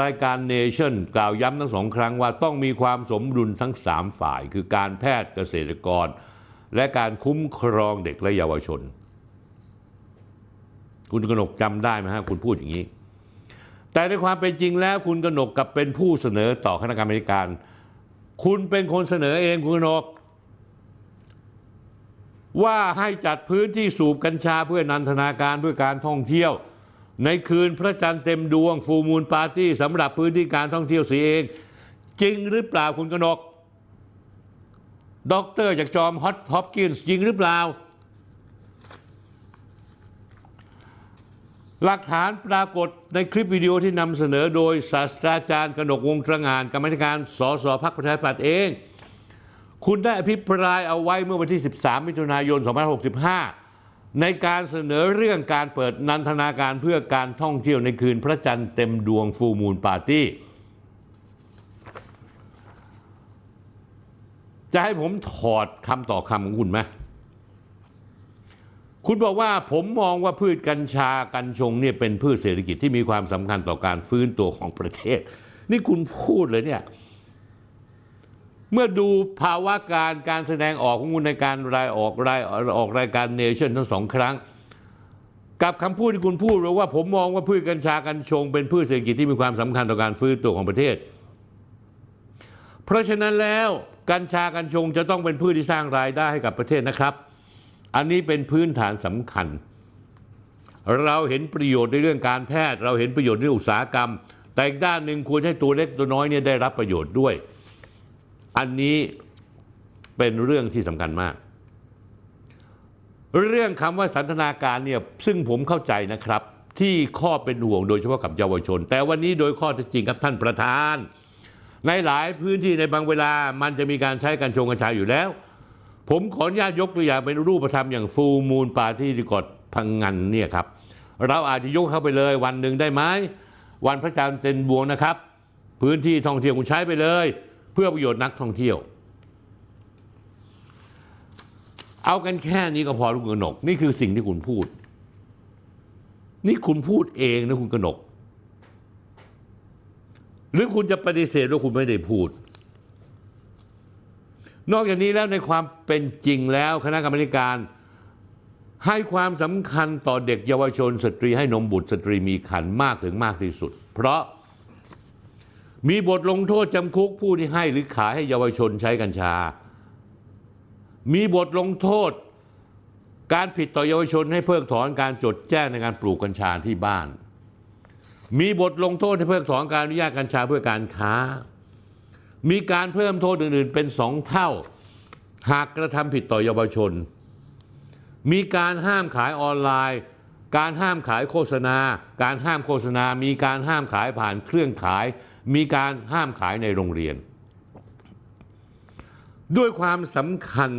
รายการเนชั่นกล่าวย้ำทั้งสองครั้งว่าต้องมีความสมดุลทั้งสามฝ่าย คือการแพทย์เกษตรกร และการคุ้มครองเด็กและเยาวชน คุณกนกจำได้ไหมฮะคุณพูดอย่างนี้ แต่ในความเป็นจริงแล้วคุณกนกกลับเป็นผู้เสนอต่อคณะกรรมการ คุณเป็นคนเสนอเองคุณกนก ว่าให้จัดพื้นที่สูบกัญชาเพื่อนันทนาการเพื่อการท่องเที่ยว ในคืนพระจันทร์เต็มดวง full moon party สำหรับพื้นที่การท่องเที่ยวสีเอง จริงหรือเปล่าคุณกนกด็อกเตอร์จากจอห์นฮอปกินส์จริงหรือเปล่า หลักฐานปรากฏในคลิปวิดีโอที่นำเสนอโดยศาสตราจารย์กนกวงตรงานกรรมการสสพักประชาธิปัตย์เอง คุณได้อภิปรายเอาไว้เมื่อวันที่ 13 มิถุนายน 2565 ในการเสนอเรื่องการเปิดนันทนาการเพื่อการท่องเที่ยวในคืนพระจันทร์เต็มดวงฟูมูลปาร์ตี้ จะให้ผมถอดคำต่อคำของคุณไหมคุณบอกว่าผมมองว่าพืชกัญชากัญชงเนี่ยเป็นพืชเศรษฐกิจที่มีความสำคัญต่อการฟื้นตัวของประเทศ นี่คุณพูดเลยเนี่ย เมื่อดูภาวะการการแสดงออกของคุณในการรายออกรายออกรายการเนชั่นทั้งสองครั้ง กับคำพูดที่คุณพูดหรือว่าผมมองว่าพืชกัญชากัญชง เป็นพืชเศรษฐกิจที่มีความสำคัญต่อการฟื้นตัวของประเทศ เพราะฉะนั้นแล้วกัญชากัญชงจะต้องเป็นพืชที่สร้างรายได้ให้กับประเทศนะครับ อันนี้เป็นพื้นฐานสำคัญ เราเห็นประโยชน์ในเรื่องการแพทย์ เราเห็นประโยชน์ในอุตสาหกรรม แต่อีกด้านหนึ่งควรให้ตัวเล็กตัวน้อยเนี่ยได้รับประโยชน์ด้วย อันนี้เป็นเรื่องที่สำคัญมาก เรื่องคำว่าสันทนาการเนี่ยซึ่งผมเข้าใจนะครับ ที่ข้อเป็นห่วงโดยเฉพาะกับเยาวชน แต่วันนี้โดยข้อเท็จจริงครับท่านประธาน ในหลายพื้นที่ในบางเวลามันจะมีการใช้กัญชงกัญชาอยู่แล้ว ผมขออนุญาตยกตัวอย่างเป็นรูปธรรมอย่างฟูมูลปาที่ดีกอดพังงันเนี่ยครับเราอาจจะยกเข้าไปเลยวันหนึ่งได้ไหมวันพระจันทร์เต็มดวงนะครับ พื้นที่ท่องเที่ยวคุณใช้ไปเลย เพื่อประโยชน์นักท่องเที่ยว เอากันแค่นี้ก็พอลุงกนก นี่คือสิ่งที่คุณพูด นี่คุณพูดเองนะคุณกนก หรือคุณจะปฏิเสธว่าคุณไม่ได้พูด นอกจากนี้แล้วในความเป็นจริงแล้วคณะกรรมการให้ความสำคัญต่อเด็กเยาวชนสตรีให้นมบุตรสตรีมีขันมากถึงมากที่สุด เพราะ มีบทลงโทษจำคุกผู้ที่ให้หรือขายให้เยาวชนใช้กัญชา มีบทลงโทษ การผิดต่อเยาวชนให้เพิกถอนการจดแจ้งในการปลูกกัญชาที่บ้าน มีบทลงโทษให้เพิกถอนการอนุญาตกัญชาเพื่อการค้า มีการเพิ่มโทษอื่นๆเป็นสองเท่า หากกระทำผิดต่อเยาวชน มีการห้ามขายออนไลน์การห้ามขายโฆษณา การห้ามโฆษณา มีการห้ามขายผ่านเครื่องขาย มีการห้ามขายในโรงเรียน ด้วยความสำคัญ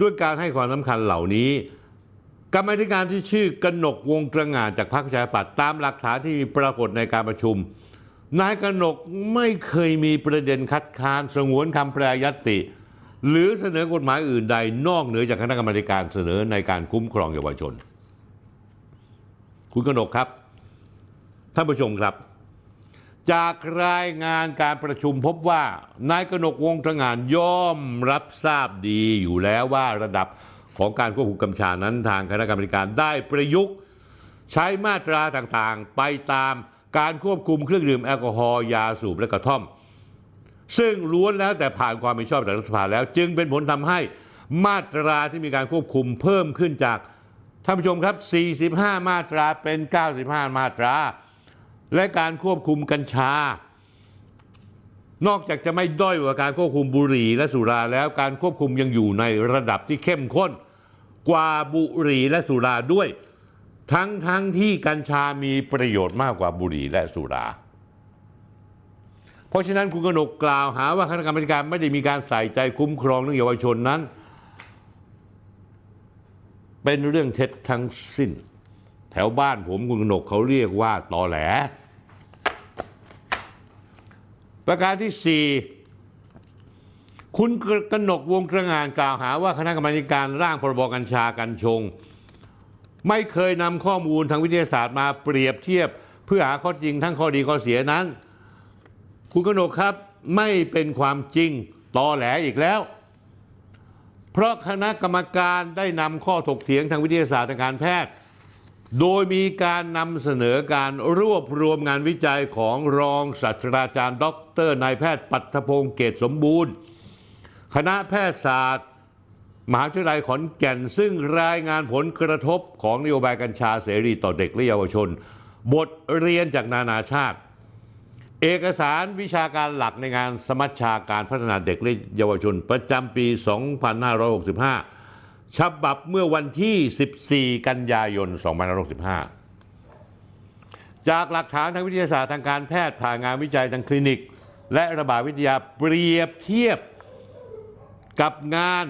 ด้วยการให้ความสำคัญเหล่านี้กรรมาธิการที่ชื่อกนกวงตระงานจากพรรคประชาธิปัตย์ตามหลักฐานที่ปรากฏในการประชุม นายกนกไม่เคยมีประเด็นคัดค้านสงวนคำแปรยตติหรือเสนอกฎหมายอื่นใดนอกเหนือจากคณะกรรมการเสนอในการคุ้มครองเยาวชน คุณกนกครับท่านผู้ชมครับ จากรายงานการประชุมพบว่านายกนกวงตระหง่านย่อมรับทราบดีอยู่แล้วว่าระดับของการควบคุมกำชานั้นทางคณะกรรมการได้ประยุกต์ ใช้มาตราต่างๆ ไปตามการควบคุมเครื่องดื่มแอลกอฮอล์ยาสูบและกระท่อม ซึ่งล้วนแล้วแต่ผ่านความเห็นชอบจากรัฐสภาแล้ว จึงเป็นผลทำให้มาตราที่มีการควบคุมเพิ่มขึ้นจากท่านผู้ชมครับ 45 มาตราเป็น 95 มาตรา และการควบคุมกัญชา นอกจากจะไม่ด้อยกว่าการควบคุมบุหรี่และสุราแล้วการควบคุมยังอยู่ในระดับที่เข้มข้นกว่าบุหรี่และสุราด้วย ทั้งทั้งที่กัญชามีประโยชน์มากกว่าบุหรี่และสุรา เพราะฉะนั้นคุณกนกกล่าวหาว่าคณะกรรมการไม่ได้มีการใส่ใจคุ้มครองเรื่องเยาวชนนั้น เป็นเรื่องเท็จทั้งสิ้น วบ้านผมคุณกนกเขาเรียกว่าตอแหล ประการที่สี่คุณกนกวงกระงานกล่าวหาว่าคณะกรรมการร่างพรบกัญชากัญชง ไม่เคยนำข้อมูลทางวิทยาศาสตร์มาเปรียบเทียบ เพื่อหาข้อจริงทั้งข้อดีข้อเสียนั้น คุณกนกครับไม่เป็นความจริงตอแหลอีกแล้ว เพราะคณะกรรมการได้นำข้อถกเถียงทางวิทยาศาสตร์ทางการแพทย์ โดยมีการนำเสนอการรวบรวมงานวิจัยของรองศาสตราจารย์ ดรนายแพทย์ปัทพงศ์เกตสมบูรณ์ คณะแพทยศาสตร์ มหาวิทยาลัยขอนแก่น ซึ่งรายงานผลกระทบของนโยบายกัญชาเสรีต่อเด็กและเยาวชน บทเรียนจากนานาชาติ เอกสารวิชาการหลักในงานสมัชชาการพัฒนาเด็กและเยาวชนประจำปี 2565 ฉบับเมื่อวันที่ 14 กันยายน 2565 จากหลักฐานทางวิทยาศาสตร์ทางการแพทย์ผ่านงานวิจัยทางคลินิก และระบาดวิทยาเปรียบเทียบกับงาน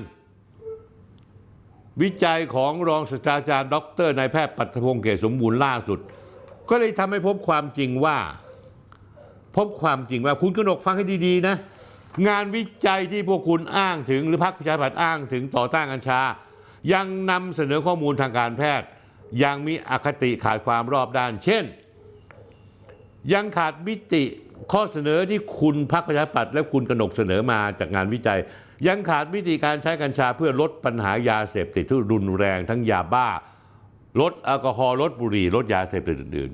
วิจัยของรองศาสตราจารย์ ดรนายแพทย์ปัทพงศ์เกษสมบูรณ์ล่าสุด ก็เลยทำให้พบความจริงว่า พบความจริงว่าคุณกนกฟังให้ดีๆนะ งานวิจัยที่พวกคุณอ้างถึงหรือพรรคประชาธิปัตย์อ้างถึงต่อต้านกัญชา ยังนำเสนอข้อมูลทางการแพทย์ ยังมีอคติขาดความรอบด้าน เช่น ยังขาดมิติข้อเสนอที่คุณพรรคประชาธิปัตย์และคุณกนกเสนอมาจากงานวิจัย ยังขาดวิธีการใช้กัญชาเพื่อลดปัญหายาเสพติดที่รุนแรงทั้งยาบ้า ลดแอลกอฮอล์ลดบุหรี่ลดยาเสพติดอื่น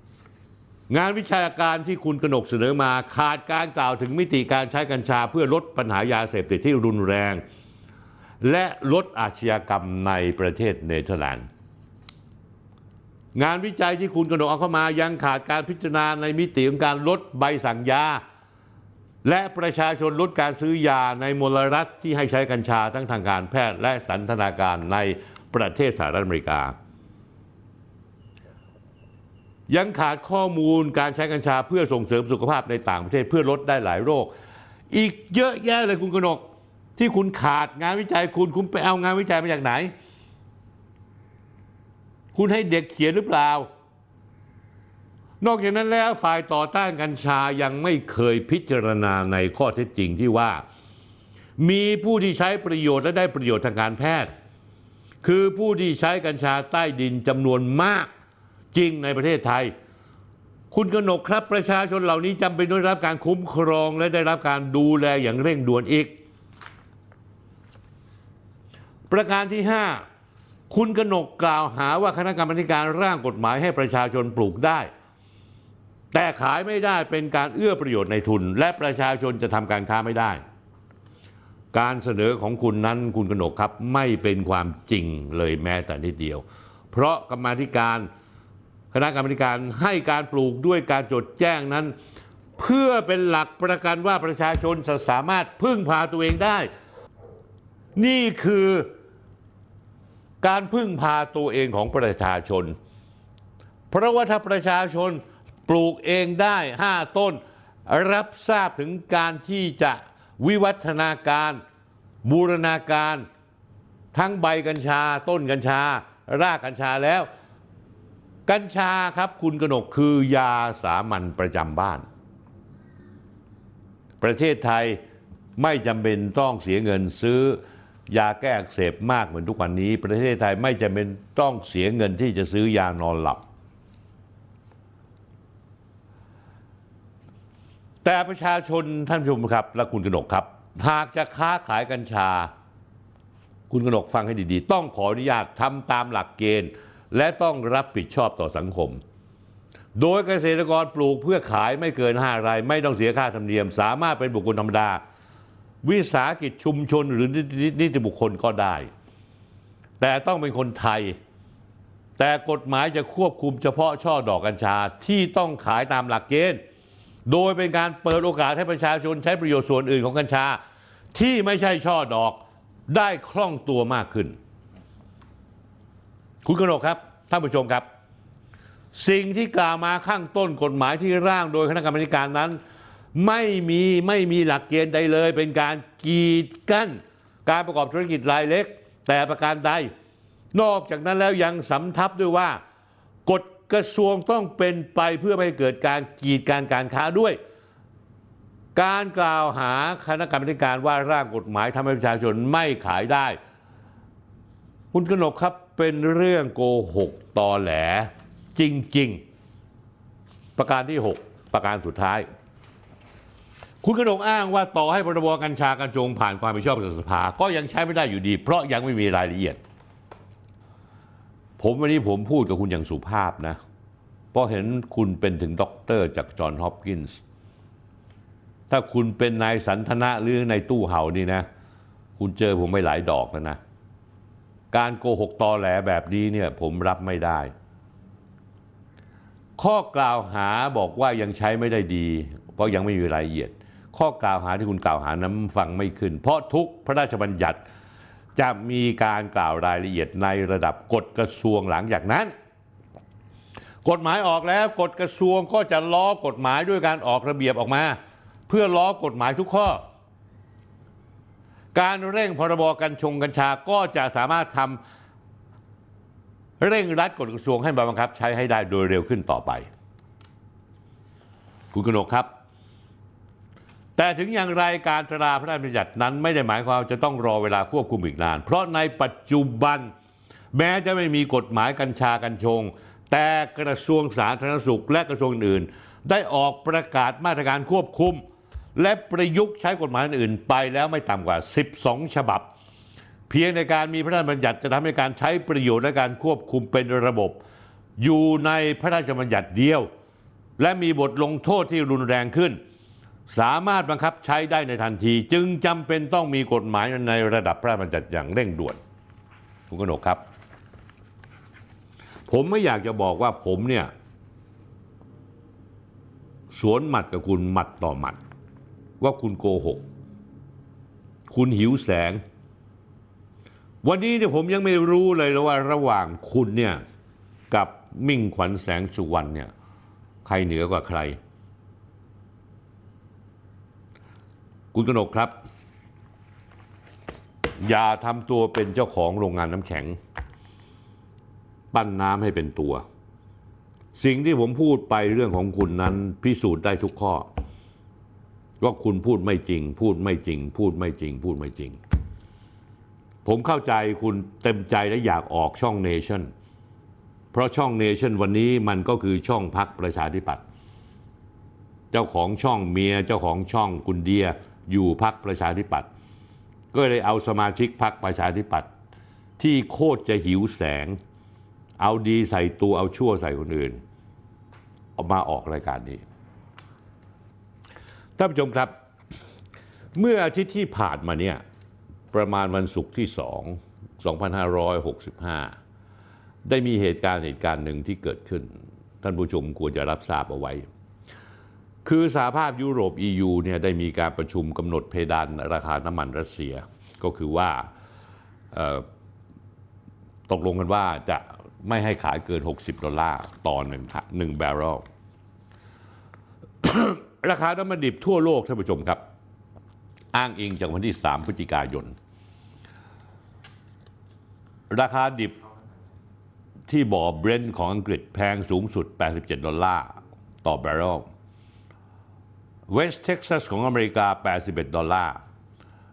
ๆงานวิชาการที่คุณกนกเสนอมาขาดการกล่าวถึงมิติการใช้กัญชาเพื่อลดปัญหายาเสพติดที่รุนแรง และลดอาชญากรรมในประเทศเนเธอร์แลนด์ งานวิจัยที่คุณกนกเอาเข้ามายังขาดการพิจารณาในมิติของการลดใบสั่งยา และประชาชนลดการซื้อยาในมลรัฐที่ให้ใช้กัญชาทั้งทางการแพทย์และสันทนาการในประเทศสหรัฐอเมริกา ยังขาดข้อมูลการใช้กัญชาเพื่อส่งเสริมสุขภาพในต่างประเทศเพื่อลดได้หลายโรค อีกเยอะแยะเลยคุณกนก ที่คุณขาดงานวิจัยคุณคุณไปเอางานวิจัยมาจากไหน คุณให้เด็กเขียนหรือเปล่า นอกจากนั้นแล้วฝ่ายต่อต้านกัญชายังไม่เคยพิจารณาในข้อเท็จจริงที่ว่า มีผู้ที่ใช้ประโยชน์และได้ประโยชน์ทางการแพทย์ คือผู้ที่ใช้กัญชาใต้ดินจำนวนมากจริงในประเทศไทย คุณกนกครับประชาชนเหล่านี้จำเป็นต้องรับการคุ้มครองและได้รับการดูแลอย่างเร่งด่วนอีก ประการที่ 5 คุณกนกกล่าวหาว่าคณะกรรมการร่างกฎหมายให้ประชาชนปลูกได้ แต่ขายไม่ได้เป็นการเอื้อประโยชน์ในทุน และประชาชนจะทำการค้าไม่ได้ การเสนอของคุณนั้นคุณกนกครับไม่เป็นความจริงเลยแม้แต่นิดเดียว เพราะกรรมธิการคณะกรรมการให้การปลูกด้วยการจดแจ้งนั้น เพื่อเป็นหลักประกันว่าประชาชนจะสามารถพึ่งพาตัวเองได้ นี่คือ การพึ่งพาตัวเองของประชาชน เพราะว่าถ้าประชาชนปลูกเองได้ 5 ต้น รับทราบถึงการที่จะวิวัฒนาการบูรณาการ ทั้งใบกัญชา ต้นกัญชา รากกัญชาแล้ว กัญชาครับคุณกนกคือยาสามัญประจำบ้าน ประเทศไทยไม่จำเป็นต้องเสียเงินซื้อ ยาแก้อักเสบมากเหมือนทุกวันนี้ ประเทศไทยไม่จำเป็นต้องเสียเงินที่จะซื้อยานอนหลับ แต่ประชาชนท่านผู้ชมครับ และคุณกนกครับ หากจะค้าขายกัญชา คุณกนกฟังให้ดีๆ ต้องขออนุญาตทำตามหลักเกณฑ์ และต้องรับผิดชอบต่อสังคม โดยเกษตรกรปลูกเพื่อขายไม่เกิน5รายไม่ต้องเสียค่าธรรมเนียม สามารถเป็นบุคคลธรรมดา วิสาหกิจชุมชนหรือนิติบุคคลก็ได้ แต่ต้องเป็นคนไทย แต่กฎหมายจะควบคุมเฉพาะช่อดอกกัญชาที่ต้องขายตามหลักเกณฑ์ โดยเป็นการเปิดโอกาสให้ประชาชนใช้ประโยชน์ส่วนอื่นของกัญชา ที่ไม่ใช่ช่อดอกได้คล่องตัวมากขึ้น คุณกนกครับท่านผู้ชมครับ สิ่งที่กล่าวมาข้างต้นกฎหมายที่ร่างโดยคณะกรรมการนั้น ไม่มีไม่มีหลักเกณฑ์ใดเลย เป็นการกีดกั้น การประกอบธุรกิจรายเล็ก แต่ประการใด นอกจากนั้นแล้วยังสำทับด้วยว่ากฎกระทรวงต้องเป็นไปเพื่อไม่เกิดการกีดการการค้าด้วย การกล่าวหาคณะกรรมการว่าร่างกฎหมายทำให้ประชาชนไม่ขายได้ คุณกนกครับเป็นเรื่องโกหกตอแหลจริง ๆ ประการที่ 6 ประการสุดท้าย คุณกนกอ้างว่าต่อให้พรบกัญชากัญชงผ่านความเป็นชอบจากสภา ก็ยังใช้ไม่ได้อยู่ดี เพราะยังไม่มีรายละเอียด ผมวันนี้ผมพูดกับคุณอย่างสุภาพนะเพราะเห็นคุณเป็นถึงด็อกเตอร์จากจอห์นฮอปกินส์ถ้าคุณเป็นนายสันธนะหรือนายตู้ห่าวนี่นะ คุณเจอผมไม่หลายดอกแล้วนะ การโกหกตอแหลแบบนี้เนี่ยผมรับไม่ได้ ข้อกล่าวหาบอกว่ายังใช้ไม่ได้ดี เพราะยังไม่มีรายละเอียด ข้อกล่าวหาที่คุณกล่าวหานั้นฟังไม่ขึ้น เพราะทุกพระราชบัญญัติจะมีการกล่าวรายละเอียดในระดับกฎกระทรวงหลังจากนั้น กฎหมายออกแล้วกฎกระทรวงก็จะล้อกฎหมายด้วยการออกระเบียบออกมา เพื่อล้อกฎหมายทุกข้อ การเร่งพรบกัญชงกัญชาก็จะสามารถทำเร่งรัดกฎกระทรวงให้บังคับใช้ให้ได้โดยเร็วขึ้นต่อไป คุณกนกครับ แต่ถึงอย่างไรการตราพระราชบัญญัตินั้นไม่ได้หมายความว่าจะต้องรอเวลาควบคุมอีกนาน เพราะในปัจจุบัน แม้จะไม่มีกฎหมายกัญชากัญชง แต่กระทรวงสาธารณสุขและกระทรวงอื่น ได้ออกประกาศมาตรการควบคุม และประยุกต์ใช้กฎหมายอื่นไปแล้วไม่ต่ำกว่า 12 ฉบับเเพียงในการมีพระราชบัญญัติจะทำให้การใช้ประโยชน์และการควบคุมเป็นระบบ อยู่ในพระราชบัญญัติเดียว และมีบทลงโทษที่รุนแรงขึ้น สามารถบังคับใช้ได้ในทันที จึงจำเป็นต้องมีกฎหมายในระดับพระราชบัญญัติอย่างเร่งด่วนคุณกนกครับ ผมไม่อยากจะบอกว่าผมเนี่ยสวนหมัดกับคุณหมัดต่อหมัด ว่าคุณโกหก คุณหิวแสง วันนี้เนี่ยผมยังไม่รู้เลยว่าระหว่างคุณเนี่ยกับมิ่งขวัญแสงสุวรรณเนี่ยใครเหนือกว่าใคร คุณกนกครับ อย่าทำตัวเป็นเจ้าของโรงงานน้ำแข็ง ปั้นน้ำให้เป็นตัว สิ่งที่ผมพูดไปเรื่องของคุณนั้นพิสูจน์ได้ทุกข้อว่าคุณพูดไม่จริง พูดไม่จริง พูดไม่จริง พูดไม่จริง ผมเข้าใจคุณเต็มใจและอยากออกช่องเนชั่นเพราะช่องเนชั่นวันนี้มันก็คือช่องพักประชาธิปัตย์เจ้าของช่องเมียเจ้าของช่องคุณเดีย อยู่พักประชาธิปัตย์ก็เลยเอาสมาชิกพักประชาธิปัตย์ที่โคตรจะหิวแสง เอาดีใส่ตัวเอาชั่วใส่คนอื่นออกมาออกรายการนี้ท่านผู้ชมครับ เมื่ออาทิตย์ที่ผ่านมาเนี่ยประมาณวันศุกร์ที่2 2565 ได้มีเหตุการณ์เหตุการณ์หนึ่งที่เกิดขึ้น ท่านผู้ชมควรจะรับทราบเอาไว้ คือสหภาพยุโรป EU เนี่ยได้มีการประชุมกำหนดเพดานราคาน้ำมันรัสเซีย ก็คือว่าตกลงกันว่าจะไม่ให้ขายเกิน 60 ดอลลาร์ต่อหนึ่งหนึ่งบาร์เรลราคาน้ำมันดิบทั่วโลกท่านผู้ชมครับ อ้างอิงจากวันที่ 3 พฤศจิกายน ราคาดิบที่บ่อเบรนท์ของอังกฤษแพงสูงสุด 87 ดอลลาร์ต่อบาร์เรล เวสเท็กซัสของอเมริกา 81 ดอลลาร์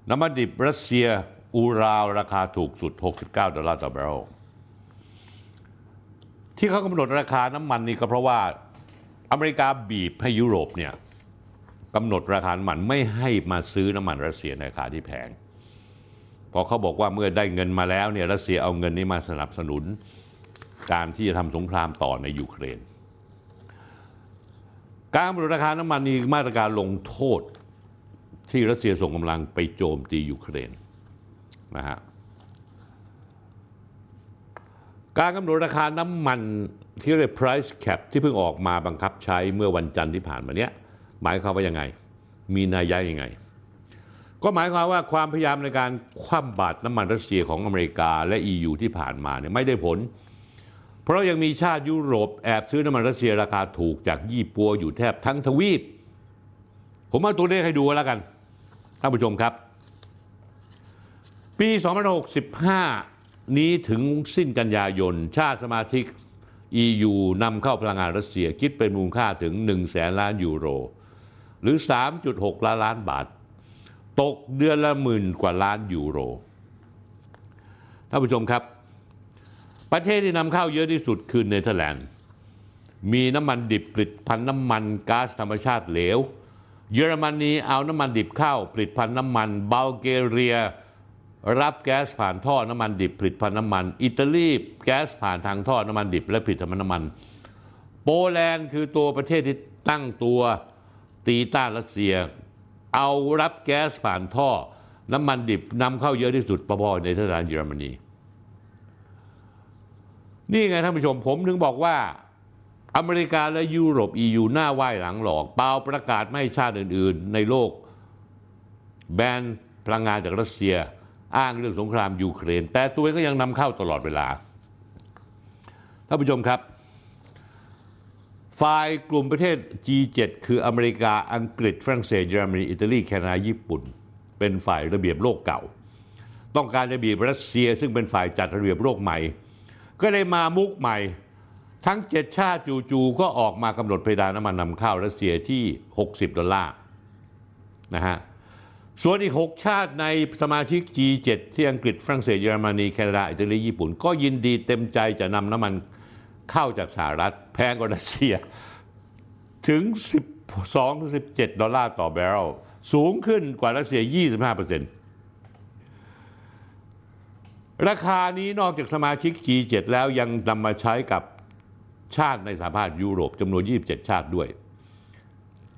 น้ำมันดิบรัสเซียอูราลราคาถูกสุด 69 ดอลลาร์ต่อบาร์เรลที่เขากำหนดราคาน้ำมันนี่ก็เพราะว่าอเมริกาบีบให้ยุโรปเนี่ยกำหนดราคาน้ำมันไม่ให้มาซื้อน้ำมันรัสเซียในราคาที่แพงพอเขาบอกว่าเมื่อได้เงินมาแล้วเนี่ยรัสเซียเอาเงินนี้มาสนับสนุน การที่จะทำสงครามต่อในยูเครน การกำหนดราคาน้ำมันมีมาตรการลงโทษที่รัสเซียส่งกำลังไปโจมตียูเครนนะฮะการกำหนดราคาน้ำมันที่เรียก price cap ที่เพิ่งออกมาบังคับใช้เมื่อวันจันทร์ที่ผ่านมาเนี้ยหมายความว่ายังไง มีนัยยะยังไง ก็หมายความว่าความพยายามในการคว่ำบาตรน้ำมันรัสเซียของอเมริกาและ EU ที่ผ่านมาเนี่ยไม่ได้ผล เพราะยังมีชาติยุโรปแอบซื้อน้ำมันรัสเซียราคาถูกจากยี่ปัวอยู่แทบทั้งทวีป ผมเอาตัวเลขให้ดูแล้วกันท่านผู้ชมครับ ปี2565 นี้ถึงสิ้นกันยายน ชาติสมาชิก EU นำเข้าพลังงานรัสเซียคิดเป็นมูลค่าถึง 1 แสนล้านยูโร หรือ 3.6 ล้านล้านบาท ตกเดือนละหมื่นกว่าล้านยูโรท่านผู้ชมครับ ประเทศที่นำเข้าเยอะที่สุดคือเนเธอร์แลนด์ มีน้ำมันดิบผลิตภัณฑ์น้ำมันก๊าซธรรมชาติเหลว เยอรมนีเอาน้ำมันดิบเข้าผลิตภัณฑ์น้ำมันบัลแกเรีย รับแก๊สผ่านท่อน้ำมันดิบผลิตภัณฑ์น้ำมัน อิตาลีแก๊สผ่านทางท่อน้ำมันดิบและผลิตภัณฑ์น้ำมัน โปแลนด์คือตัวประเทศที่ตั้งตัวตีต้านรัสเซีย เอารับแก๊สผ่านท่อน้ำมันดิบนำเข้าเยอะที่สุดปะพอในเทศบาลเยอรมนี นี่ไงท่านผู้ชมผมถึงบอกว่า อเมริกาและยุโรป EU หน้าไหว้หลังหลอก เปล่าประกาศไม่ให้ชาติอื่น ๆ ในโลก แบนพลังงานจากรัสเซีย อ้างเรื่องสงครามยูเครน แต่ตัวเองก็ยังนำเข้าตลอดเวลาท่านผู้ชมครับฝ่ายกลุ่มประเทศ G7 คืออเมริกา อังกฤษ ฝรั่งเศส เยอรมนี อิตาลี แคนาดา ญี่ปุ่น เป็นฝ่ายระเบียบโลกเก่า ต้องการจะบีบรัสเซียซึ่งเป็นฝ่ายจัดระเบียบโลกใหม่ ก็เลยมามุกใหม่ ทั้งเจ็ดชาติจู่ๆก็ออกมากำหนดเพดานน้ำมันนำเข้ารัสเซียที่ 60 ดอลลาร์นะฮะส่วนอีก 6 ชาติในสมาชิก G7 ที่อังกฤษฝรั่งเศสเยอรมนีแคนาดาอิตาลีญี่ปุ่น ก็ยินดีเต็มใจจะนำน้ำมันเข้าจากสหรัฐแพงกว่ารัสเซีย ถึง 12-17 ดอลลาร์ต่อบาร์เรลสูงขึ้นกว่ารัสเซีย 25%ร ราคานี้นอกจากสมาชิก G7 แล้วยังนำมาใช้กับชาติในสหภาพยุโรปจำนวน 27 ชาติด้วย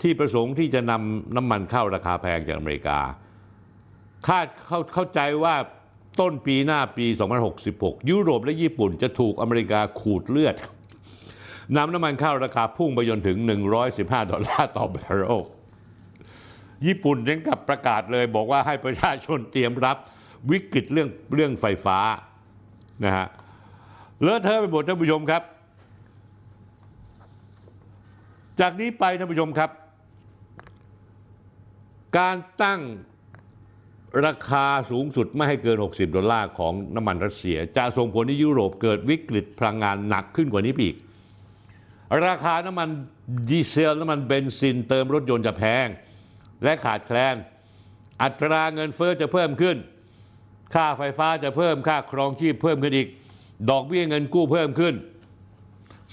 ที่ประสงค์ที่จะนำน้ำมันเข้าราคาแพงจากอเมริกา คาดเข้าเข้าใจว่าต้นปีหน้าปี 2066 ยุโรปและญี่ปุ่นจะถูกอเมริกาขูดเลือดนำน้ำมันเข้าราคาพุ่งไปจนถึง 115 ดอลลาร์ต่อบาร์เรลญี่ปุ่นยังกับประกาศเลยบอกว่าให้ประชาชนเตรียมรับ วิกฤตเรื่องเรื่องไฟฟ้านะฮะเลอะเทอะไปหมดท่านผู้ชมครับ จากนี้ไปท่านผู้ชมครับ การตั้งราคาสูงสุดไม่ให้เกิน 60 ดอลลาร์ของน้ำมันรัสเซีย จะส่งผลให้ยุโรปเกิดวิกฤตพลังงานหนักขึ้นกว่านี้อีก ราคาน้ำมันดีเซลน้ำมันเบนซินเติมรถยนต์จะแพง และขาดแคลน อัตราเงินเฟอ้อจะเพิ่มขึ้น ค่าไฟฟ้าจะเพิ่มค่าครองชีพเพิ่มขึ้นอีก ดอกเบี้ยเงินกู้เพิ่มขึ้น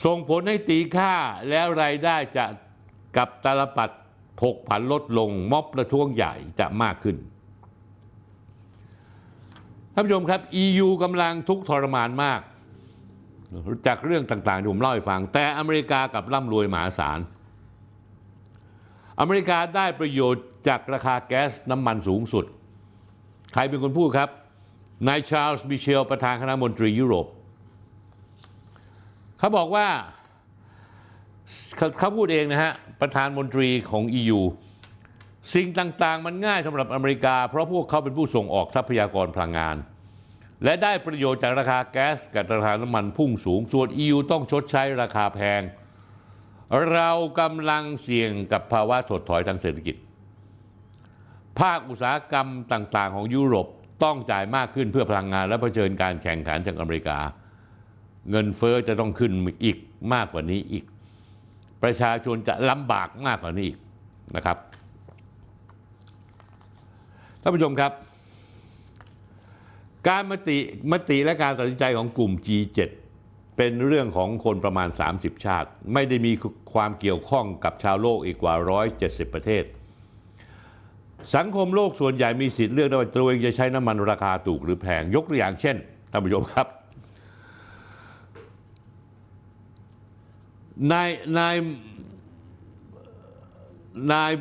ส่งผลให้ตีค่าแล้วรายได้จะกับตาลปัดผกผันลดลงม็อบประท้วงใหญ่จะมากขึ้นท่านผู้ชมครับ EU กำลังทุกทรมานมาก จากเรื่องต่างๆที่ผมเล่าให้ฟัง แต่อเมริกากับร่ำรวยมหาศาล อเมริกาได้ประโยชน์จากราคาแก๊สน้ำมันสูงสุด ใครเป็นคนพูดครับ นายชาร์ลส์มิเชลประธานคณะมนตรียุโรปเขาบอกว่าเขาพูดเองนะฮะ ประธานมนตรีของ EU สิ่งต่างๆ มันง่ายสำหรับอเมริกา เพราะพวกเขาเป็นผู้ส่งออกทรัพยากรพลังงาน และได้ประโยชน์จากราคาแก๊สกับราคาน้ำมันพุ่งสูง ส่วน EU ต้องชดใช้ราคาแพง เรากำลังเสี่ยงกับภาวะถดถอยทางเศรษฐกิจ ภาคอุตสาหกรรมต่างๆ ของยุโรป ต้องจ่ายมากขึ้นเพื่อพลังงานและเผชิญการแข่งขันจากอเมริกา เงินเฟอ้อจะต้องขึ้นอีกมากกว่านี้อีก ประชาชนจะลำบากมากกว่านี้อีกนะครับท่านผู้ชมครับ การมติมติและการตัดสินใจของกลุ่ม G7 เป็นเรื่องของคนประมาณ 30 ชาติ ไม่ได้มีความเกี่ยวข้องกับชาวโลกอีกกว่า 170 ประเทศ สังคมโลกส่วนใหญ่มีสิทธิ์เลือกได้ว่าตัวเองจะใช้น้ำมันราคาถูกหรือแพงยกตัวอย่างเช่นท่านผู้ชมครับนายนายนา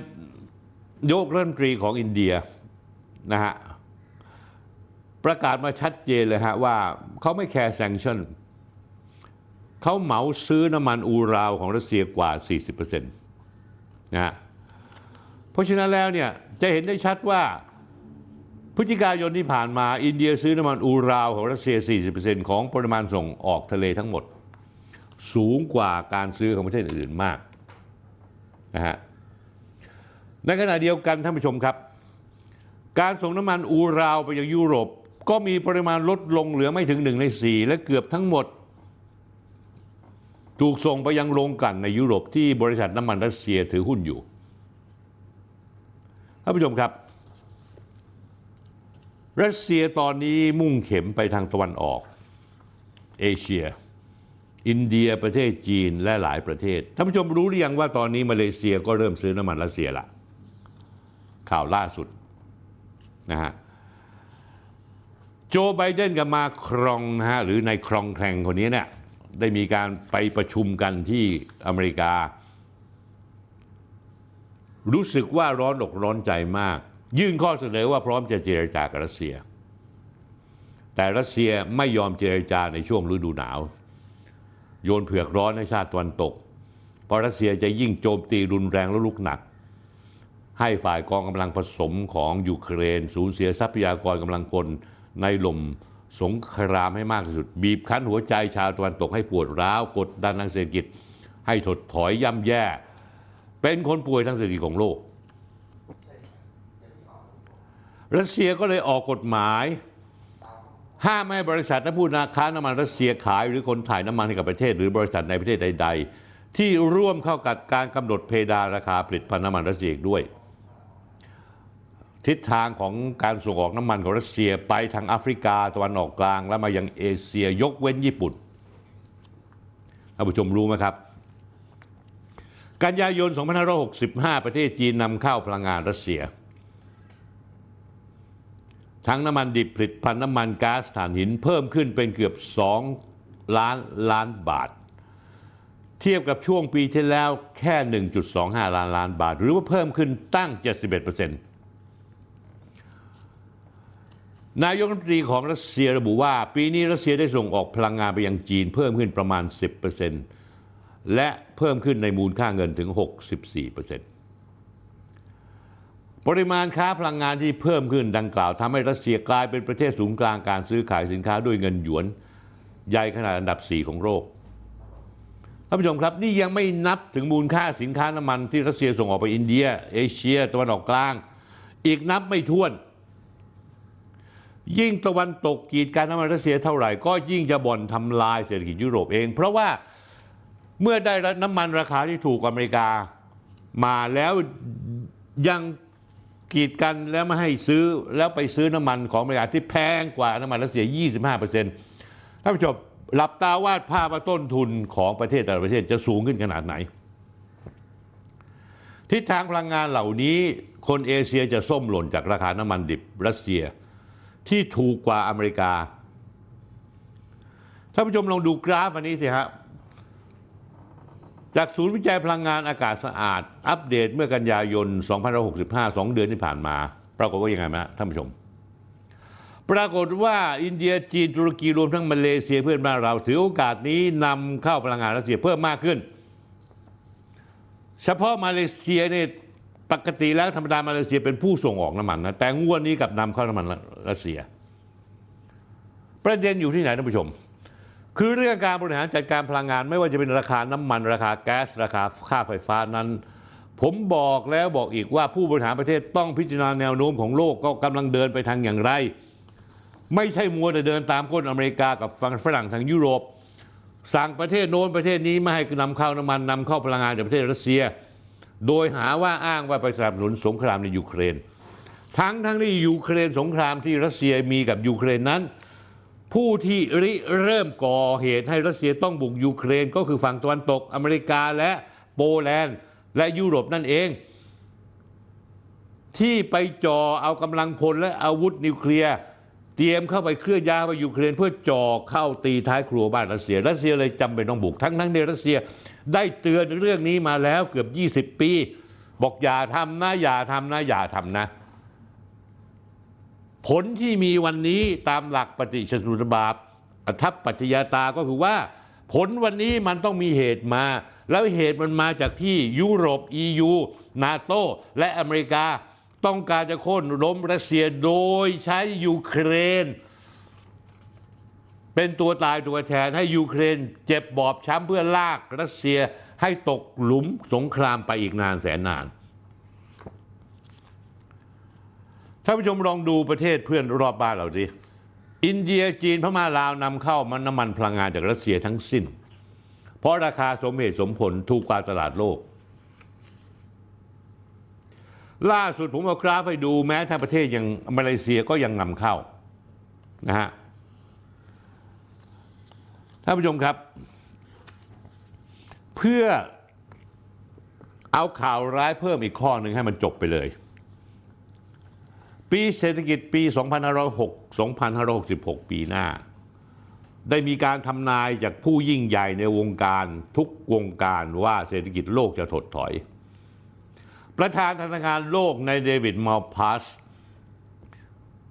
ยกรัฐมนตรีของอินเดียนะฮะประกาศมาชัดเจนเลยฮะว่าเขาไม่ care sanction เขาเหมาซื้อน้ำมันอูราลของรัสเซียกว่า 40%นะฮะ เพราะฉะนั้นแล้วเนี่ยจะเห็นได้ชัดว่าพฤศจิกายนที่ผ่านมาอินเดียซื้อน้ำมันอูราลของรัสเซีย 40%ของปริมาณส่งออกทะเลทั้งหมด สูงกว่าการซื้อของประเทศอื่นมากนะฮะในขณะเดียวกันท่านผู้ชมครับ การส่งน้ำมันอูราวไปยังยุโรป ก็มีปริมาณลดลงเหลือไม่ถึงหนึ่งในสี่และเกือบทั้งหมด ถูกส่งไปยังโรงกลั่นในยุโรปที่บริษัทน้ำมันรัสเซียถือหุ้นอยู่ ท่านผู้ชมครับ รัสเซียตอนนี้มุ่งเข็มไปทางตะวันออก เอเชีย อินเดียประเทศจีนและหลายประเทศท่านผู้ชมรู้หรือยังว่าตอนนี้มาเลเซียก็เริ่มซื้อน้ำมันรัสเซียละข่าวล่าสุดนะฮะโจไบเดนกับมาครองนะฮะหรือในครองแคลงคนนี้เนี่ยได้มีการไปประชุมกันที่อเมริกา รู้สึกว่าร้อนอกร้อนใจมาก ยื่นข้อเสนอว่าพร้อมจะเจรจากับรัสเซีย แต่รัสเซียไม่ยอมเจรจาในช่วงฤดูหนาว โยนเผือกร้อนให้ชาติตะวันตก เพราะรัสเซียจะยิ่งโจมตีรุนแรงและลุกหนัก ให้ฝ่ายกองกำลังผสมของยูเครน สูญเสียทรัพยากรกำลังพลในลมสงครามให้มากที่สุด บีบคั้นหัวใจชาวตะวันตกให้ปวดร้าวกดดันทางเศรษฐกิจ ให้ถดถอยย่ำแย่ เป็นคนป่วยทางเศรษฐกิจของโลก รัสเซียก็เลยออกกฎหมาย ห้ามไม่ให้บริษัทและผู้นาค้าน้ำมันรัสเซียขาย หรือคนถ่ายน้ำมันให้กับประเทศ หรือบริษัทในประเทศใด ๆ ที่ร่วมเข้ากับการกำหนดเพดานราคาผลิตภัณฑ์น้ำมันรัสเซียด้วย ทิศทางของการส่งออกน้ำมันของรัสเซียไปทางแอฟริกาตะวันออกกลาง และมายังเอเชียยกเว้นญี่ปุ่นท่านผู้ชมรู้ไหมครับ กันยายน 2565 ประเทศจีนนำเข้าพลังงานรัสเซีย ทั้งน้ำมันดิบผลิตภัณฑ์น้ำมันก๊าซถ่านหินเพิ่มขึ้นเป็นเกือบ 2 ล้านล้านบาท เทียบกับช่วงปีที่แล้วแค่ 1.25 ล้านล้านบาท หรือว่าเพิ่มขึ้นตั้ง 71%นายกรัฐมนตรีของรัสเซียระบุว่า ปีนี้รัสเซียได้ส่งออกพลังงานไปยังจีนเพิ่มขึ้นประมาณ 10% และเพิ่มขึ้นในมูลค่าเงินถึง 64%ปริมาณค้าพลังงานที่เพิ่มขึ้นดังกล่าวทำให้รัสเซียกลายเป็นประเทศศูนย์กลางการซื้อขายสินค้าด้วยเงินหยวน ใหญ่ขนาดอันดับ 4 ของโลกท่านผู้ชมครับนี่ยังไม่นับถึงมูลค่าสินค้าน้ำมันที่รัสเซียส่งออกไปอินเดีย เอเชีย ตะวันออกกลาง อีกนับไม่ถ้วน ยิ่งตะวันตกกีดการน้ำมันรัสเซียเท่าไหร่ ก็ยิ่งจะบ่อนทำลายเศรษฐกิจยุโรปเอง เพราะว่า เมื่อได้น้ำมันราคาที่ถูกกว่าอเมริกา มาแล้วยังกีดกันแล้วไม่ให้ซื้อแล้วไปซื้อน้ำมันของอเมริกาที่แพงกว่าน้ำมันรัสเซีย 25%ท่านผู้ชมหลับตาวาดภาพว่าต้นทุนของประเทศแต่ละประเทศจะสูงขึ้นขนาดไหน ทิศทางพลังงานเหล่านี้คนเอเชียจะส้มหล่นจากราคาน้ำมันดิบรัสเซีย ที่ถูกกว่าอเมริกาท่านผู้ชมลองดูกราฟอันนี้สิฮะ จาก ศูนย์วิจัยพลังงานอากาศสะอาด อัปเดตเมื่อกันยายน 2565 2 เดือนที่ผ่านมา ปรากฏว่ายังไงไหมะท่านผู้ชม ปรากฏว่าอินเดียจีนตุรกีรวมทั้งมาเลเซียเพื่อนบ้านเรา ถือโอกาสนี้นำเข้าพลังงานรัสเซียเพิ่มมากขึ้น เฉพาะมาเลเซียเนี่ยปกติแล้วธรรมดามาเลเซียเป็นผู้ส่งออกน้ำมันนะแต่งวดนี้กับนำเข้าน้ำมันรัสเซีย ประเด็นอยู่ที่ไหนท่านผู้ชม คือเรื่องการบริหารจัดการพลังงาน ไม่ว่าจะเป็นราคาน้ำมันราคาแก๊สราคาค่าไฟฟ้านั้น ผมบอกแล้วบอกอีกว่าผู้บริหารประเทศต้องพิจารณาแนวโน้มของโลกก็กำลังเดินไปทางอย่างไร ไม่ใช่มัวแต่เดินตามก้นอเมริกากับฝั่งฝรั่งทางยุโรป สั่งประเทศโน้นประเทศนี้ไม่ให้นำเข้าน้ำมันนำเข้าพลังงานจากประเทศรัสเซีย โดยหาว่าอ้างว่าไปสนับสนุนสงครามในยูเครน ทั้งทั้งที่ยูเครนสงครามที่รัสเซียมีกับยูเครนนั้น ผู้ที่ริเริ่มก่อเหตุให้รัสเซียต้องบุกยูเครน ก็คือฝั่งตะวันตกอเมริกาและโปแลนด์ และยุโรปนั่นเอง ที่ไปจ่อเอากำลังพลและอาวุธนิวเคลียร์เตรียมเข้าไปเคลื่อนย้ายไปยูเครน เพื่อจ่อเข้าตีท้ายครัวบ้านรัสเซีย รัสเซียเลยจำเป็นต้องบุกทั้งทั้งในรัสเซียได้เตือนเรื่องนี้มาแล้วเกือบ 20 ปี บอกอย่าทำนะอย่าทำนะอย่าทำนะ ผลที่มีวันนี้ตามหลักปฏิชสุตบาปอทัพปัจจยาตาก็คือว่า ผลวันนี้มันต้องมีเหตุมา แล้วเหตุมันมาจากที่ยุโรป EU นาโตและอเมริกาต้องการจะโค่นล้มรัสเซียโดยใช้ยูเครน เป็นตัวตายตัวแทนให้ยูเครน เจ็บบอบช้ำเพื่อลากรัสเซียให้ตกหลุมสงครามไปอีกนานแสนนาน ท่านผู้ชมลองดูประเทศเพื่อนรอบบ้านเราดิอินเดียจีนพม่าลาวนำเข้ามันน้ำมันพลังงานจากรัสเซียทั้งสิ้น เพราะราคาสมเหตุสมผลถูกกว่าตลาดโลก ล่าสุดผมเอากราฟให้ดูแม้ทั้งประเทศอย่างมาเลเซียก็ยังนำเข้านะฮะท่านผู้ชมครับ เพื่อเอาข่าวร้ายเพิ่มอีกข้อหนึ่งให้มันจบไปเลย ปีเศรษฐกิจปี 2506 2566 ปีหน้า ได้มีการทำนายจากผู้ยิ่งใหญ่ในวงการทุกวงการว่าเศรษฐกิจโลกจะถดถอย ประธานธนาคารโลกในเดวิดมัลพัส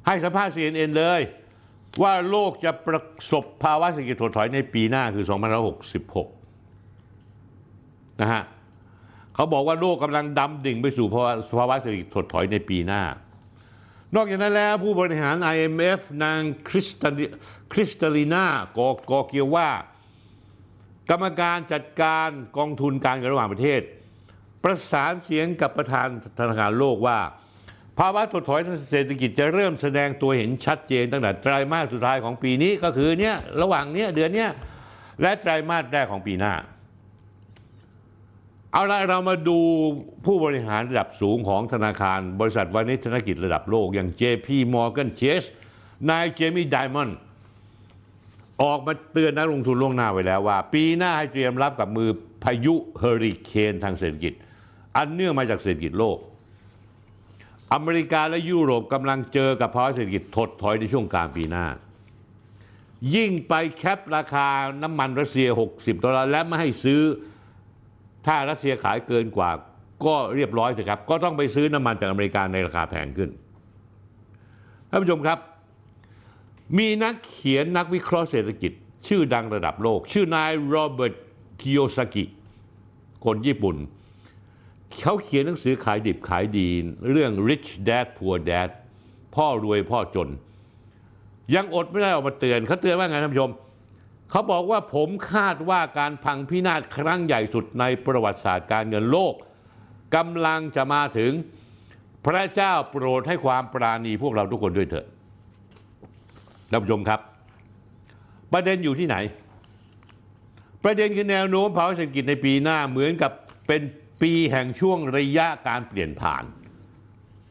ให้สัมภาษณ์ CNN เลยว่าโลกจะประสบภาวะเศรษฐกิจถดถอยในปีหน้าคือ 2566 นะฮะเขาบอกว่าโลกกำลังดำดิ่งไปสู่ภาวะเศรษฐกิจถดถอยในปีหน้า นอกจากนั้นแล้วผู้บริหาร IMF นางคริสตาลิคริสตาลีนากอกอเกียวว่า กรรมการจัดการกองทุนการเงินระหว่างประเทศ ประสานเสียงกับประธานธนาคารโลกว่า ภาวะถดถอยทางเศรษฐกิจจะเริ่มแสดงตัวเห็นชัดเจนตั้งแต่ไตรมาสสุดท้ายของปีนี้ก็คือเนี่ยระหว่างเนี้ยเดือนเนี้ยและไตรมาสแรกของปีหน้า เอาละเรามาดูผู้บริหารระดับสูงของธนาคาร บริษัทวานิชธนกิจระดับโลก อย่าง JP Morgan Chase นายเจมี่ไดมอนด์ออกมาเตือนนักลงทุนล่วงหน้าไว้แล้วว่า ปีหน้าให้เตรียมรับกับมือพายุเฮอริเคนทางเศรษฐกิจ อันเนื่องมาจากเศรษฐกิจโลก อเมริกาและยุโรปกำลังเจอกับภาวะเศรษฐกิจถดถอยในช่วงกลางปีหน้า ยิ่งไปแคปราคาน้ำมันรัสเซีย 60 ดอลลาร์และไม่ให้ซื้อ ถ้ารัสเซียขายเกินกว่าก็เรียบร้อยเถอะครับ ก็ต้องไปซื้อน้ำมันจากอเมริกาในราคาแพงขึ้นท่านผู้ชมครับ มีนักเขียนนักวิเคราะห์เศรษฐกิจ ชื่อดังระดับโลก ชื่อนายโรเบิร์ตคิโยซากิ คนญี่ปุ่น เขาเขียนหนังสือขายดิบขายดี เรื่อง Rich Dad Poor Dad พ่อรวยพ่อจน ยังอดไม่ได้ออกมาเตือนเขาเตือนว่าไงท่านผู้ชม เขาบอกว่าผมคาดว่าการพังพินาศครั้งใหญ่สุดในประวัติศาสตร์การเงินโลกกำลังจะมาถึงพระเจ้าโปรดให้ความปราณีพวกเราทุกคนด้วยเถิดท่านผู้ชมครับ ประเด็นอยู่ที่ไหน ประเด็นคือแนวโน้มภาวะเศรษฐกิจในปีหน้าเหมือนกับเป็นปีแห่งช่วงระยะการเปลี่ยนผ่าน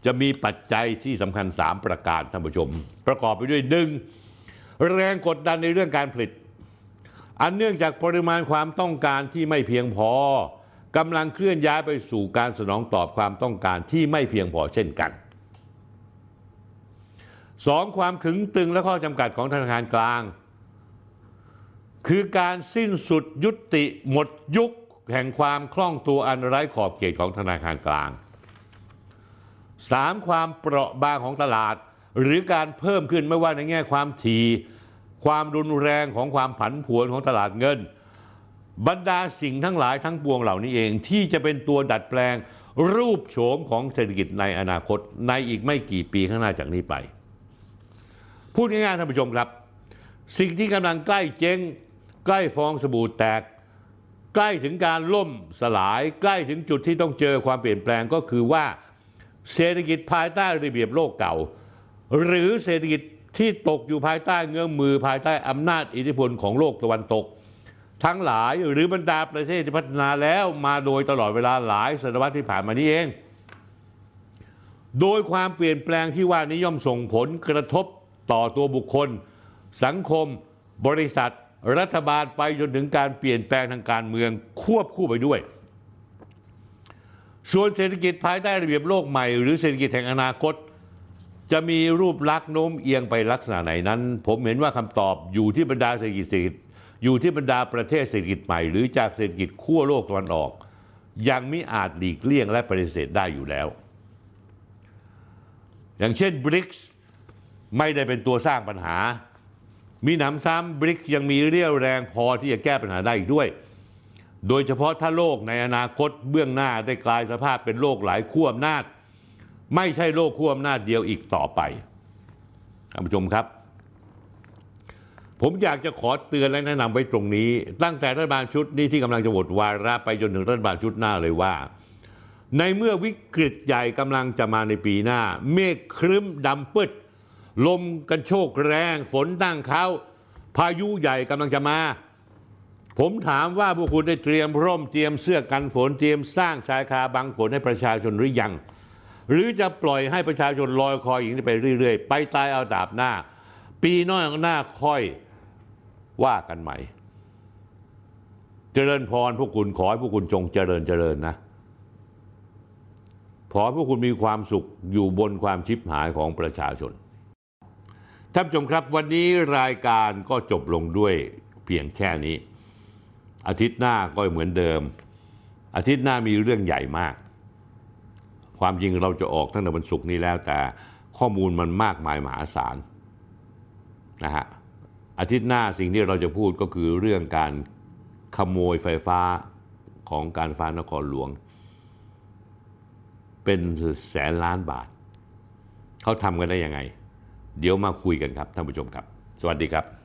จะมีปัจจัยที่สำคัญ 3 ประการท่านผู้ชม ประกอบไปด้วยหนึ่งแรงกดดันในเรื่องการผลิต อันเนื่องจากปริมาณความต้องการที่ไม่เพียงพอกำลังเคลื่อนย้ายไปสู่การสนองตอบความต้องการที่ไม่เพียงพอเช่นกันสองความขึงตึงและข้อจำกัดของธนาคารกลาง คือการสิ้นสุดยุติหมดยุคแห่งความคล่องตัวอันไร้ขอบเขตของธนาคารกลาง 3. ความเปราะบางของตลาด หรือการเพิ่มขึ้นไม่ว่าในแง่ความที ความรุนแรงของความผันผวนของตลาดเงิน บรรดาสิ่งทั้งหลายทั้งปวงเหล่านี้เองที่จะเป็นตัวดัดแปลงรูปโฉมของเศรษฐกิจในอนาคตในอีกไม่กี่ปีข้างหน้าจากนี้ไป พูดง่ายๆท่านผู้ชมครับ สิ่งที่กำลังใกล้เจ๊ง ใกล้ฟองสบู่แตก ใกล้ถึงการล่มสลาย ใกล้ถึงจุดที่ต้องเจอความเปลี่ยนแปลงก็คือว่า เศรษฐกิจภายใต้ระเบียบโลกเก่า หรือเศรษฐกิจ ที่ตกอยู่ภายใต้เงื้อมมือภายใต้อำนาจอิทธิพลของโลกตะวันตก ทั้งหลายหรือบรรดาประเทศที่พัฒนาแล้วมาโดยตลอดเวลาหลายศตวรรษที่ผ่านมานี้เอง โดยความเปลี่ยนแปลงที่ว่านิย่อมส่งผลกระทบต่อตัวบุคคล สังคม บริษัท รัฐบาลไปจนถึงการเปลี่ยนแปลงทางการเมืองควบคู่ไปด้วยส่วนเศรษฐกิจภายใต้ระเบียบโลกใหม่หรือเศรษฐกิจแห่งอนาคต จะมีรูปลักษณ์โน้มเอียงไปลักษณะไหนนั้น ผมเห็นว่าคำตอบอยู่ที่บรรดาเศรษฐกิจศอยู่ที่บรรดาประเทศเศรษฐกิจใหม่ หรือจากเศรษฐกิจขั้วโลกตะวันออก ยังมิอาจหลีกเลี่ยงและปฏิเสธได้อยู่แล้ว อย่างเช่นบริกส์ไม่ได้เป็นตัวสร้างปัญหา มีหนำซ้ำบริกยังมีเรี่ยวแรงพอที่จะแก้ปัญหาได้อีกด้วย โดยเฉพาะถ้าโลกในอนาคตเบื้องหน้าได้กลายสภาพเป็นโลกหลายขั้วอำนาจ ไม่ใช่โลกขั้วอำนาจเดียวอีกต่อไปท่านผู้ชมครับ ผมอยากจะขอเตือนและแนะนำไว้ตรงนี้ ตั้งแต่รัฐบาลชุดนี้ที่กำลังจะหมดวาระไปจนถึงรัฐบาลชุดหน้าเลยว่า ในเมื่อวิกฤตใหญ่กำลังจะมาในปีหน้า เมฆครึ้มดำปึดลมกันโชกแรง ฝนตั้งเขาพายุใหญ่กำลังจะมา ผมถามว่าพวกคุณได้เตรียมร่มเตรียมเสื้อกันฝนเตรียมสร้างชายคาบังฝนให้ประชาชนหรือยัง หรือจะปล่อยให้ประชาชนลอยคออย่างนี้ไปเรื่อยๆ ไปตายเอาดาบหน้า ปีน้อยหน้าค่อยว่ากันใหม่ เจริญพรพวกคุณขอให้พวกคุณจงเจริญเจริญนะขอให้พวกคุณมีความสุขอยู่บนความชิบหายของประชาชนท่านผู้ชมครับวันนี้รายการก็จบลงด้วยเพียงแค่นี้ อาทิตย์หน้าก็เหมือนเดิม อาทิตย์หน้ามีเรื่องใหญ่มาก ความจริงเราจะออกตั้งแต่วันศุกร์นี้แล้วแต่ข้อมูลมันมากมายมหาศาลนะฮะอาทิตย์หน้าสิ่งที่เราจะพูดก็คือเรื่องการขโมยไฟฟ้าของการฟ้านครหลวง เป็นแสนล้านบาท เขาทำกันได้ยังไง เดี๋ยวมาคุยกันครับท่านผู้ชมครับ สวัสดีครับ